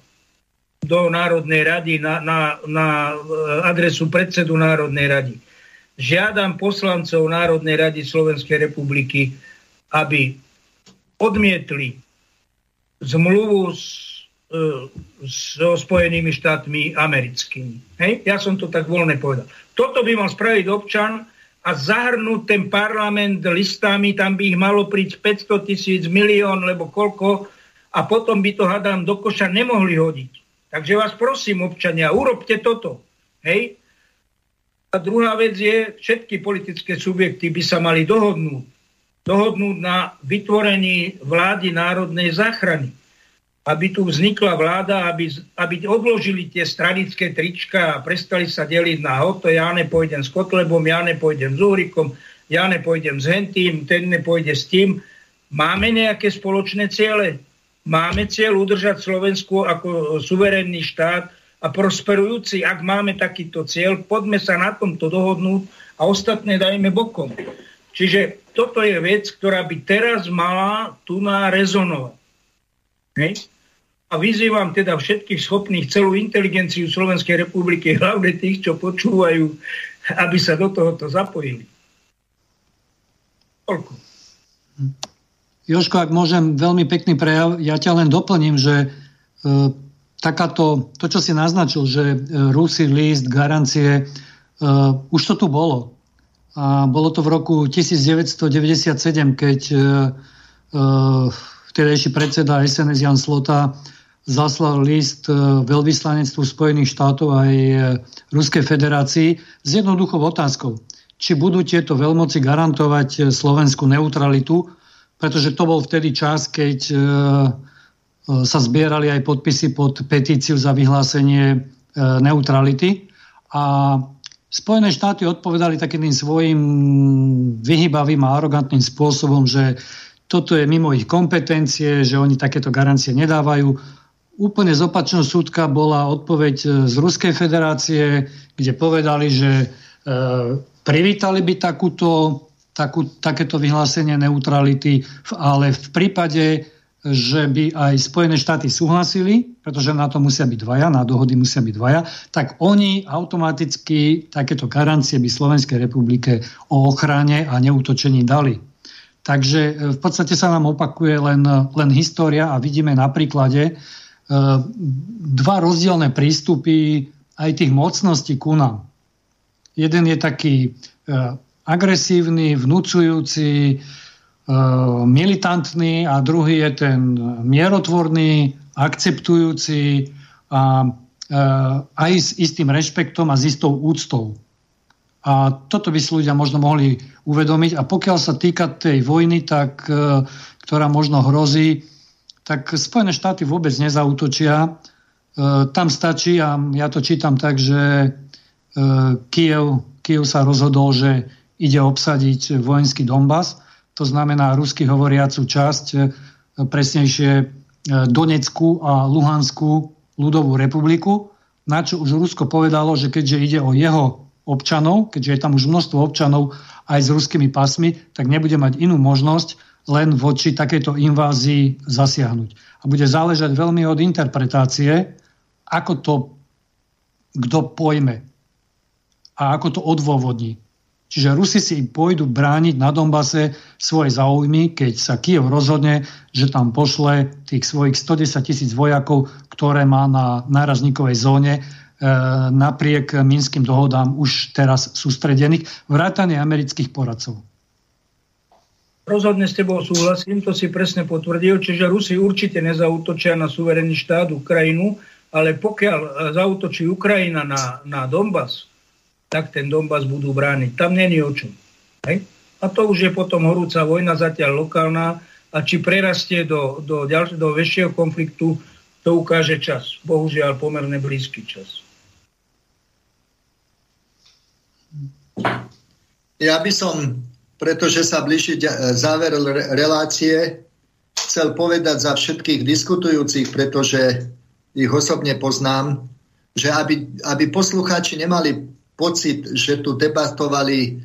do Národnej rady na, na, na adresu predsedu Národnej rady žiadam poslancov Národnej rady Slovenskej republiky, aby odmietli zmluvu s, e, so Spojenými štátmi americkými. Hej? Ja som to tak voľne povedal. Toto by mal spraviť občan a zahrnúť ten parlament listami, tam by ich malo príť 500 tisíc, milión, lebo koľko, a potom by to, hadám, do koša nemohli hodiť. Takže vás prosím, občania, urobte toto. Hej? A druhá vec je, všetky politické subjekty by sa mali dohodnúť. Dohodnúť na vytvorení vlády národnej záchrany. Aby tu vznikla vláda, aby, aby odložili tie stranické trička a prestali sa deliť na to ja nepôjdem s Kotlebom, ja nepôjdem s Uhrikom, ja nepôjdem s Hentým, ten nepôjde s tým. Máme nejaké spoločné ciele? Máme cieľ udržať Slovensku ako suverénny štát, a prosperujúci, ak máme takýto cieľ, poďme sa na tomto dohodnúť a ostatné dajme bokom. Čiže toto je vec, ktorá by teraz mala tu na rezonovať. Hej? A vyzývam teda všetkých schopných, celú inteligenciu Slovenskej republiky, hlavne tých, čo počúvajú, aby sa do tohoto zapojili. Toľko. Joško, ak môžem, veľmi pekný prejav. Ja ťa len doplním, že e, takáto, to, čo si naznačil, že e, Rusy, list, garancie, uh, už to tu bolo. A bolo to v roku 1997, keď uh, uh, predseda SNS Jan Slota zaslal list veľvyslanectvu Spojených štátov aj Ruskej federácii s jednoduchou otázkou, či budú tieto veľmoci garantovať slovenskú neutralitu, pretože to bol vtedy čas, keď E, sa zbierali aj podpisy pod petíciu za vyhlásenie e, neutrality. A Spojené štáty odpovedali takým svojim vyhybavým a arogantným spôsobom, že toto je mimo ich kompetencie, že oni takéto garancie nedávajú. Úplne z opačného súdka bola odpoveď e, z Ruskej federácie, kde povedali, že e, privítali by takúto, takú, takéto vyhlásenie neutrality, ale v prípade že by aj Spojené štáty súhlasili, pretože na to musia byť dvaja, na dohody musia byť dvaja, tak oni automaticky takéto garancie by Slovenskej republike o ochrane a neútočení dali. Takže e, v podstate sa nám opakuje len, len história a vidíme na príklade e, dva rozdielne prístupy aj tých mocností ku nám. Jeden je taký e, agresívny, vnúcujúci, militantný a druhý je ten mierotvorný, akceptujúci a e, aj s istým rešpektom a s istou úctou. A toto by si ľudia možno mohli uvedomiť. A pokiaľ sa týka tej vojny, tak, e, ktorá možno hrozí, tak Spojené štáty vôbec nezautočia. Tam stačí, a ja to čítam tak, že Kiev, Kiev sa rozhodol, že ide obsadiť vojenský Donbass to znamená rusky hovoriacu časť, e, presnejšie e, Donetskú a Luhanskú ľudovú republiku, na čo už Rusko povedalo, že keďže ide o jeho občanov, keďže je tam už množstvo občanov aj s ruskými pasmi, tak nebude mať inú možnosť len voči takejto invázii zasiahnuť. A bude záležať veľmi od interpretácie, ako to kto pojme a ako to odôvodní. Čiže Rusi si pôjdu brániť na Donbase svoje záujmy, keď sa Kiev rozhodne, že tam pošle tých svojich 110 tisíc vojakov, ktoré má na nárazníkovej zóne e, napriek minským dohodám už teraz sústredených, vrátane amerických poradcov. Rozhodne s tebou súhlasím, to si presne potvrdil, čiže Rusi určite nezautočia na suverénny štát Ukrajinu, ale pokiaľ e, zautočí Ukrajina na, na Donbass, tak ten Donbass budú brániť. Tam není o čom. Hej? A to už je potom horúca vojna, zatiaľ lokálna, a či prerastie do, do, ďalšie, do väčšieho konfliktu, to ukáže čas. Bohužiaľ pomerne blízky čas. Ja by som, pretože sa blíži záver relácie, chcel povedať za všetkých diskutujúcich, pretože ich osobne poznám, že aby, aby poslucháči nemali pocit, že tu debatovali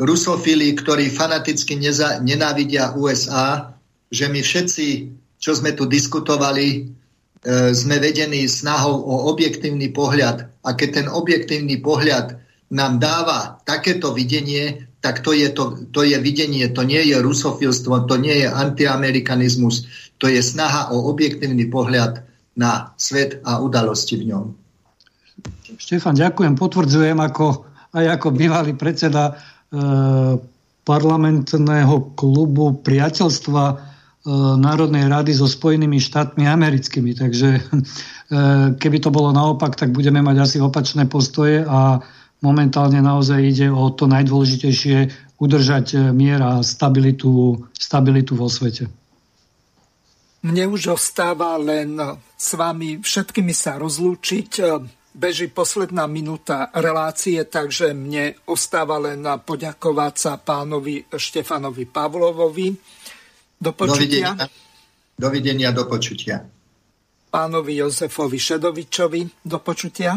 rusofili, ktorí fanaticky neza, nenávidia USA, že my všetci, čo sme tu diskutovali, e, sme vedení snahou o objektívny pohľad. A keď ten objektívny pohľad nám dáva takéto videnie, tak to je, to, to je videnie, to nie je rusofilstvo, to nie je antiamerikanizmus, to je snaha o objektívny pohľad na svet a udalosti v ňom. Štefan, ďakujem. Potvrdzujem ako, aj ako bývalý predseda e, parlamentného klubu priateľstva e, Národnej rady so Spojenými štátmi americkými. Takže e, keby to bolo naopak, tak budeme mať asi opačné postoje a momentálne naozaj ide o to najdôležitejšie udržať e, mier a stabilitu, stabilitu vo svete. Mne už ostáva len s vami všetkými sa rozlúčiť. Beží posledná minúta relácie, takže mne ostáva len poďakovať sa pánovi Štefanovi Pavlovovi. Do počutia. Dovidenia, dovidenia do počutia. Pánovi Jozefovi Šedovičovi. Do počutia.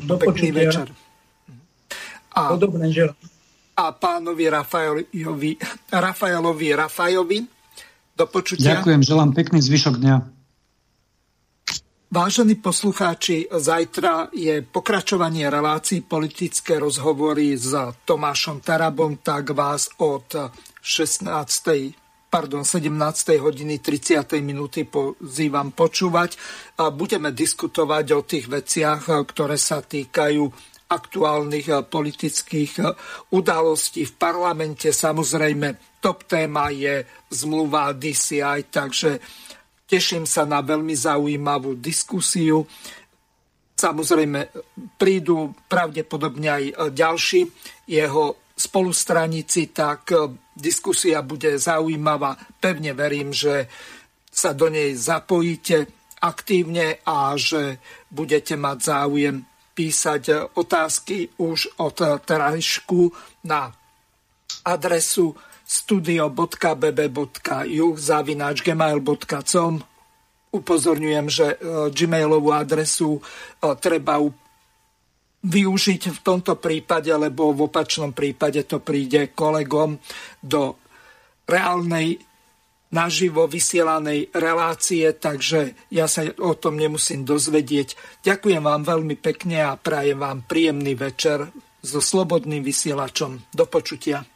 Do Pekný počutia. večer. A, Podobne, a pánovi Rafaelovi, Rafaelovi Rafajovi. Do počutia. Ďakujem, želám pekný zvyšok dňa. Vážení poslucháči, zajtra je pokračovanie relácií politické rozhovory s Tomášom Tarabom, tak vás od 16. Pardon, 17. hodiny 30. minúty pozývam počúvať. Budeme diskutovať o tých veciach, ktoré sa týkajú aktuálnych politických udalostí v parlamente. Samozrejme, top téma je zmluva DCI, takže Teším sa na veľmi zaujímavú diskusiu. Samozrejme, prídu pravdepodobne aj ďalší jeho spolustranici, tak diskusia bude zaujímavá. Pevne verím, že sa do nej zapojíte aktívne a že budete mať záujem písať otázky už od terajšku na adresu studio.bb.ju zavináč gmail.com Upozorňujem, že e, gmailovú adresu e, treba využiť v tomto prípade, lebo v opačnom prípade to príde kolegom do reálnej naživo vysielanej relácie, takže ja sa o tom nemusím dozvedieť. Ďakujem vám veľmi pekne a prajem vám príjemný večer so slobodným vysielačom. Do počutia.